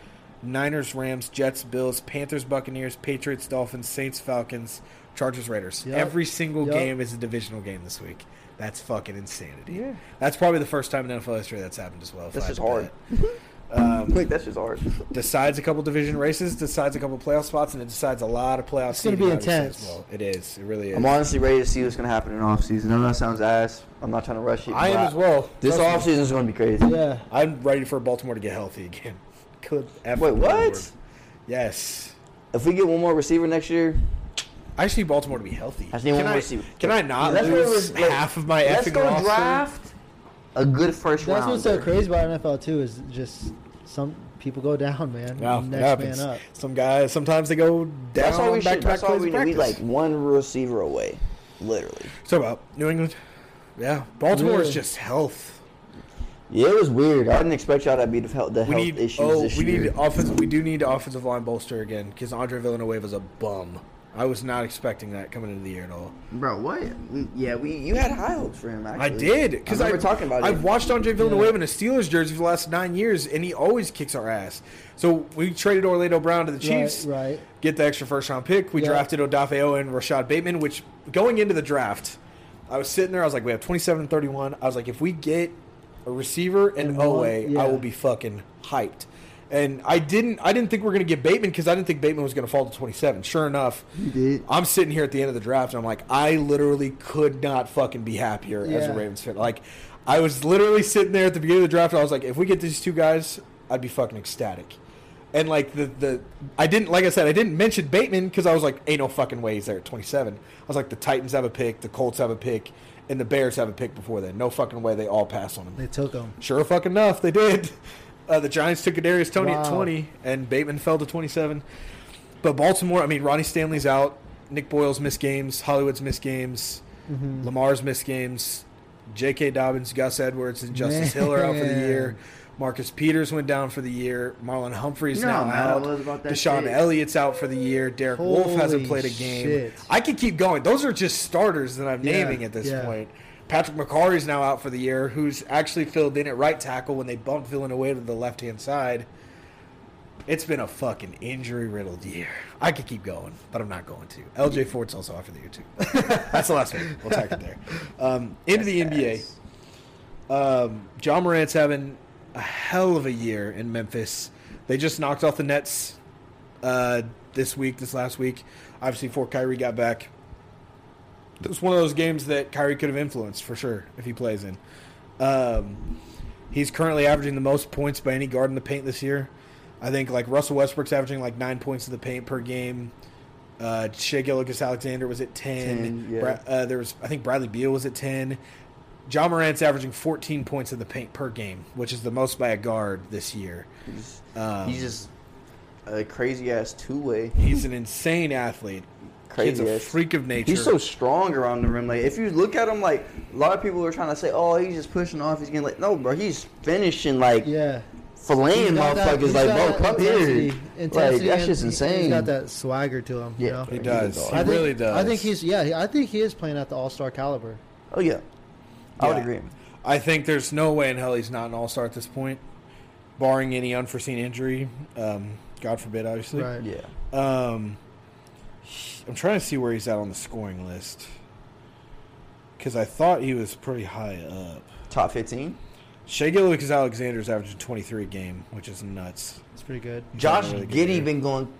B: Niners, Rams, Jets, Bills, Panthers, Buccaneers, Patriots, Dolphins, Saints, Falcons, Chargers, Raiders.
D: Yep.
B: Every single
D: Yep.
B: game is a divisional game this week. That's fucking insanity.
D: Yeah.
B: That's probably the first time in NFL history that's happened as well. if
C: That's
B: I
C: just
B: had to
C: hard.
B: bet. Um,
C: Quick, that's just hard.
B: decides a couple division races, decides a couple playoff spots, and it decides a lot of playoff.
D: It's gonna be intense.
B: Well. It is. It really is.
C: I'm honestly ready to see what's gonna happen in off season. I know that sounds ass. I'm not trying to rush it.
B: I am
C: but
B: as well.
C: This
B: Trust
C: off season is gonna be crazy.
D: Yeah.
B: I'm ready for Baltimore to get healthy again. Good. F
C: Wait,
B: the Lord.
C: what?
B: Yes.
C: If we get one more receiver next year,
B: I just need Baltimore to be healthy.
C: I just need
B: can
C: one
B: I,
C: receiver.
B: Can I not
C: Let's
B: lose
C: with- like,
B: half of my
C: let's
B: effing
C: go
B: roster?
C: draft a good first
D: That's
C: round.
D: That's what's so crazy about NFL too is just some people go down, man.
B: Wow,
D: Next
B: happens.
D: man up.
B: Some guys sometimes they go down
C: That's all we
B: back
C: should.
B: to back
C: That's all we need. Like one receiver away, literally.
B: So about New England. Yeah, Baltimore is just health.
C: Yeah, it was weird. I didn't expect y'all to be the health, the
B: We
C: health
B: need
C: issues
B: oh
C: this
B: we
C: year.
B: need offensive. We do need offensive line bolster again because Andre Villanueva's a bum. I was not expecting that coming into the year at all.
C: Bro, what? Yeah, we you had high hopes for him. Actually.
B: I did because
C: I
B: I
C: remember talking about
B: I've
C: it.
B: watched Andre Villanueva in a Steelers jersey for the last nine years, and he always kicks our ass. So we traded Orlando Brown to the Chiefs,
D: Right, right.
B: get the extra first round pick. We
D: Yeah.
B: drafted Odafe Oweh and Rashod Bateman, which going into the draft, I was sitting there. I was like, we have twenty seven and thirty one. I was like, if we get a receiver and
D: And one-
B: OA,
D: yeah.
B: I will be fucking hyped. And I didn't. I didn't think we are going to get Bateman because I didn't think Bateman was going to fall to twenty seven. Sure enough. I'm sitting here at the end of the draft and I'm like, I literally could not fucking be happier as a Ravens fan. Like, I was literally sitting there at the beginning of the draft. And I was like, if we get these two guys, I'd be fucking ecstatic. And like the the I didn't like I said I didn't mention Bateman because I was like, ain't no fucking way he's there at 27. I was like, the Titans have a pick, the Colts have a pick, and the Bears have a pick before then. No fucking way they all pass on him.
D: They took him.
B: Sure fucking enough, they did. Uh, the Giants took Kadarius Toney at 20, and Bateman fell to 27. But Baltimore, I mean, Ronnie Stanley's out. Nick Boyle's missed games. Hollywood's missed games.
D: Mm-hmm.
B: Lamar's missed games. J.K. Dobbins, Gus Edwards, and Justice Hill are out for the year. Marcus Peters went down for the year. Marlon Humphrey's
C: You know
B: now
C: how mad I
B: out. DeShon
C: shit?
B: Elliott's out for the year. Derek Wolfe hasn't played a game.
D: shit.
B: I could keep going. Those are just starters that I'm
D: Yeah,
B: naming at this
D: yeah.
B: point. Patrick Mekari's now out for the year, who's actually filled in at right tackle when they bumped Villanueva to the left hand side. It's been a fucking injury riddled year. I could keep going, but I'm not going to. LJ Fort's also off for the year too. That's the last one. We'll tack it there. Um, into the NBA. Um, Ja Morant's having a hell of a year in Memphis. They just knocked off the Nets uh, this week, this last week. Obviously, before Kyrie got back. It was one of those games that Kyrie could have influenced for sure if he plays in. Um, he's currently averaging the most points by any guard in the paint this year. I think like Russell Westbrook's averaging like nine points in the paint per game. Uh, Shai Gilgeous-Alexander was at ten.
C: 10, yeah.
B: Bra- uh, there was I think Bradley Beal was at ten. Ja Morant's averaging 14 points in the paint per game, which is the most by a guard this year.
C: He's,
B: Um,
C: he's just a crazy ass two way.
B: He's an insane athlete. Kid's
C: Crazy
B: a freak of nature.
C: He's so strong around the rim. Like if you look at him, like a lot of people are trying to say, "Oh, he's just pushing off. He's getting like no, bro. He's finishing like
D: Yeah.
C: filleting
D: He's got that-
C: motherfuckers. like,
D: got
C: bro,
D: that
C: come
D: intensity-
C: here. Like
D: intensity
C: that's just
D: he-
C: insane.
D: He's got that swagger to him.
C: Yeah,
D: You know?
B: He does. He
D: I think,
B: really does.
D: I think he's yeah. I think he is playing at the All Star caliber.
C: Oh yeah, I would agree.
B: I think there's no way in hell he's not an all star at this point, barring any unforeseen injury. Um, God forbid, obviously.
D: Right.
C: Yeah,
B: Um, I'm trying to see where he's at on the scoring list because I thought he was pretty high up.
C: top fifteen.
B: Shai Gilgeous-Alexander's averaging 23 a game, which is nuts.
D: It's pretty good.
B: He's
C: Josh
B: having really
C: Giddy
B: year.
C: been going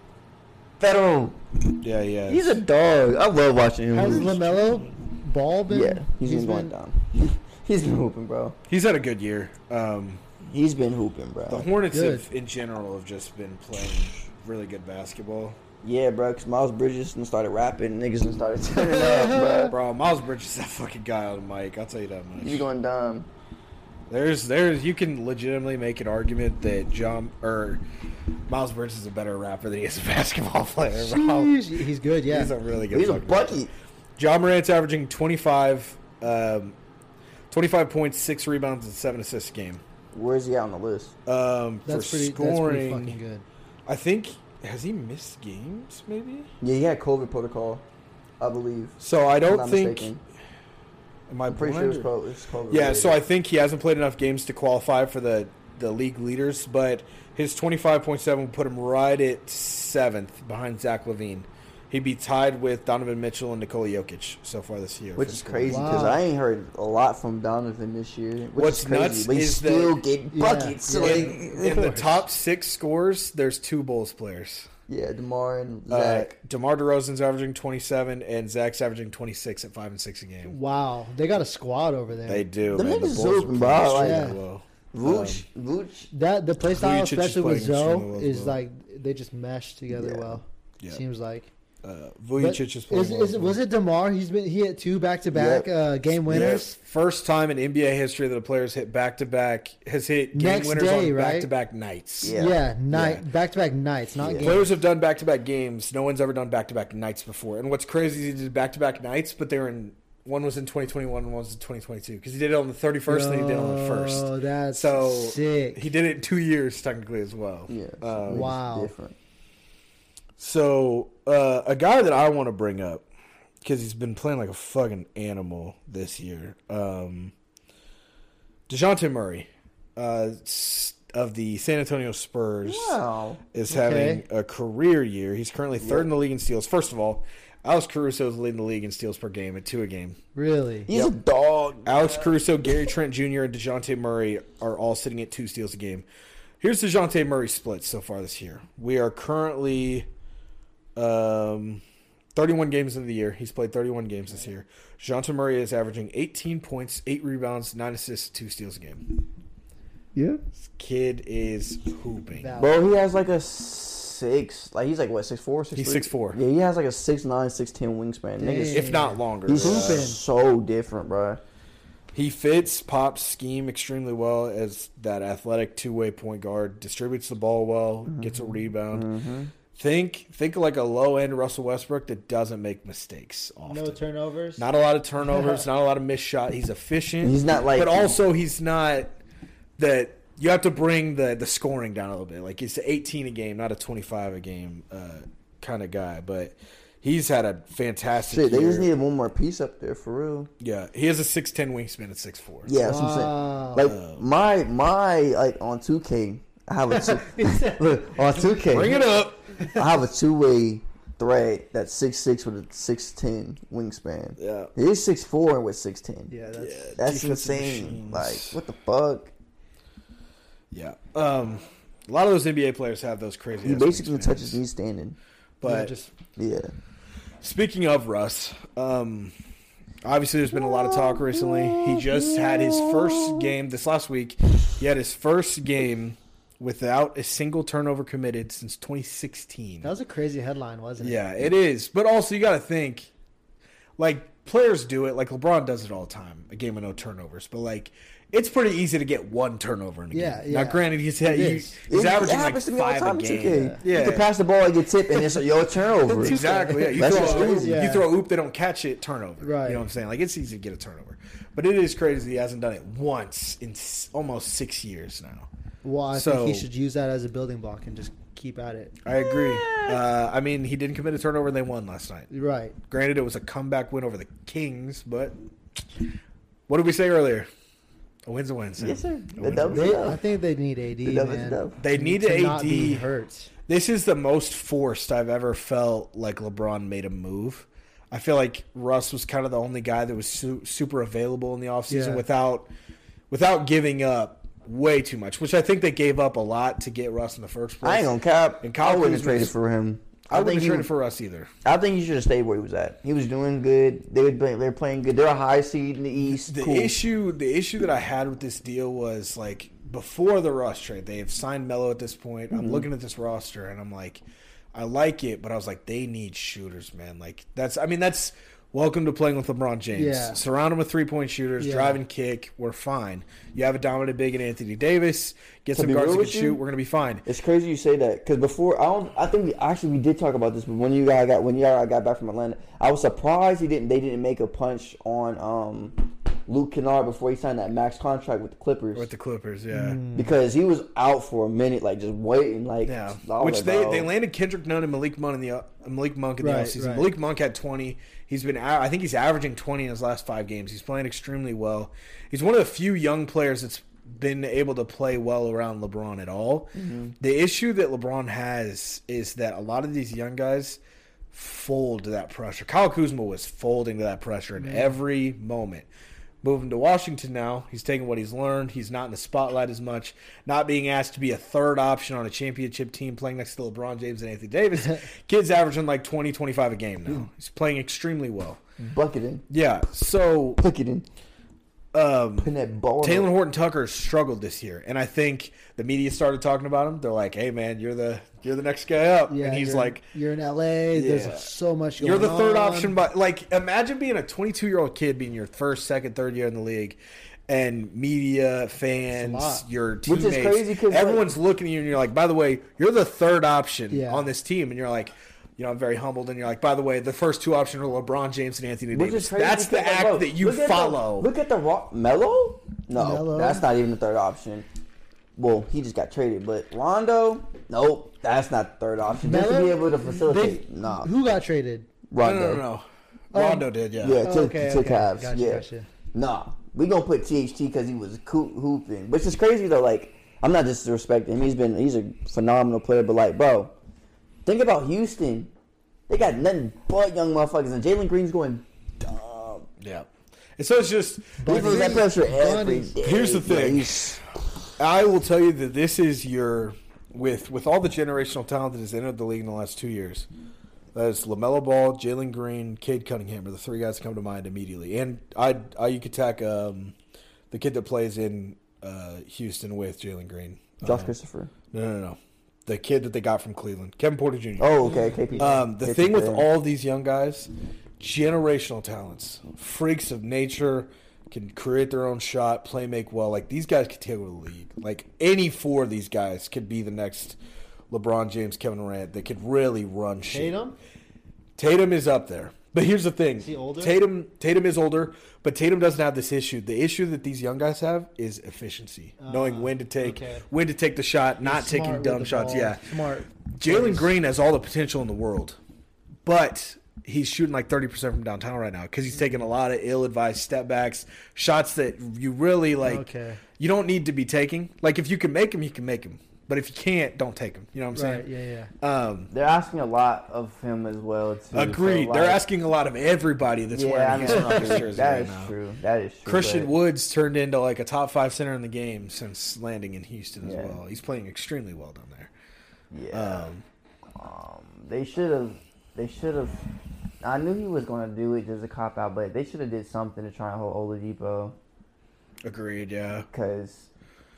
C: federal.
B: Yeah, yeah.
C: He's a dog. I love watching him.
D: Has
C: hoop.
D: Lamelo Ball been?
C: Yeah, he's been going down. He's been hooping, bro.
B: He's had a good year. Um,
C: He's been hooping, bro.
B: the.
D: Hornets
B: have, in general, have just been playing really good basketball.
C: Yeah, bro. Cause Miles Bridges done started rapping. Niggas done started turning up, bro.
B: Bro, Miles Bridges that fucking guy on the mic. I'll tell you that much.
C: You going dumb.
B: There's, there's, you can legitimately make an argument that John or Miles Bridges is a better rapper than he is a basketball player. Bro.
D: Sheesh, He's good. Yeah.
B: He's a really good.
C: He's a
B: fucking rapper.
C: bucket.
B: Ja Morant's averaging 25, um, 25 points, six rebounds, and seven assists a game.
C: Where's he at on the list?
B: Um,
D: that's
B: for
D: pretty.
B: scoring,
D: That's pretty fucking good.
B: I think has he missed games? Maybe.
C: Yeah, he had COVID protocol, I believe.
B: So I don't think.
C: mistaken.
B: Am I
C: I'm pretty sure it was
B: blind or-
C: COVID. It's COVID
B: Yeah,
C: related.
B: so I think he hasn't played enough games to qualify for the, the league leaders, but his 25.7 will put him right at seventh behind Zach LaVine. He'd be tied with Donovan Mitchell and Nikola Jokic so far this year.
C: Which is crazy because
D: Wow.
C: I ain't heard a lot from Donovan this year. Which
B: What's
C: is crazy,
B: nuts
C: but he's
B: is that-
C: still getting buckets.
D: yeah.
C: Like,
B: In, in the top six scores, there's two Bulls players.
C: yeah, Demar and
B: Uh,
C: Zach.
B: DeMar DeRozan's averaging 27, and Zach's averaging 26 at 5 and 6 a game.
D: Wow, they got a squad over there.
B: They do.
C: The
B: man.
C: niggas
B: Bulls are
C: open,
B: playing
C: bro. Like-
B: extremely
D: Yeah.
B: well.
C: Vooch, Vooch.
D: that the play style, especially with
B: playing
D: Zoe, is
B: well.
D: like they just mesh together
C: Yeah.
D: well.
B: Yeah.
D: Seems like.
B: Uh, Vucevic is playing
D: is,
B: well
D: is it,
B: well.
D: was it Demar? He's been he hit two back to back uh game winners.
B: Yeah, First time in NBA history that a player's hit back to back has hit game
D: Next
B: winners
D: day,
B: on
D: right?
B: back to back nights.
C: Yeah.
D: Yeah, night back to back nights, not
C: Yeah.
D: games.
B: Players have done back to back games. No one's ever done back to back nights before. And what's crazy is he did back to back nights, but they were in one was in 2021 and one was in 2022 because he did it on the 31st and he did it on the first.
D: Oh, that's
B: So
D: sick.
B: he did it two years technically as well.
C: Yeah.
B: Um,
D: Wow.
C: Different.
B: So uh, a guy that I want to bring up because he's been playing like a fucking animal this year. Um, Dejounte Murray uh, of the San Antonio Spurs
C: Wow.
B: is
D: Okay.
B: having a career year. He's currently third in the league in steals. First of all, Alex Caruso is leading the league in steals per game at two a game.
D: really.
C: He's a dog.
B: Alex Caruso, Gary Trent Jr., and DeJounte Murray are all sitting at two steals a game. Here's DeJounte Murray splits so far this year. We are currently um, 31 games into the year. He's played 31 games this year. DeJounte Murray is averaging 18 points, 8 rebounds, 9 assists, 2 steals a game.
C: Yeah.
B: This kid is hooping.
D: Valid.
C: Bro, he has like a six. Like he's like what six four, six
B: He's
C: three?
B: 6'4".
C: Yeah, he has like a six nine, six ten wingspan. Niggas,
B: If not longer.
C: he's
D: hooping.
C: so different, bro.
B: He fits Pop's scheme extremely well as that athletic two way point guard. Distributes the ball well, gets a rebound. Think think like a low end Russell Westbrook that doesn't make mistakes often.
D: No turnovers.
B: not a lot of turnovers, not a lot of missed shot. He's efficient.
C: He's not like-
B: but also he's not that. You have to bring the the scoring down a little bit. Like he's 18 a game, not a 25 a game uh, kind of guy. But he's had a fantastic
C: Shit, they
B: year.
C: just needed one more piece up there for real.
B: yeah, he has a 6'10 wingspan at 6'4.
C: Yeah, that's what I'm
D: Wow.
C: saying. Like my my like on two K, I have a two, look on two K.
B: Bring it up.
C: I have a two way thread that's six six with a six ten wingspan.
B: Yeah.
C: He's six four and with six ten.
D: Yeah, that's
C: That's insane.
B: machines.
C: Like what the fuck?
B: Yeah. Um, a lot of those NBA players have those crazy.
C: He basically
B: wingspans.
C: touches me standing.
B: But
D: yeah, just
C: Yeah.
B: speaking of Russ, um, obviously there's been a lot of talk recently. He just had his first game this last week. He had his first game without a single turnover committed since 2016.
D: that was a crazy headline, wasn't it?
B: Yeah, it is. But also, you got to think, like players do it. Like LeBron does it all the time. A game with no turnovers, but like it's pretty easy to get one turnover in a
D: Yeah,
B: game.
D: yeah.
B: Now, granted, he's he,
D: It is.
B: he's averaging like
C: happens to me all the
B: five a game.
C: 2K.
B: Yeah,
C: You can pass the ball and get tipped, and it's a yo turnover.
B: Exactly. Yeah, you
C: That's
B: throw
C: just
B: a,
C: crazy.
B: you throw a oop, they don't catch it, turnover.
D: Right.
B: You know what I'm saying? Like it's easy to get a turnover, but it is crazy he hasn't done it once in almost six years now.
D: Well, I
B: So-
D: think he should use that as a building block and just keep at it.
B: I agree. Uh, I mean, he didn't commit a turnover and they won last night.
D: Right.
B: Granted, it was a comeback win over the Kings, but what did we say earlier? A win's a win. Sam.
C: Yes, sir.
B: A
C: The
B: win's a
C: dub's
B: win.
D: They, I think they need AD,
C: The dub
D: man.
C: dub.
B: They need
D: to
B: AD.
D: not be hurt.
B: This is the most forced I've ever felt like LeBron made a move. I feel like Russ was kind of the only guy that was su- super available in the offseason
D: Yeah.
B: without without giving up way too much, which I think they gave up a lot to get Russ in the first place.
C: I ain't gonna cap.
B: And Kyle
C: I wouldn't have traded for him.
B: I wouldn't
C: think
B: have
C: he
B: traded
C: was-
B: for Russ either.
C: I think he should have stayed where he was at. He was doing good. They were they were playing good. They're a high seed in the East.
B: The
C: cool.
B: issue the issue that I had with this deal was like before the Russ trade, they have signed Melo at this point.
C: Mm-hmm.
B: I'm looking at this roster and I'm like, I like it, but I was like, they need shooters, man. Like that's I mean that's welcome to playing with LeBron James.
D: Yeah.
B: Surround him with three point shooters,
D: Yeah.
B: drive and kick. We're fine. You have a dominant big in Anthony Davis. Get
C: To
B: some guards
C: real
B: that can
C: with you,
B: shoot. We're gonna be fine.
C: It's crazy you say that because before I don't. I think we actually we did talk about this, but when you guys got when you guys got back from Atlanta, I was surprised he didn't. They didn't make a punch on um, Luke Kennard before he signed that max contract with the Clippers
B: With the Clippers, yeah.
C: because he was out for a minute, like just waiting, like
B: Yeah, which
C: like,
B: they,
C: bro.
B: they landed Kendrick Nunn and Malik Monk in the uh, Malik Monk in the
D: Right,
B: offseason.
D: right.
B: Malik Monk had twenty. He's been I think he's averaging twenty in his last five games. He's playing extremely well. He's one of the few young players that's been able to play well around LeBron at all.
C: Mm-hmm.
B: The issue that LeBron has is that a lot of these young guys fold to that pressure. Kyle Kuzma was folding to that pressure in every moment. Moving to Washington now, he's taking what he's learned. He's not in the spotlight as much, not being asked to be a third option on a championship team playing next to LeBron James and Anthony Davis. Kid's averaging like 20, 25 a game now. He's playing extremely well.
C: bucketing,
B: Yeah, so
C: bucketing,
B: um,
C: putting that ball.
B: Talen Horton-Tucker struggled this year, and I think the media started talking about him. They're like, "Hey, man, you're the you're the next guy up,"
D: Yeah,
B: and he's
D: you're-
B: like,
D: you're in LA.
B: Yeah.
D: There's so much. Going
B: You're the third
D: on.
B: option, but like, imagine being a 22 year old kid being your first, second, third year in the league, and media, fans, your
C: Which
B: teammates,
C: is crazy 'cause,
B: everyone's looking at you and you're like, by the way, you're the third option
D: Yeah.
B: on this team, and you're like. You know, I'm very humbled, and you're like, by the way, the first two options are LeBron James and Anthony Davis.
C: is crazy
B: That's the
C: because, like,
B: act
C: bro,
B: that you
C: look at the-
B: follow.
C: look at the rock Melo. No,
D: Melo.
C: that's not even the third option. Well, he just got traded, but Rondo, nope, that's not the third option. Just to be able to facilitate,
D: They-
C: nah,
D: Who got traded?
B: no,
C: Rondo.
B: no, no, no. Oh. Rondo did, yeah.
C: Yeah, to,
D: okay,
C: to
D: okay.
C: Cavs.
D: Gotcha,
C: yeah.
D: gotcha.
C: Nah, we gonna put THT because he was coo- hooping. Which is crazy though. Like, I'm not disrespecting him. He's been he's a phenomenal player. But like, bro, think about Houston. They got nothing but young motherfuckers, and Jalen Green's going dumb.
B: Yeah. And so it's just
C: He feels that pressure every
D: Bunnies.
C: day.
B: Here's the
C: Yeah,
B: thing.
C: he's-
B: I will tell you that this is your with with all the generational talent that has entered the league in the last two years. That's Lamelo Ball, Jalen Green, Cade Cunningham are the three guys that come to mind immediately. And I, I you could tack um, the kid that plays in uh, Houston with Jalen Green.
C: Josh
B: Um,
C: Christopher.
B: No, no, no. The kid that they got from Cleveland, Kevin Porter Jr.
C: Oh, okay, KP.
B: Um, the
C: KP
B: thing with all these young guys, generational talents, freaks of nature, can create their own shot, play make well. Like these guys could take over the league. Like any four of these guys could be the next LeBron James, Kevin Durant. They could really run shit.
D: Tatum.
B: Tatum is up there. But here's the thing.
D: he older?
B: Tatum Tatum is older, but Tatum doesn't have this issue. The issue that these young guys have is efficiency. Ah, knowing when to take
D: okay.
B: when to take the shot, not
D: Smart
B: taking dumb shots.
D: ball.
B: Yeah.
D: Smart.
B: Jalen Green has all the potential in the world, but he's shooting like 30% from downtown right now because he's taking a lot of ill-advised step backs, shots that you really like.
D: Okay.
B: You don't need to be taking. Like if you can make them, you can make them. But if you can't, don't take them You know what I'm
D: Right.
B: saying?
D: Yeah. Yeah.
B: Um,
C: They're asking a lot of him as well. Too, so,
B: agreed. They're asking a lot of everybody that's
C: yeah, I
B: wearing
C: mean,
B: Houston Rockets
C: that
B: jersey
C: is
B: right now.
C: That is true. That is true.
B: Christian
C: but-
B: Woods turned into like a top five center in the game since landing in Houston as
C: Yeah.
B: well. He's playing extremely well down there.
C: Yeah.
B: Um,
C: Um, they should have. They should have. I knew he was going to do it just a cop out, but they should have did something to try and hold Oladipo
B: agreed. Yeah.
C: because,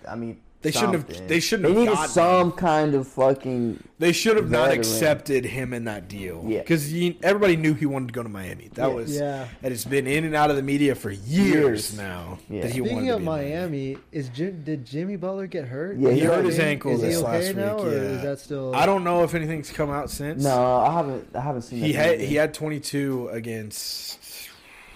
C: I mean,
B: They shouldn't have- they shouldn't
C: They
B: have
C: needed
B: gotten
C: some kind of fucking.
B: They should have not accepted him in that deal.
C: Yeah.
B: Because everybody knew he wanted to go to Miami. That
C: Yeah.
B: was
D: Yeah.
B: and it's been in and out of the media for years,
C: Years.
B: now.
C: Yeah.
B: That he wanted
D: Speaking
B: to
D: of
B: be in
D: Miami, is Jim, did Jimmy Butler get hurt?
C: Yeah,
B: He
C: he
B: hurt
C: hurt
B: his ankle
D: is
B: this
D: he okay
B: last
D: now,
B: week.
D: or
B: yeah.
D: is that still?
B: I don't know if anything's come out since.
C: No, I haven't. I haven't seen.
B: He
C: that
B: had
C: yet.
B: he had 22 against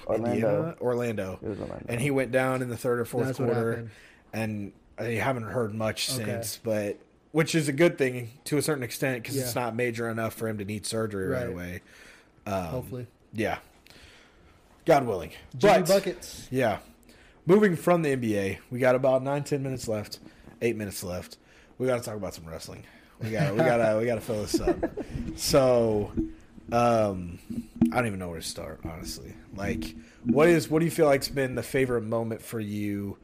C: Orlando.
B: Indiana? Orlando,
C: It was Orlando.
B: and he went down in the third or fourth
D: That's
B: quarter,
D: happened.
B: and I haven't heard much
D: Okay.
B: since. But which is a good thing to a certain extent because it's not major enough for him to need surgery right,
D: Right.
B: away. Um,
D: Hopefully,
B: Yeah. God willing.
D: Jimmy
B: but,
D: buckets.
B: Yeah. Moving from the NBA, we got about nine, ten minutes left. Eight minutes left. We got to talk about some wrestling. We got, we got to, we got to fill this up. So, um, I don't even know where to start, honestly. Like, what is, what do you feel like's been the favorite moment for you?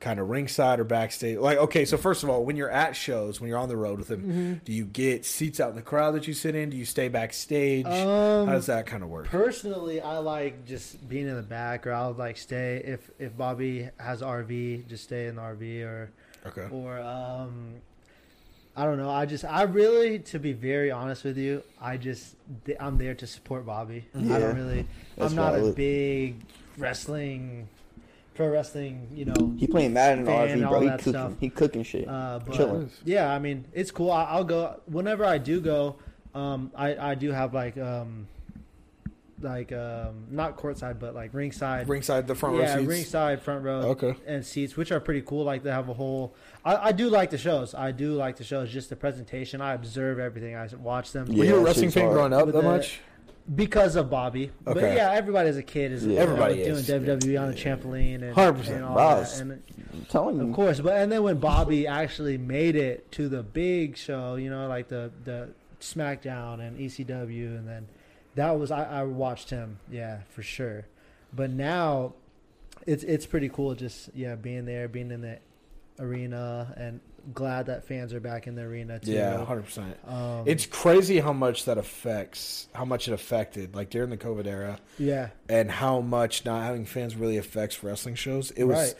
B: Kind of ringside or backstage? Like, okay, so first of all, when you're at shows, when you're on the road with him,
D: Mm-hmm.
B: do you get seats out in the crowd that you sit in? Do you stay backstage?
D: Um,
B: How does that kind of work?
D: Personally, I like just being in the back, or I'll like stay if if Bobby has RV, just stay in the RV, or
B: Okay.
D: or um, I don't know. I just I really, to be very honest with you, I just I'm there to support Bobby. I don't really,
C: That's
D: I'm not a big wrestling, pro wrestling. You know,
C: He playing Madden in the
D: Fan,
C: RV,
D: all
C: bro. He
D: that
C: cooking.
D: stuff.
C: He cooking shit.
D: Uh, but
C: Chilling.
D: yeah, I mean, it's cool. I, I'll go whenever I do go. Um, I I do have like um, like um, not courtside, but like ringside.
B: Ringside, the front row
D: yeah,
B: seats.
D: ringside, front row,
B: Okay.
D: and seats, which are pretty cool. Like they have a whole. I, I do like the shows. I do like the shows. Just the presentation. I observe everything. I watch them.
B: Were
C: Yeah,
B: you a wrestling
C: shit's
B: fan growing up
D: With
B: that
D: the-
B: much?
D: Because of Bobby. But yeah, everybody as a kid is
C: Yeah.
B: Everybody
D: you know,
B: is.
D: doing WWE on a trampoline and,
B: 100%.
D: and all
C: Boss.
D: that. And
C: I'm telling you.
D: of course, but and then when Bobby actually made it to the big show, you know, like the the SmackDown and ECW, and then that was I, I watched him, yeah, for sure. But now, it's it's pretty cool, just yeah, being there, being in the arena, and glad that fans are back in the arena too.
B: Yeah, hundred percent.
D: um,
B: It's crazy how much that affects, how much it affected, like during the COVID era,
D: yeah,
B: and how much not having fans really affects wrestling shows. It was,
D: Right.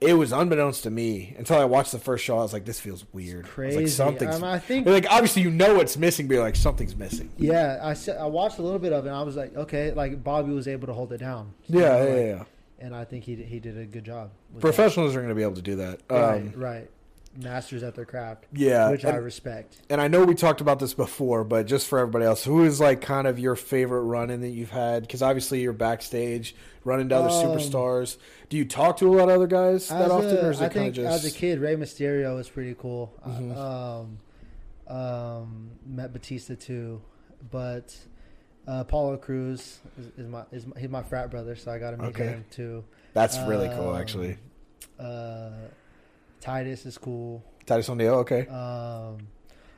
B: it was unbeknownst to me until I watched the first show. I was like, this feels weird. I was
D: crazy.
B: like, something's
D: Um, I think
B: like obviously you know what's missing, but you're like something's missing.
D: Yeah, I I watched a little bit of it. and I was like, okay, like Bobby was able to hold it down.
B: Yeah, yeah,
D: like-
B: yeah.
D: And I think he he did a good job.
B: Professionals are going to be able to do that.
D: that. right,
B: Um,
D: right, masters at their craft,
B: yeah,
D: which I respect.
B: and I know we talked about this before, but just for everybody else, who is like kind of your favorite run-in that you've had? Because obviously you're backstage, running to other
D: Um,
B: superstars. Do you talk to a lot of other guys that
D: As
B: often,
D: a-
B: or is it kind of just
D: as a kid, Rey Mysterio was pretty cool.
B: Mhm.
D: Um, um, met Batista too, but uh, Apollo Crews is, is my is my, he's my frat brother, so I got to meet
B: Okay.
D: him too.
B: That's really cool,
D: Um,
B: actually.
D: Uh, Titus is cool.
B: Titus O'Neil, okay.
D: Um,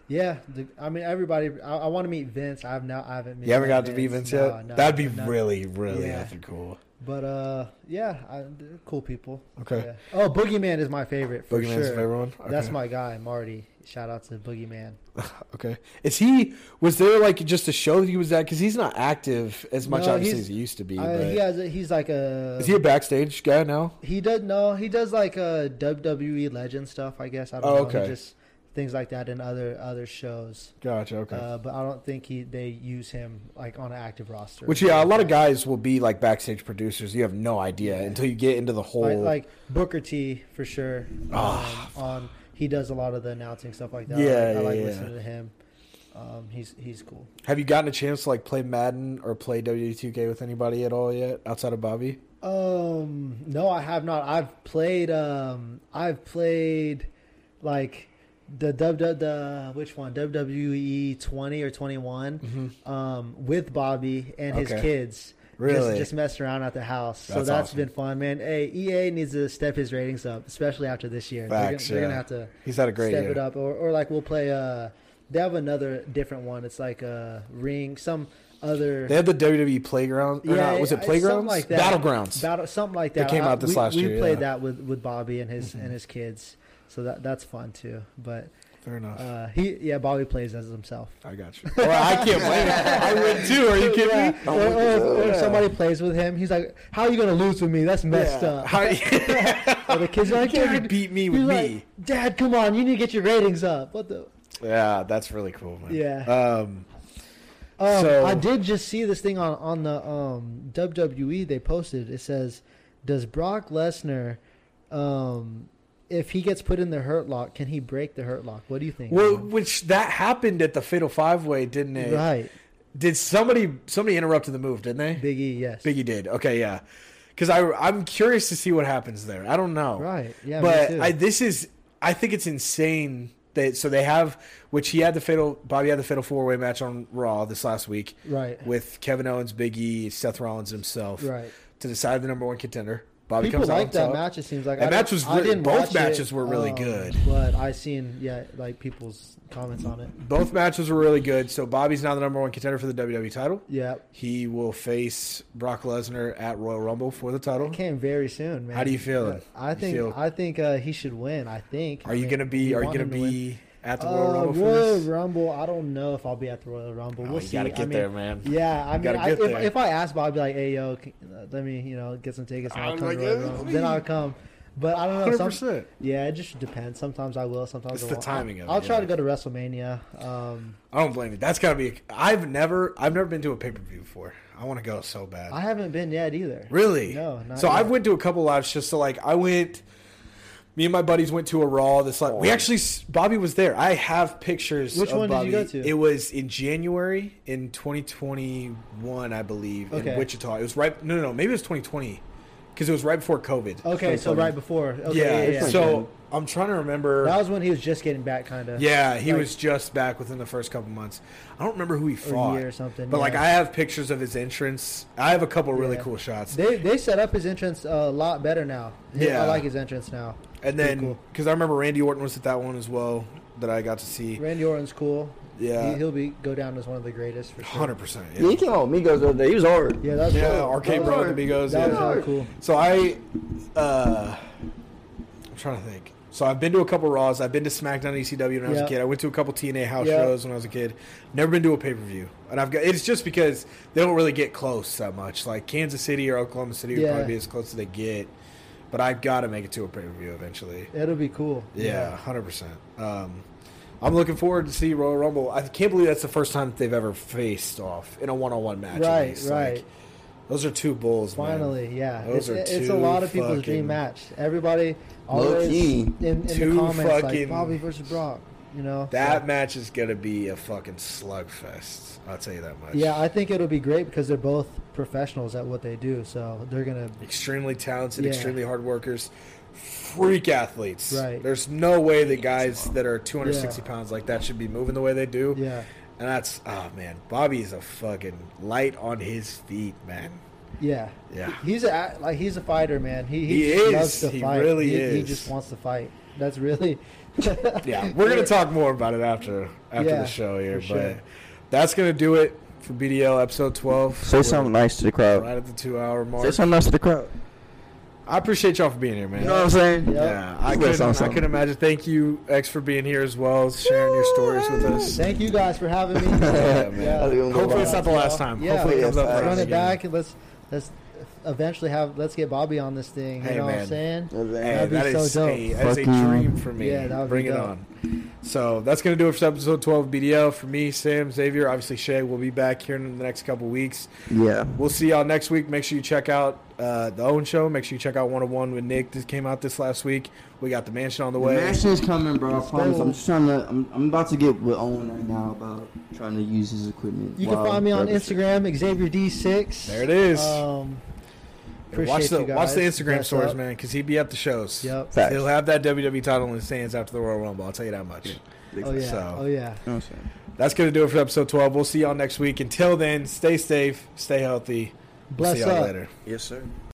D: yeah, the, I mean everybody. I, I want to meet Vince. I've now I haven't. Met
B: You haven't got to meet Vince yet.
D: no,
B: That'd be
D: no.
B: really, really
D: Yeah.
B: cool.
D: But uh, yeah, I, cool people.
B: Okay,
D: Yeah. Oh, Boogeyman is my favorite for
B: Boogeyman's
D: sure.
B: favorite one. Okay.
D: That's my guy, Marty. Shout out to the Boogeyman.
B: okay. Is he? Was there like just a show that he was at? Because he's not active as much
D: No,
B: obviously as he used to be.
D: I,
B: but
D: he has. A, he's like a.
B: is he a backstage guy now?
D: He does no. He does like a WWE legend stuff. I guess I don't
B: Oh,
D: know.
B: okay.
D: Just things like that in other other shows.
B: Gotcha. Okay.
D: Uh, but I don't think he they use him like on an active roster.
B: Which yeah, a lot of guys will be like backstage producers. You have no idea until you get into the whole.
D: like, like Booker T for sure.
B: Ah.
D: Um, on he does a lot of the announcing stuff like that.
B: Yeah,
D: I like,
B: yeah,
D: I like
B: yeah.
D: listening to him. Um, he's he's cool.
B: have you gotten a chance to like play Madden or play WWE2K with anybody at all yet outside of Bobby?
D: Um, no, I have not. I've played. Um, I've played like the W the which one WWE twenty or twenty Um, with Bobby and his
B: Okay.
D: kids.
B: Really?
D: just, just messing around at the house. so
B: That's
D: that's
B: awesome.
D: been fun, man. Hey, EA needs to step his ratings up, especially after this year. they're, gonna, they're gonna have to
B: He's had a great
D: step
B: year.
D: it up, or, or like we'll play. Uh, they have another different one. It's like a ring, some other.
B: They had the WWE Playground. Or not, was it Playgrounds?
D: something like that.
B: Battlegrounds.
D: Battle, something like
B: That
D: that.
B: came out this
D: we,
B: last
D: we
B: year,
D: played
B: yeah.
D: that with, with Bobby and his and his kids, so that that's fun too. But
B: Fair enough.
D: uh, he, yeah, Bobby plays as himself.
B: I got you. Well, I can't blame it. I would too. Are you kidding
D: Yeah.
B: me?
D: Or, or or if somebody plays with him, he's like, "How are you gonna lose with me? That's messed
B: Yeah.
D: up."
B: How-
D: Or the kids are like,
B: You can't
D: "Dad,
B: beat me
D: he's
B: with
D: like,
B: me.
D: Dad, come on, you need to get your ratings up. What the?
B: yeah, that's really cool, man.
D: Yeah.
B: Um,
D: Um,
B: So-
D: I did just see this thing on on the um, WWE. They posted. It says, "Does Brock Lesnar, um, if he gets put in the Hurt Lock, can he break the Hurt Lock? What do you think?"
B: well,
D: Alan?
B: which that happened at the Fatal Five Way, didn't it?
D: right,
B: Did somebody somebody interrupted the move? Didn't they?
D: Big E, yes,
B: Biggie did. Okay, yeah. Because I I'm curious to see what happens there. I don't know.
D: right, yeah, me
B: but. I, this is I think it's insane that so they have which he had the fatal Bobby had the fatal four way match on Raw this last week
D: right,
B: with Kevin Owens, Big E, Seth Rollins himself
D: right.
B: to decide the number one contender. Bobby
D: People
B: comes out
D: like that
B: top.
D: match. It seems like
B: That
D: I
B: match was both matches
D: it,
B: were really
D: um,
B: good.
D: but I seen yeah like people's comments on it.
B: Both matches were really good. So Bobby's now the number one contender for the WWE title.
D: Yeah,
B: He will face Brock Lesnar at Royal Rumble for the title.
D: it came very soon, man.
B: How do you feel?
D: I think
B: feel-
D: I think uh, he should win. I think.
B: Are
D: I
B: you
D: mean,
B: gonna be? Are you gonna be at the Royal
D: Uh,
B: Rumble for
D: Royal
B: this?
D: Rumble. I don't know if I'll be at the Royal Rumble.
B: Oh,
D: we'll
B: you
D: see.
B: gotta
D: I
B: get
D: mean,
B: there, man.
D: Yeah, I mean,
B: gotta
D: I,
B: get
D: if,
B: there.
D: if I ask Bob, I'd be like, "Hey, yo, c- uh, let me, you know, get some tickets and I'll
B: I'm
D: come
B: like,
D: to Royal
B: yeah,
D: Rumble." Then I'll come. But I don't know.
B: Hundred
D: Some,
B: percent.
D: yeah, it just depends. Sometimes I will. Sometimes
B: It's
D: I
B: the
D: won't.
B: timing of it,
D: I'll try
B: yeah.
D: to go to WrestleMania. Um,
B: I don't blame you. That's gotta be. I've never. I've never been to a pay per view before. I want to go so bad.
D: I haven't been yet either.
B: really?
D: No, not
B: so I
D: yet.
B: went to a couple lives just to like. I went. Me and my buddies went to a Raw. This like we oh. actually Bobby was there. I have pictures.
D: Which
B: of
D: one did you go to?
B: It was in January in 2021, I believe,
D: Okay.
B: in Wichita. It was right. No, no, no. Maybe it was 2020 because it was right before COVID.
D: Okay, so right before. Okay,
B: yeah.
D: yeah, yeah.
B: So I'm trying to remember.
D: that was when he was just getting back, kind of.
B: Yeah, he
D: Like-
B: was just back within the first couple months. I don't remember who he fought,
D: year or something,
B: But like. I have pictures of his entrance. I have a couple really
D: Yeah.
B: cool shots.
D: They they set up his entrance a lot better now.
B: Yeah.
D: I like his entrance now.
B: And
D: pretty
B: then
D: cool.
B: because I remember Randy Orton was at that one as well that I got to see.
D: Randy Orton's cool.
B: Yeah,
D: he, will be go down as one of the greatest for sure.
B: hundred percent.
C: Yeah, he came out with Migos the other day. He was hard.
D: Yeah, that's
B: Yeah,
D: cool.
B: Arcade
D: that
B: Bro
D: was,
B: and the Migos.
D: That was
B: Yeah.
D: really cool.
B: So I, uh, I'm trying to think. So I've been to a couple Raws. I've been to SmackDown ECW when I was
D: Yeah.
B: a kid. I went to a couple TNA house
D: Yeah.
B: shows when I was a kid. Never been to a pay per view, and I've got. It's just because they don't really get close that much. Like Kansas City or Oklahoma City would
D: Yeah.
B: probably be as close as they get. But I've got to make it to a pay per view eventually.
D: It'll be cool.
B: Yeah, hundred percent. Um, I'm looking forward to see Royal Rumble. I can't believe that's the first time they've ever faced off in a one on one match. at
D: Right,
B: least.
D: right.
B: Like, those are two bulls. man.
D: Finally, yeah.
B: Those
D: it's,
B: are
D: it's a lot of people's dream match. Everybody always in, in the comments
B: fucking-
D: like Bobby versus Brock. You know
B: That
D: So-
B: match is gonna be a fucking slugfest. I'll tell you that much.
D: Yeah, I think it'll be great because they're both professionals at what they do. So they're gonna.
B: extremely talented,
D: Yeah.
B: extremely hard workers, freak athletes.
D: Right.
B: There's no way that guys that are 260
D: Yeah.
B: pounds like that should be moving the way they do.
D: Yeah,
B: And that's oh man, Bobby's a fucking light on his feet, man.
D: yeah.
B: Yeah.
D: He's a like he's a fighter, man. He he,
B: He is.
D: loves to
B: He
D: fight.
B: really
D: he, He
B: is.
D: just wants to fight. That's really.
B: Yeah, we're gonna talk more about it after after
D: Yeah,
B: the show here,
D: for
B: but
D: sure.
B: that's gonna do it for BDL episode 12.
C: Say
B: We're
C: something nice to the crowd.
B: Right at the two hour mark.
C: Say something nice to the crowd.
B: I appreciate y'all for being here, man.
C: You know what I'm saying?
D: Yeah.
B: Yeah, I
C: Just let
B: couldn't, I
C: something.
B: couldn't imagine. Thank you, X, for being here as well, sharing your stories with us.
D: Thank you guys for having me.
B: Yeah, man.
D: Yeah.
B: Hopefully it's not the last time.
D: Yeah.
B: Hopefully it comes up
C: Yeah,
B: for
D: Run it
B: again.
D: back and let's let's eventually have let's get Bobby on this thing. You
B: Hey,
D: know what. I'm saying?
B: Hey,
D: That'd be
B: that is
D: so dope.
B: a, that is a dream for me.
D: Yeah, that would be
B: Bring it on. So that's going to do it for episode 12 of BDL. For me, Sam, Xavier, obviously Shay will be back here in the next couple weeks.
C: Yeah.
B: We'll see y'all next week. Make sure you check out uh, the Owen Show. Make sure you check out 101 with Nick. This came out this last week. We got the mansion on the
C: The
B: way.
C: mansion is coming, bro. I promise. I'm just trying to. I'm, I'm about to get with Owen right now about trying to use his equipment.
D: You can find me on Instagram, Xavier D6.
B: There it is.
D: Um,
B: And watch the
D: you
B: watch the. Instagram
D: Bless
B: stories,
D: up.
B: man, because he'd be at the shows.
D: Yep.
C: Facts.
B: He'll have that WWE title in his hands after the Royal Rumble. I'll tell you that much.
D: Oh yeah.
B: So-
D: Oh yeah.
C: You know what I'm saying?
B: That's going to do it for episode 12. We'll see y'all next week. Until then, stay safe, stay healthy.
D: Bless
B: See y'all
D: up.
B: later.
C: Yes, sir.